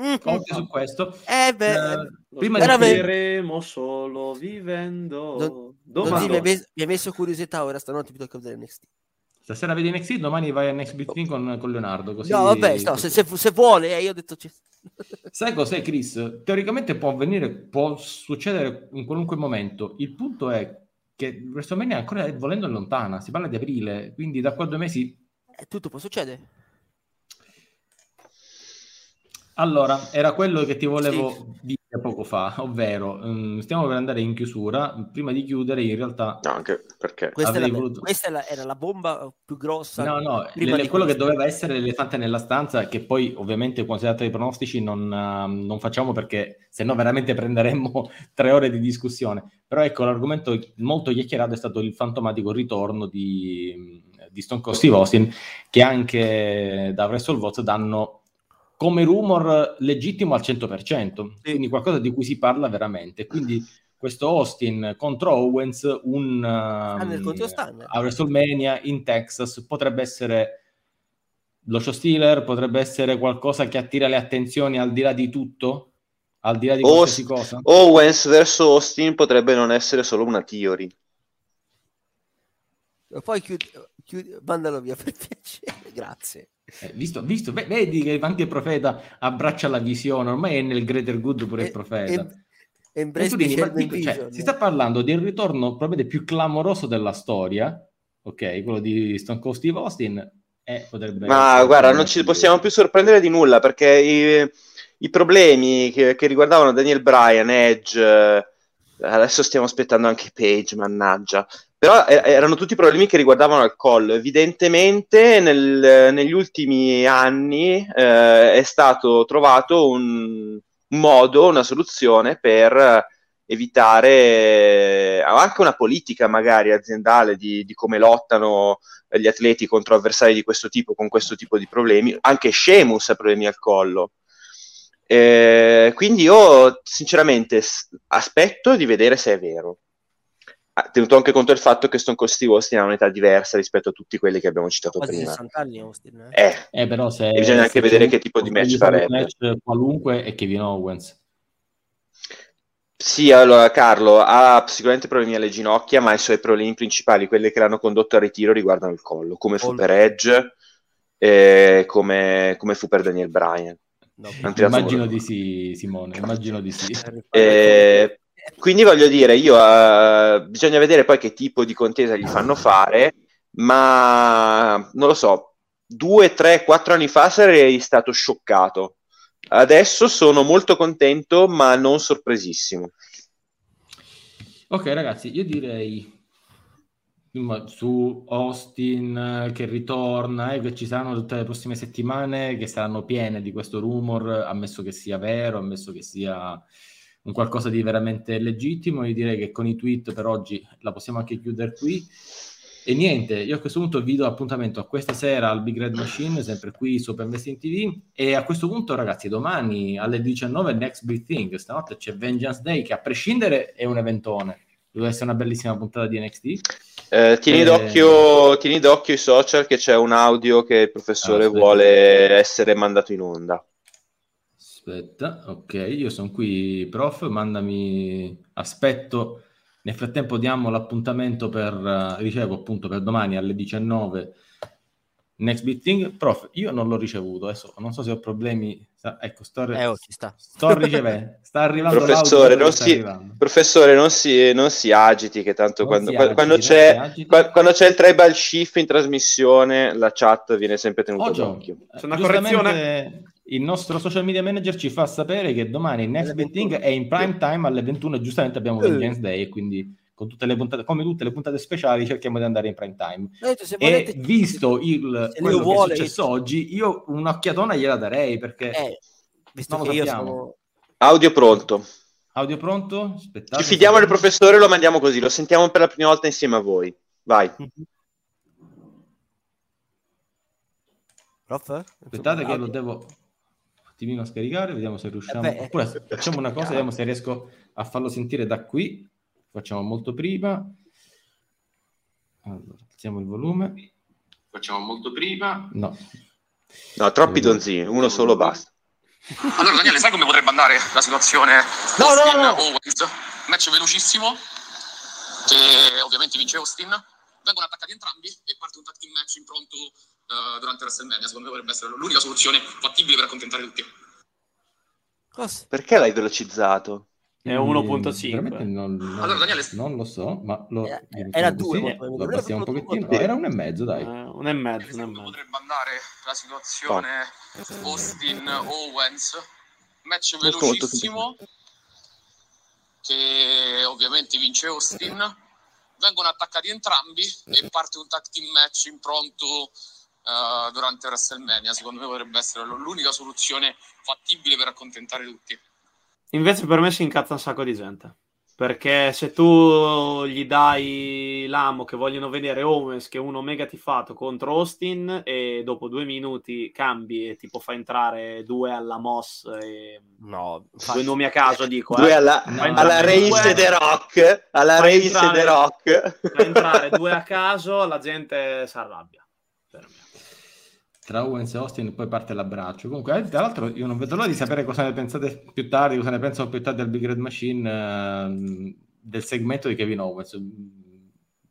Mm. occhio su questo. Eh beh, Eh, Lo prima di scopriremo solo vivendo. Domani. Donzi, mi, hai messo, mi hai messo curiosità ora stanotte mi tocca vedere NXT. Stasera vedi NXT, domani vai a Next Big con, con Leonardo. Così... No, vabbè, no, se, se- se vuole, eh, io ho detto... [laughs] Sai cos'è, Chris? Teoricamente può avvenire, può succedere in qualunque momento. Il punto è che WrestleMania ancora volendo è lontana, si parla di aprile, quindi da qua a due mesi... eh, tutto può succedere. Allora, era quello che ti volevo Sì. dire poco fa, ovvero mm, stiamo per andare in chiusura. Prima di chiudere, in realtà... No, anche perché... Questa, la, voluto- questa la- era la bomba più grossa. No, no, prima le- quello che doveva essere l'elefante nella stanza, che poi ovviamente quando si tratta di pronostici non, ehm, non facciamo perché se no veramente prenderemmo [laughs] tre ore di discussione. Però ecco, l'argomento molto chiacchierato è stato il fantomatico ritorno di, di Stone Cold Steve Austin, che anche da WrestleVotes danno come rumor legittimo al 100%, quindi qualcosa di cui si parla veramente. Quindi questo Austin contro Owens, un contro Stunner. a WrestleMania in Texas potrebbe essere lo show stealer, potrebbe essere qualcosa che attira le attenzioni al di là di tutto, al di là di qualsiasi cosa. Owens verso Austin potrebbe non essere solo una theory. Poi chiudi, chiudi- mandalo via per piacere, [laughs] grazie. Eh, visto, visto, ve- vedi che anche il profeta abbraccia la visione, ormai è nel greater good pure il E- profeta. e- Embrace Venturini, the ma Sherman dico, cioè, si sta parlando del ritorno probabilmente più clamoroso della storia, ok, quello di Stone Cold Steve Austin, e potrebbe Ma guarda, non ci possiamo più sorprendere di nulla perché i, i problemi che, che riguardavano Daniel Bryan, Edge, eh, adesso stiamo aspettando anche Page, mannaggia. Però eh, erano tutti problemi che riguardavano il collo. Evidentemente nel- negli ultimi anni eh, è stato trovato un, modo, una soluzione per evitare eh, anche una politica magari aziendale di, di come lottano gli atleti contro avversari di questo tipo con questo tipo di problemi. Anche Sheamus ha problemi al collo. Eh, quindi io sinceramente aspetto di vedere se è vero. Ah, tenuto anche conto del fatto che Stone Cold Steve Austin ha un'età diversa rispetto a tutti quelli che abbiamo citato Quasi prima. 60 anni Austin. eh. Eh, Eh, però se, E bisogna anche se vedere tu- che tipo di match farebbe. match qualunque è Kevin Owens. Sì, allora Carlo ha sicuramente problemi alle ginocchia, ma i suoi problemi principali, quelli che l'hanno condotto al ritiro, riguardano il collo, come fu Collo. per Edge e come, come fu per Daniel Bryan. No, Immagino di sì, Simone, immagino di sì. Eh, quindi voglio dire, io eh, bisogna vedere poi che tipo di contesa gli fanno fare, ma non lo so, due, tre, quattro anni fa sarei stato scioccato. Adesso sono molto contento, ma non sorpresissimo. Ok ragazzi, io direi su Austin eh, che ritorna e che ci saranno tutte le prossime settimane che saranno piene di questo rumor, ammesso che sia vero, ammesso che sia un qualcosa di veramente legittimo. Io direi che con i tweet per oggi la possiamo anche chiudere qui. E niente, io a questo punto vi do appuntamento a questa sera al Big Red Machine, sempre qui su Open Investing TV. E a questo punto, ragazzi, domani alle 19 Next Big Thing. Stanotte c'è Vengeance Day, che a prescindere è un eventone. Deve essere una bellissima puntata di NXT. Eh, tieni, Eh, d'occhio, tieni d'occhio i social che c'è un audio che il professore Ah, vuole essere mandato in onda. Aspetta, ok, io sono qui, prof, mandami, aspetto, nel frattempo diamo l'appuntamento per, eh, ricevo appunto per domani alle 19, next meeting, prof, io non l'ho ricevuto, adesso non so se ho problemi, sta- ecco, sto, Eh, oh, ci sta. sto ricevendo, [laughs] sta arrivando Professore, l'audio, non sta si- arrivando. Professore, non si, non si agiti, che tanto quando, agiti, quando c'è, quando c'è il tribal shift in trasmissione, la chat viene sempre tenuta Oggi, d'occhio. C'è una giustamente, il nostro social media manager ci fa sapere che domani Next Betting 21. è in prime time alle 21 e giustamente abbiamo Eh. Vengeance Day e quindi con tutte le puntate, come tutte le puntate speciali cerchiamo di andare in prime time. Detto, se E volete- visto il, se quello Leo che è vuole- successo oggi, io un'occhiatona gliela darei perché eh, visto che io sono... Audio pronto. audio pronto? Aspettate. Ci fidiamo del professore, lo mandiamo così, lo sentiamo per la prima volta insieme a voi. Vai. [laughs] Prof? Aspettate che lo devo attimino scaricare, vediamo se riusciamo. Eh. Oppure facciamo una cosa, vediamo se riesco a farlo sentire da qui. Facciamo molto prima. Allora, alziamo il volume. Facciamo molto prima. No. No, troppi donzini, uno solo basta. Allora, Daniele, sai come potrebbe andare la situazione No, no, Austin no. Owens? Match velocissimo, che ovviamente vince Austin. Vengono attaccati entrambi e parte un tag team match impronto eh, durante WrestleMania. Secondo me dovrebbe essere l'unica soluzione fattibile per accontentare tutti. Cosa? Perché l'hai velocizzato? È Mm, 1.5. veramente Non, non- Allora, Daniele- non lo so, ma lo, Era- lo era mettiamo due, così, molto- lo abbassiamo un pochettino. molto- No, era un e mezzo, dai. Eh, un e mezzo, un e Come mezzo. potrebbe andare la situazione Austin Owens? Match Molto, molto velocissimo, che ovviamente vince Austin. Vengono attaccati entrambi e parte un tag team match impronto eh, durante WrestleMania. Secondo me potrebbe essere l'unica soluzione fattibile per accontentare tutti. Invece per me si incazza un sacco di gente. Perché se tu gli dai l'amo che vogliono vedere Owens, che è uno mega tifato contro Austin, e dopo due minuti cambi e tipo fa entrare due alla Moss e No, due nomi a caso, dico, Due eh. alla, No, alla Race due- The Rock, alla Race entrare- The Rock. Fa entrare due a caso, la gente si arrabbia. Per me. Tra Owens e Austin poi parte l'abbraccio. Comunque, eh, tra l'altro, io non vedo l'ora di sapere cosa ne pensate più tardi, cosa ne pensano più tardi al Big Red Machine ehm, del segmento di Kevin Owens. Mm,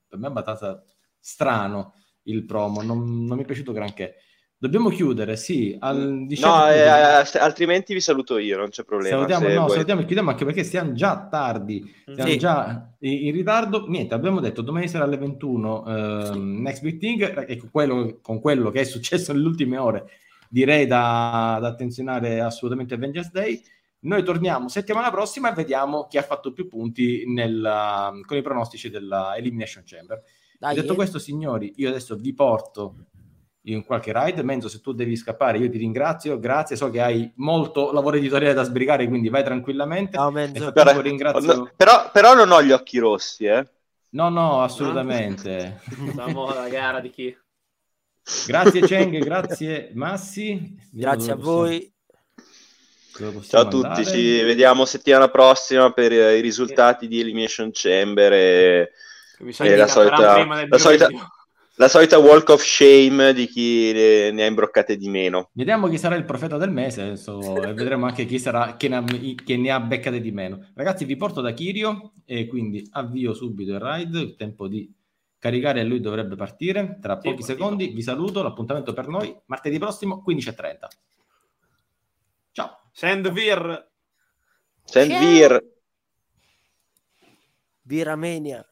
Per me è abbastanza strano il promo, non, non mi è piaciuto granché. Dobbiamo chiudere, sì, al 18 No, eh, se- altrimenti vi saluto io, non c'è problema. Salutiamo, no, vuoi. salutiamo e chiudiamo anche perché siamo già tardi, siamo Sì. già in, ritardo. Niente, abbiamo detto domani sera alle 21 ehm, Next Big Thing, e con quello, con quello che è successo nelle ultime ore, direi da, da attenzionare assolutamente Avengers Day. Noi torniamo settimana prossima e vediamo chi ha fatto più punti nel, con i pronostici della Elimination Chamber. dai, Detto eh. questo, signori, io adesso vi porto in qualche ride. Menzo, se tu devi scappare, io ti ringrazio. Grazie, so che hai molto lavoro editoriale da sbrigare, quindi vai tranquillamente. Ciao, Nel Menzo. Guarda, ringrazio. no, però, però non ho gli occhi rossi, eh. No, no, assolutamente. [laughs] Facciamo la gara di chi? grazie Cheng, [laughs] grazie Massi. Grazie a voi. Ciao a tutti, andare. ci vediamo settimana prossima per eh, i risultati di Elimination Chamber e E la solita- prima del la solita-. La solita walk of shame di chi ne, ne ha imbroccate di meno. Vediamo chi sarà il profeta del mese adesso, e vedremo anche chi sarà chi ne, ha, chi ne ha beccate di meno. Ragazzi, vi porto da Kirio e quindi avvio subito il ride. Il tempo di caricare e lui dovrebbe partire tra Sì, pochi secondi. Vi saluto. L'appuntamento per noi martedì prossimo 15.30. Ciao. Sandvir. Sandvir. Viramania.